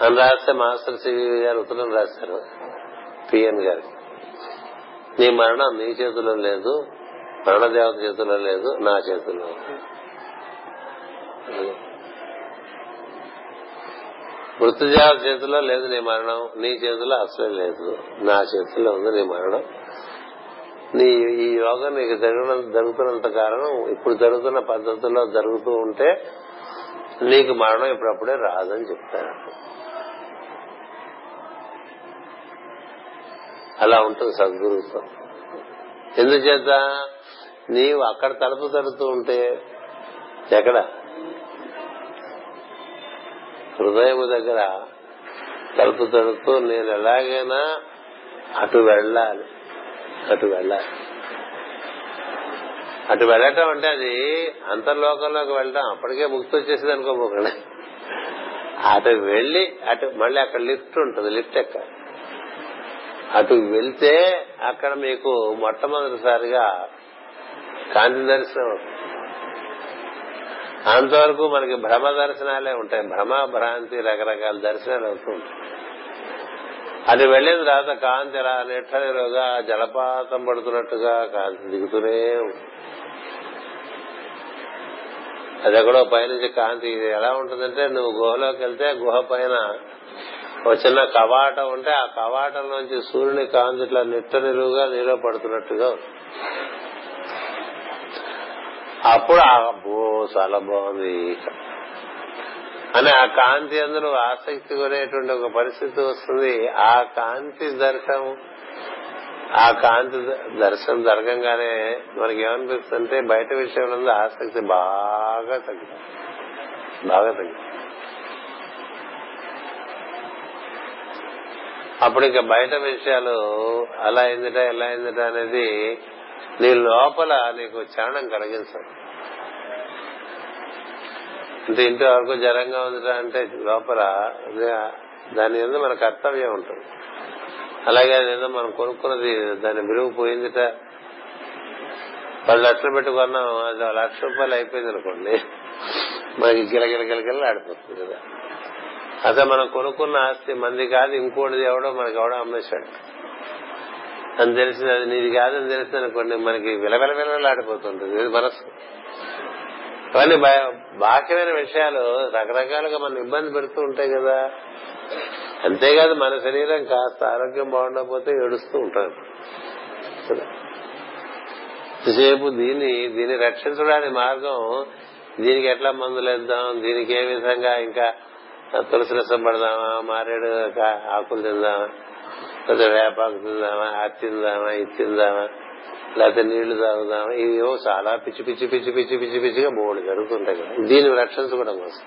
అని రాస్తే మాస్టర్ సివి గారు ఉత్తరం రాశారు పిఎన్ గారికి నీ మరణం నీ చేతిలో లేదు మరణదేవత చేతిలో లేదు నా చేతిలో. మృత్యుజాత చేతిలో లేదు నీ మరణం నీ చేతిలో అసలే లేదు నా చేతిలో ఉంది నీ మరణం నీ ఈ యోగం నీకు జరగడం జరుగుతున్నంత కారణం ఇప్పుడు జరుగుతున్న పద్ధతుల్లో జరుగుతూ ఉంటే నీకు మరణం ఇప్పుడప్పుడే రాదని చెప్తారు. అలా ఉంటుంది సద్గురుతో ఎందుచేత? నీవు అక్కడ తలుపు తడుతూ ఉంటే ఎక్కడ? హృదయం దగ్గర తలుపు తడుతూ నేను ఎలాగైనా అటు వెళ్ళాలి. అటు వెళ్ళాలి అటు వెళ్ళటం అంటే అది అంతర్లోకంలోకి వెళ్ళటం. అప్పటికే ముక్తి వచ్చేసింది అనుకోబోకండి అటు వెళ్ళి అటు మళ్ళీ అక్కడ లిఫ్ట్ ఉంటుంది లిఫ్ట్ ఎక్క. అటు వెళ్తే అక్కడ మీకు మొట్టమొదటిసారిగా కాంతి దర్శనం. అంతవరకు మనకి భ్రమ దర్శనాలే ఉంటాయి. భ్రమ భ్రాంతి రకరకాల దర్శనాలు అవుతూ ఉంటాయి. అది వెళ్ళిన తర్వాత కాంతి రా నెట్టనిరుగా జలపాతం పడుతున్నట్టుగా కాంతి దిగుతూనే అది ఎక్కడో పైనుంచి కాంతి ఇది ఎలా ఉంటుందంటే నువ్వు గుహలోకి వెళ్తే గుహ పైన ఒక చిన్న కవాటం ఉంటే ఆ కవాటం నుంచి సూర్యుని కాంతి ఇట్లా నిట్ట నిలువుగా నీలో పడుతున్నట్టుగా అప్పుడు ఆ అబ్బో చాలా బాగుంది. అని ఆ కాంతి అందులో ఆసక్తి కొనేటువంటి ఒక పరిస్థితి వస్తుంది. ఆ కాంతి దర్శనం ఆ కాంతి దర్శనం జరగంగానే మనకి ఏమనిపిస్తుందంటే బయట విషయంలో ఆసక్తి బాగా తగ్గుతుంది. బాగా తగ్గుతుంది. అప్పుడు ఇంకా బయట విషయాలు అలా అయిందిట ఎలా అయిందిట అనేది నీ లోపల నీకు చరణం కలిగించదు. అంటే ఇంటి వరకు జరంగా ఉందిట అంటే లోపల దాని మీద మన కర్తవ్యం ఉంటుంది. అలాగే ఏదో మనం కొనుక్కున్నది దాని విలువ పోయిందిట. పది లక్షలు పెట్టుకున్నాం అది లక్ష రూపాయలు అయిపోయింది అనుకోండి. మనకి గిలగిల గిలగిల ఆడిపోతుంది కదా. అసలు మనం కొనుక్కున్న ఆస్తి మంది కాదు ఇంకోటిది ఎవడో మనకి ఎవడో అమ్మేశాడు. అని తెలిసింది అది నీది కాదని తెలిసింది అనుకోండి మనకి విలవిల విలవిలాడిపోతుంటుంది ఇది మనసు అవన్నీ బాహ్యమైన విషయాలు రకరకాలుగా మన ఇబ్బంది పెడుతూ ఉంటాయి కదా. అంతేకాదు మన శరీరం కాస్త ఆరోగ్యం బాగుండకపోతే ఏడుస్తూ ఉంటాం సేపు దీన్ని దీన్ని రక్షించడానికి మార్గం దీనికి ఎట్లా మందులేద్దాం దీనికి ఏ విధంగా ఇంకా తులసి రసం పడదామా మారేడు ఆకులు తిందామా లేకపోతే వేపాకు తిందామా అది తిందామా ఇది తిందామా లేకపోతే నీళ్ళు తాగుదాం ఇవేవో చాలా పిచ్చి పిచ్చి పిచ్చి పిచ్చి పిచ్చి పిచ్చిగా మూడు జరుగుతుంటాయి కదా. దీన్ని రక్షించుకోవడం కోసం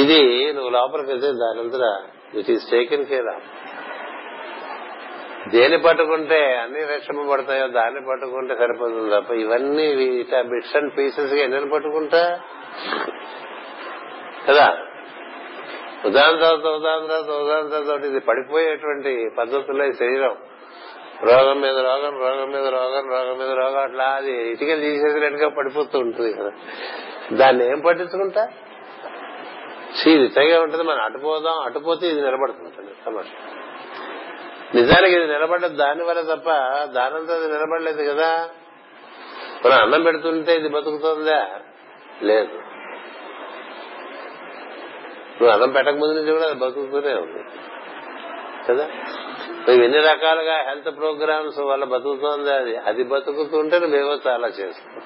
ఇది నువ్వు లోపలికి వెళ్తే దానంతటా it is taken care of దేని పట్టుకుంటే అన్ని రక్షింపబడతాయో దాన్ని పట్టుకుంటే సరిపోతుంది తప్ప ఇవన్నీ ఇట్లా బిట్స్ అండ్ పీసెస్గా ఎన్ని పట్టుకుంటా? కదా? ఉదాహరణ తర్వాత ఉదాహరణ తర్వాత ఉదాహరణ తర్వాత ఇది పడిపోయేటువంటి పద్ధతుల్లో శరీరం. రోగం మీద రోగం రోగం మీద రోగం రోగం మీద రోగం అట్లా అది ఇటుకలు తీసేసినట్టుగా పడిపోతూ ఉంటుంది కదా. దాన్ని ఏం పట్టించుకుంటా? చీ, ఇది తెగే ఉంటుంది. మనం అటుపోదాం అటుపోతే ఇది నిలబడుతుంటుంది. సమస్య నిజానికి ఇది నిలబడ్డ దాని వల్ల తప్ప దానంతా అది నిలబడలేదు కదా. మనం అన్నం పెడుతుంటే ఇది బతుకుతుందా? లేదు. నువ్వు అన్నం పెట్టక ముందు నుంచి కూడా అది బతుకుతూనే ఉంది. కదా? నువ్వు ఎన్ని రకాలుగా హెల్త్ ప్రోగ్రామ్స్ వల్ల బతుకుతోంది అది? అది బతుకుతుంటే నువ్వేవో చాలా చేస్తావు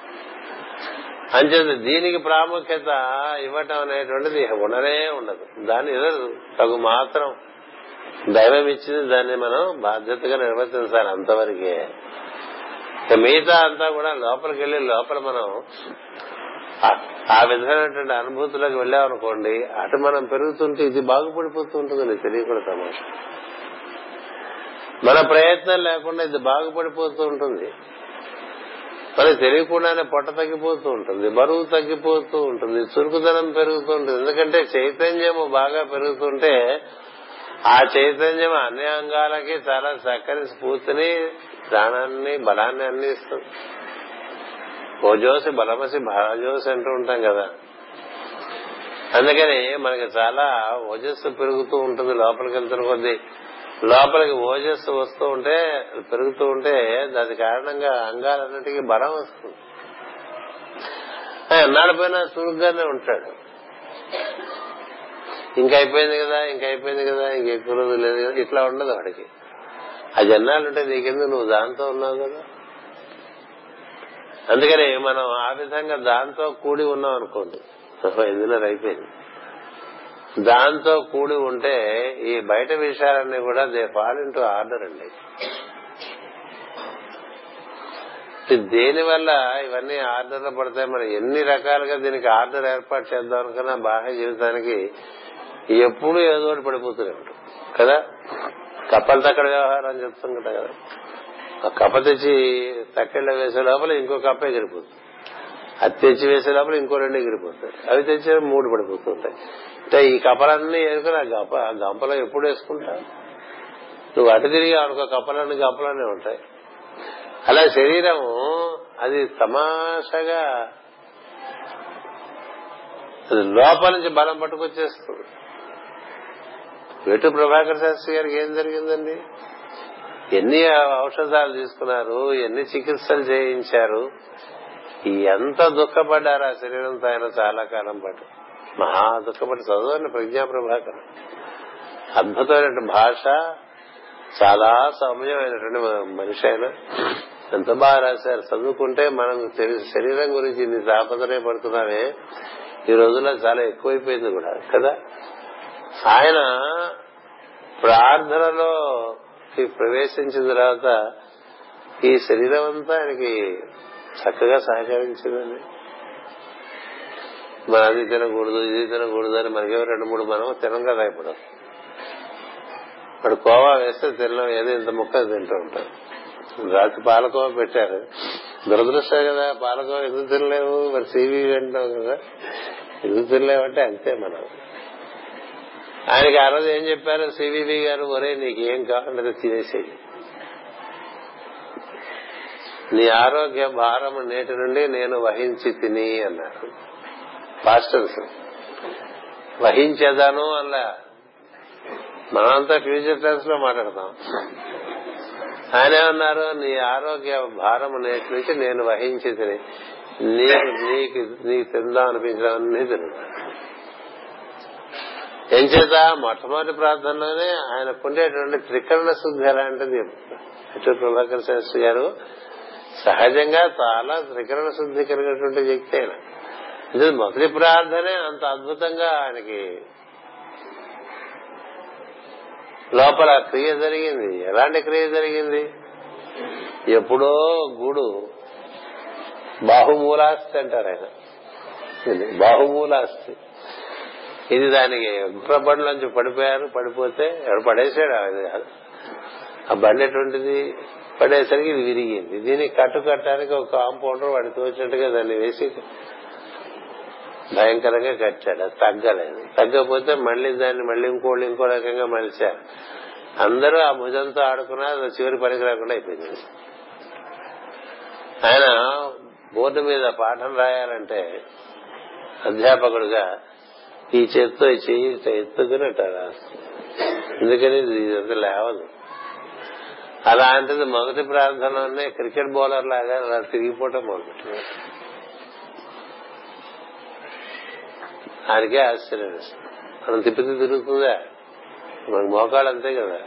అంచేది దీనికి ప్రాముఖ్యత ఇవ్వటం అనేటువంటిది ఉండనే ఉండదు. దాన్ని తగు మాత్రం దైవం ఇచ్చింది దాన్ని మనం బాధ్యతగా నిర్వర్తించాలి అంతవరకే. మిగతా అంతా కూడా లోపలికి వెళ్ళి లోపల మనం ఆ విధమైనటువంటి అనుభూతిలోకి వెళ్ళామనుకోండి అటు మనం పెరుగుతుంటే ఇది బాగుపడిపోతూ ఉంటుంది నీకు తెలియకుండా మన ప్రయత్నం లేకుండా ఇది బాగుపడిపోతూ ఉంటుంది. మనకి తెలియకుండానే పొట్ట తగ్గిపోతూ ఉంటుంది బరువు తగ్గిపోతూ ఉంటుంది చురుకుదనం పెరుగుతూ ఉంటుంది. ఎందుకంటే చైతన్యము బాగా పెరుగుతుంటే ఆ చైతన్యం అన్ని అంగాలకి చాలా చక్కని స్ఫూర్తిని ప్రాణాన్ని బలాన్ని అందిస్తుంది. ఇస్తుంది ఓజోసి బలమసి భాజోసి అంటూ ఉంటాం కదా. అందుకని మనకి చాలా ఓజస్సు పెరుగుతూ ఉంటుంది లోపలికి వెళ్తున్న కొద్దీ. లోపలికి ఓజస్సు వస్తూ ఉంటే పెరుగుతూ ఉంటే దాని కారణంగా అంగాలన్నిటికీ బలం వస్తుంది. ఎన్నాడు చురుగ్గానే ఉంటాడు. ఇంకా అయిపోయింది కదా ఇంకా అయిపోయింది కదా ఇంకెక్కువ రోజు లేదు కదా ఇట్లా ఉండదు వాడికి. ఆ జన్నాలు ఉంటే నీకెందుకు నువ్వు దాంతో ఉన్నావు కదా? అందుకని మనం ఆ విధంగా దాంతో కూడి ఉన్నాం అనుకోండి. ఎందులో అయిపోయింది. దాంతో కూడి ఉంటే ఈ బయట విషయాలన్నీ కూడా దే ఫాల్ ఇంటూ ఆర్డర్ అండి. దేని వల్ల ఇవన్నీ ఆర్డర్లు పడతాయి? మనం ఎన్ని రకాలుగా దీనికి ఆర్డర్ ఏర్పాటు చేద్దాం అనుకున్నా బాహ్య జీవితానికి ఎప్పుడు ఏదో ఒకటి పడిపోతూనే ఉంటాం కదా? కప్పలు తక్కడ వ్యవహారం అని కదా. ఆ కప్ప తెచ్చి తక్కెళ్ళ వేసే లోపల ఇంకో కప్ప ఎగిరిపోతుంది అది తెచ్చి వేసే లోపల ఇంకో రెండు ఎగిరిపోతాయి. అవి తెచ్చి మూడు పడిపోతుంటాయి. అంటే ఈ కప్పలన్నీ వేసుకుని ఆ గంప ఆ గంపలో ఎప్పుడు వేసుకుంటా నువ్వు అటు తిరిగి అనుకో కప్పలన్నీ గంపలనే ఉంటాయి. అలా శరీరం అది తమాషగా అది లోపల నుంచి బలం పట్టుకొచ్చేస్తుంది. ఎటు ప్రభాకర్ శాస్త్రి గారికి ఏం జరిగిందండి? ఎన్ని ఔషధాలు తీసుకున్నారు? ఎన్ని చికిత్సలు చేయించారు? ఎంత దుఃఖపడ్డారు ఆ శరీరంతో ఆయన చాలా కాలం పాటు. మహా దుఃఖపడి చదవండి ప్రజ్ఞా అద్భుతమైన అద్భుతమైనటువంటి భాష చాలా సౌమ్యమైనటువంటి మనిషి ఆయన. ఎంత బాగా రాశారు. చదువుకుంటే మనం శరీరం గురించి ఇన్ని తాపత్రయపడుతున్నామే ఈ రోజుల్లో చాలా ఎక్కువైపోయింది కూడా కదా? ఆయన ప్రార్థనలో ప్రవేశించిన తర్వాత ఈ శరీరం అంతా ఆయనకి చక్కగా సహకరించిందండి మన అది తినకూడదు ఇది తినకూడదు అని మనకేమో రెండు మూడు మనం తినం కదా ఇప్పుడు ఇప్పుడు కోవా వేస్తే తినడం ఏదో ఇంత ముక్క తింటూ ఉంటాం రాత్రి పాలకోవ పెట్టారు. దురదృష్టం కదా పాలకోవ ఎందుకు తినలేవు? మరి సివి వింటాం కదా ఎందుకు తినలేవంటే అంతే మనం. ఆయనకి ఆ రోజు ఏం చెప్పారు? సివివి గారు ఒరే నీకేం కావాలంటే తినేసేది నీ ఆరోగ్య భారము నేటి నుండి నేను వహించి తిని అన్నారు. పాస్టర్స్ వహించేదాను అలా మనంతా ఫ్యూచర్ టెన్స్లో మాట్లాడతాం. ఆయన ఏమన్నారు? నీ ఆరోగ్య భారము నేటి నుంచి నేను వహించి తిని నీకు నీకు నీకు తిందాం అనిపించడాన్ని తిను. ఏం చేత మొట్టమొదటి ప్రార్థనలోనే ఆయనకుండేటువంటి త్రికరణ శుద్ధి ఎలాంటిది? ఎటు ప్రభాకర్ శాస్త్రి గారు సహజంగా చాలా త్రికరణ శుద్ధి కలిగినటువంటి వ్యక్తి ఆయన. ఇది మొదటి ప్రార్థనే అంత అద్భుతంగా ఆయనకి లోపల క్రియ జరిగింది. ఎలాంటి క్రియ జరిగింది? ఎప్పుడో గూడు బాహుమూలాస్తి అంటారు ఆయన. బాహుమూలాస్తి. ఇది దానికి నుంచి పడిపోయారు పడిపోతే ఎవరు పడేసాడు ఆ బండి ఎటువంటిది? పడేసరికి ఇది విరిగింది. దీన్ని కట్టు కట్టడానికి ఒక కాంపౌండర్ వాడి తోచినట్టుగా దాన్ని వేసి భయంకరంగా కట్టాడు. అది తగ్గలేదు. తగ్గకపోతే మళ్ళీ దాన్ని మళ్ళీ ఇంకోళ్ళు ఇంకో రకంగా మలిచారు. అందరూ ఆ భుజంతో ఆడుకున్నా అది చివరి పనికి రాకుండా అయిపోయింది. ఆయన బోర్డు మీద పాఠం రాయాలంటే అధ్యాపకుడుగా ఈ చేత్తో ఈ చెయ్యి ఎత్తుకుని రాస్తుంది ఎందుకని ఇది లేవదు. అలాంటిది మొదటి ప్రార్థనలోనే క్రికెట్ బౌలర్ లాగా అలా తిరిగిపోవటం మొదలు ఆయనకే ఆశ్చర్యం మనం తిప్పితే తిరుగుతుందా? మన మోకాళ్ళు అంతే కదా.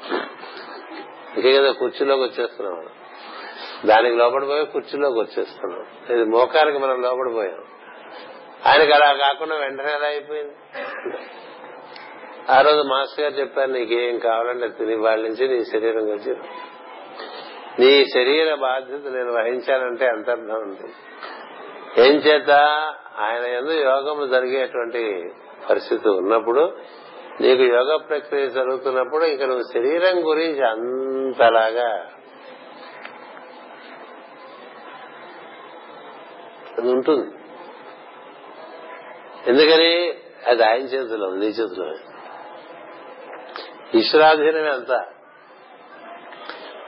ఇంకే కదా కుర్చీలోకి వచ్చేస్తున్నాం మనం. దానికి లోపడిపోయి కుర్చీలోకి వచ్చేస్తున్నాం. ఇది మోకానికి మనం లోపడిపోయాం ఆయనకి అలా కాకుండా వెంటనే ఎలా అయిపోయింది? ఆ రోజు మాస్టర్ గారు చెప్పారు నీకేం కావాలంటే తిని వాళ్ళ నుంచి నీ శరీరం గురించి నీ శరీర బాధ్యత నేను వహించానంటే ఎంత అర్థం ఏం చేత? ఆయన ఎందు యోగము జరిగేటువంటి పరిస్థితి ఉన్నప్పుడు నీకు యోగ ప్రక్రియ జరుగుతున్నప్పుడు ఇక నువ్వు శరీరం గురించి అంతలాగా అది ఉంటుంది. ఎందుకని? అది ఆయన చేతిలో నీ చేతిలో ఈశ్వరాధీనమే అంతా.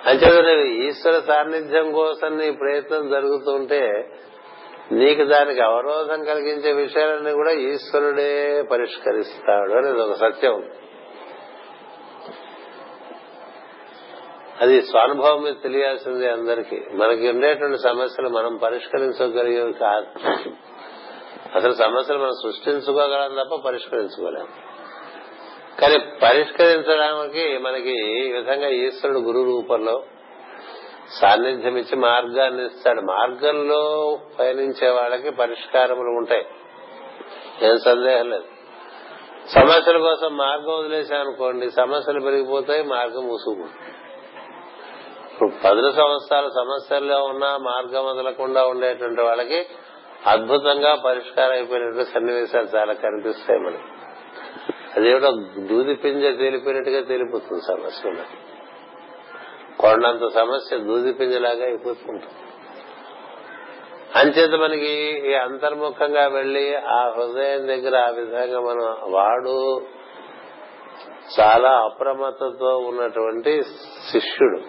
అంచేత ఈశ్వర సాన్నిధ్యం కోసం నీ ప్రయత్నం జరుగుతుంటే నీకు దానికి అవరోధం కలిగించే విషయాలన్నీ కూడా ఈశ్వరుడే పరిష్కరిస్తాడు అనేది ఒక సత్యం. అది స్వానుభవం మీద తెలియాల్సింది అందరికీ. మనకి ఉండేటువంటి సమస్యలు మనం పరిష్కరించగలిగేవి కాదు. అసలు సమస్యలు మనం సృష్టించుకోగలం తప్ప పరిష్కరించుకోలేము కానీ పరిష్కరించడానికి మనకి ఈ విధంగా ఈశ్వరుడు గురు రూపంలో సాన్నిధ్యం ఇచ్చి మార్గాన్ని ఇస్తాడు. మార్గంలో పయనించే వాళ్ళకి పరిష్కారములు ఉంటాయి. ఏం సందేహం లేదు. సమస్యల కోసం మార్గం వదిలేసామనుకోండి సమస్యలు పెరిగిపోతాయి మార్గం మూసుకుంటుంది ఇప్పుడు పదుల సంవత్సరాల సమస్యల్లో ఉన్న మార్గం వదలకుండా ఉండేటువంటి వాళ్ళకి అద్భుతంగా పరిష్కారం అయిపోయినటువంటి సన్నివేశాలు చాలా కనిపిస్తాయి మనకి. అదేమిటో దూది పింజ తేలిపోయినట్టుగా తేలిపోతుంది సమస్య కొండంత సమస్య దూది పింజలాగా అయిపోతుంటుంది. అంచేత మనకి ఈ అంతర్ముఖంగా వెళ్ళి ఆ హృదయం దగ్గర ఆ విధంగా మనం వాడు చాలా అప్రమత్తతో ఉన్నటువంటి శిష్యుడు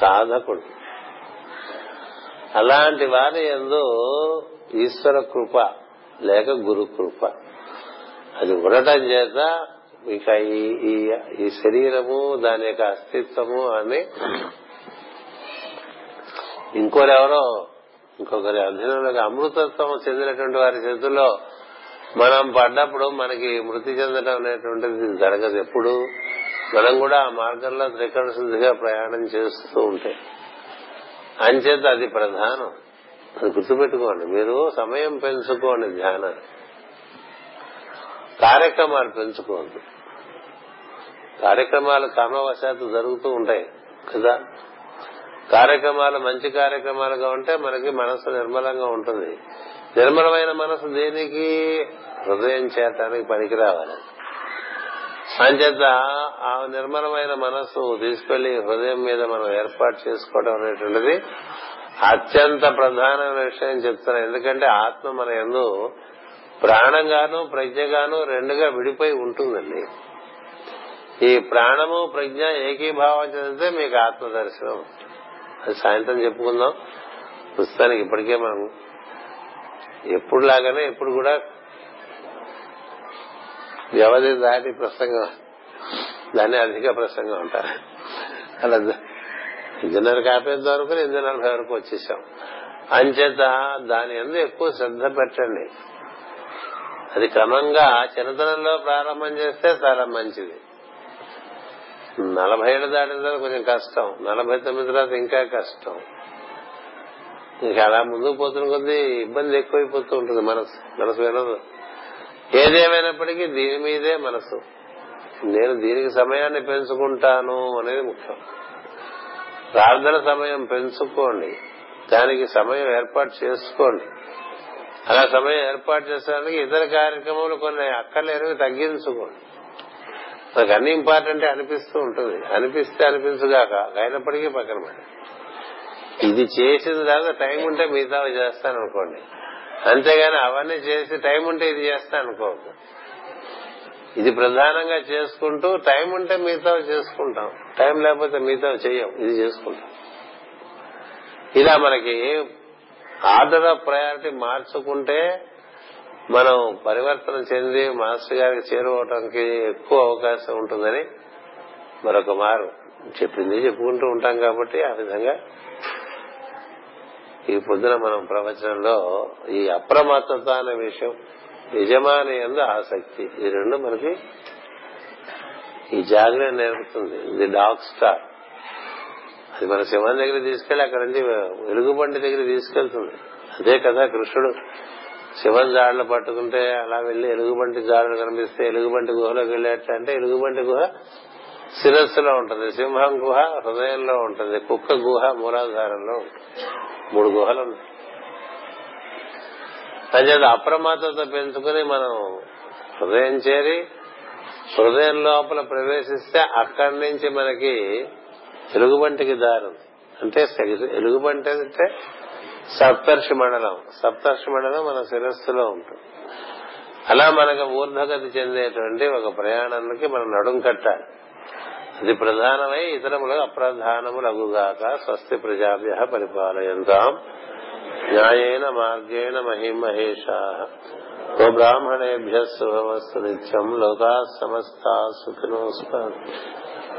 సాధకుడు. అలాంటి వారి ఎందు ఈశ్వర కృప లేక గురు కృప. అది ఉండటం చేత ఇక ఈ శరీరము దాని యొక్క అస్తిత్వము అని ఇంకోరెవరో ఇంకొకరి అధీనంలోకి అమృతత్వం చెందినటువంటి వారి చేతుల్లో మనం పడ్డప్పుడు మనకి మృతి చెందడం అనేటువంటిది జరగదు ఎప్పుడు. మనం కూడా ఆ మార్గంలో త్రికరశుద్ధిగా ప్రయాణం చేస్తూ ఉంటాయి అంచేత అది ప్రధానం. అది గుర్తుపెట్టుకోండి. మీరు సమయం పెంచుకోండి ధ్యానాన్ని. కార్యక్రమాలు పెంచుకోవద్దు. కార్యక్రమాలు కర్మవశాత్తు జరుగుతూ ఉంటాయి కదా? కార్యక్రమాలు మంచి కార్యక్రమాలుగా ఉంటే మనకి మనసు నిర్మలంగా ఉంటుంది. నిర్మలమైన మనసు దేనికి? హృదయం చేతానికి పనికి రావాలి అంచేత ఆ నిర్మలమైన మనస్సు తీసుకెళ్ళి హృదయం మీద మనం ఏర్పాటు చేసుకోవడం అనేటువంటిది అత్యంత ప్రధానమైన విషయం చెప్తున్నా. ఎందుకంటే ఆత్మ మన ఎందు ప్రాణంగాను ప్రజ్ఞగాను రెండుగా విడిపోయి ఉంటుందండి. ఈ ప్రాణము ప్రజ్ఞ ఏకీభావం చెందితే మీకు ఆత్మదర్శనం. అది సాయంత్రం చెప్పుకుందాం. పుస్తకానికి ఇప్పటికే మనం ఎప్పుడు లాగానే ఇప్పుడు కూడా వ్యవధి దాటి ప్రసంగం దాన్ని అధిక ప్రసంగం అంటారు. అలా ఇంజనీర్ కాపేది వరకు ఇంజనీర్ నలభై వరకు వచ్చేసాం. అంచేత దాని ఎందు ఎక్కువ శ్రద్ధ పెట్టండి. అది క్రమంగా చిన్నతనంలో ప్రారంభం చేస్తే చాలా మంచిది. నలభై ఏళ్ళు దాటిన తర్వాత కొంచెం కష్టం. నలభై తొమ్మిది తర్వాత ఇంకా కష్టం. ఇంకా అలా ముందుకు పోతున్న కొద్దీ ఇబ్బంది ఎక్కువైపోతూ ఉంటుంది మనసు. మనసు వినదు. ఏదేమైనప్పటికీ దీని మీదే మనసు. నేను దీనికి సమయాన్ని పెంచుకుంటాను అనేది ముఖ్యం. ప్రార్థన సమయం పెంచుకోండి. దానికి సమయం ఏర్పాటు చేసుకోండి. అలా సమయం ఏర్పాటు చేసేందుకు ఇతర కార్యక్రమాలు కొన్ని అక్కర్లేనివి తగ్గించుకోండి. మనకు అన్ని ఇంపార్టెంట్ అనిపిస్తూ ఉంటుంది. అనిపిస్తే అనిపించుగాక అయినప్పటికీ పక్కన ఇది చేసిన తర్వాత టైం ఉంటే మిగతా చేస్తాను అనుకోండి. అంతేగాని అవన్నీ చేసి టైం ఉంటే ఇది చేస్తాను అనుకోవద్దు. ఇది ప్రధానంగా చేసుకుంటూ టైం ఉంటే మిగతా చేసుకుంటాం. టైం లేకపోతే మిగతా చెయ్యం. ఇది చేసుకుంటాం. ఇలా మనకి ఆర్డర్ ఆఫ్ ప్రయారిటీ మార్చుకుంటే మనం పరివర్తన చెంది మాస్టర్ గారికి చేరుకోవడానికి ఎక్కువ అవకాశం ఉంటుందని మరొక మారు చెప్పింది. చెప్పుకుంటూ ఉంటాం కాబట్టి ఆ విధంగా ఈ పొద్దున మనం ప్రవచనంలో ఈ అప్రమత్తత అనే విషయం యజమాని ఎందు ఆసక్తి. ఈ రెండు మనకి ఈ జాగ్రత్త నేర్పుతుంది. ఇది డాగ్ స్టార్. మన సింహం దగ్గర తీసుకెళ్ళి అక్కడ నుంచి వెలుగుబంటి దగ్గర తీసుకెళ్తుంది. అదే కదా కృష్ణుడు. శివం జాడలు పట్టుకుంటే అలా వెళ్ళి ఎలుగుబంటి జాడలు కనిపిస్తే ఎలుగుబంటి గుహలోకి వెళ్ళేటంటే ఎలుగుబంటి గుహ శిరస్సులో ఉంటుంది. సింహం గుహ హృదయంలో ఉంటుంది. కుక్క గుహ మూలాధారంలో ఉంటుంది. మూడు గుహలు ఉన్నాయి. అంచేత అప్రమత్తత పెంచుకుని మనం హృదయం చేరి హృదయం లోపల ప్రవేశిస్తే అక్కడి నుంచి మనకి ఎలుగుబంటికి దారుంది అంటే ఎలుగుబంటి అంటే సప్తర్షి మండలం. సప్తర్షి మండలం మన శిరస్సులో ఉంటుంది. అలా మనకు ఊర్ధగతి చెందేటువంటి ఒక ప్రయాణానికి మనం నడుం కట్టాలి. అది ప్రధానమై ఇతరములు అప్రధానములగుగాక స్వస్తి ప్రజాభ్య పరిపాలయంతాం. న్యాయేన మార్గేణ మహిమహేషా. ఓ బ్రాహ్మణేభ్య శుభమస్తు నిత్యం లోకా సమస్త సుఖినో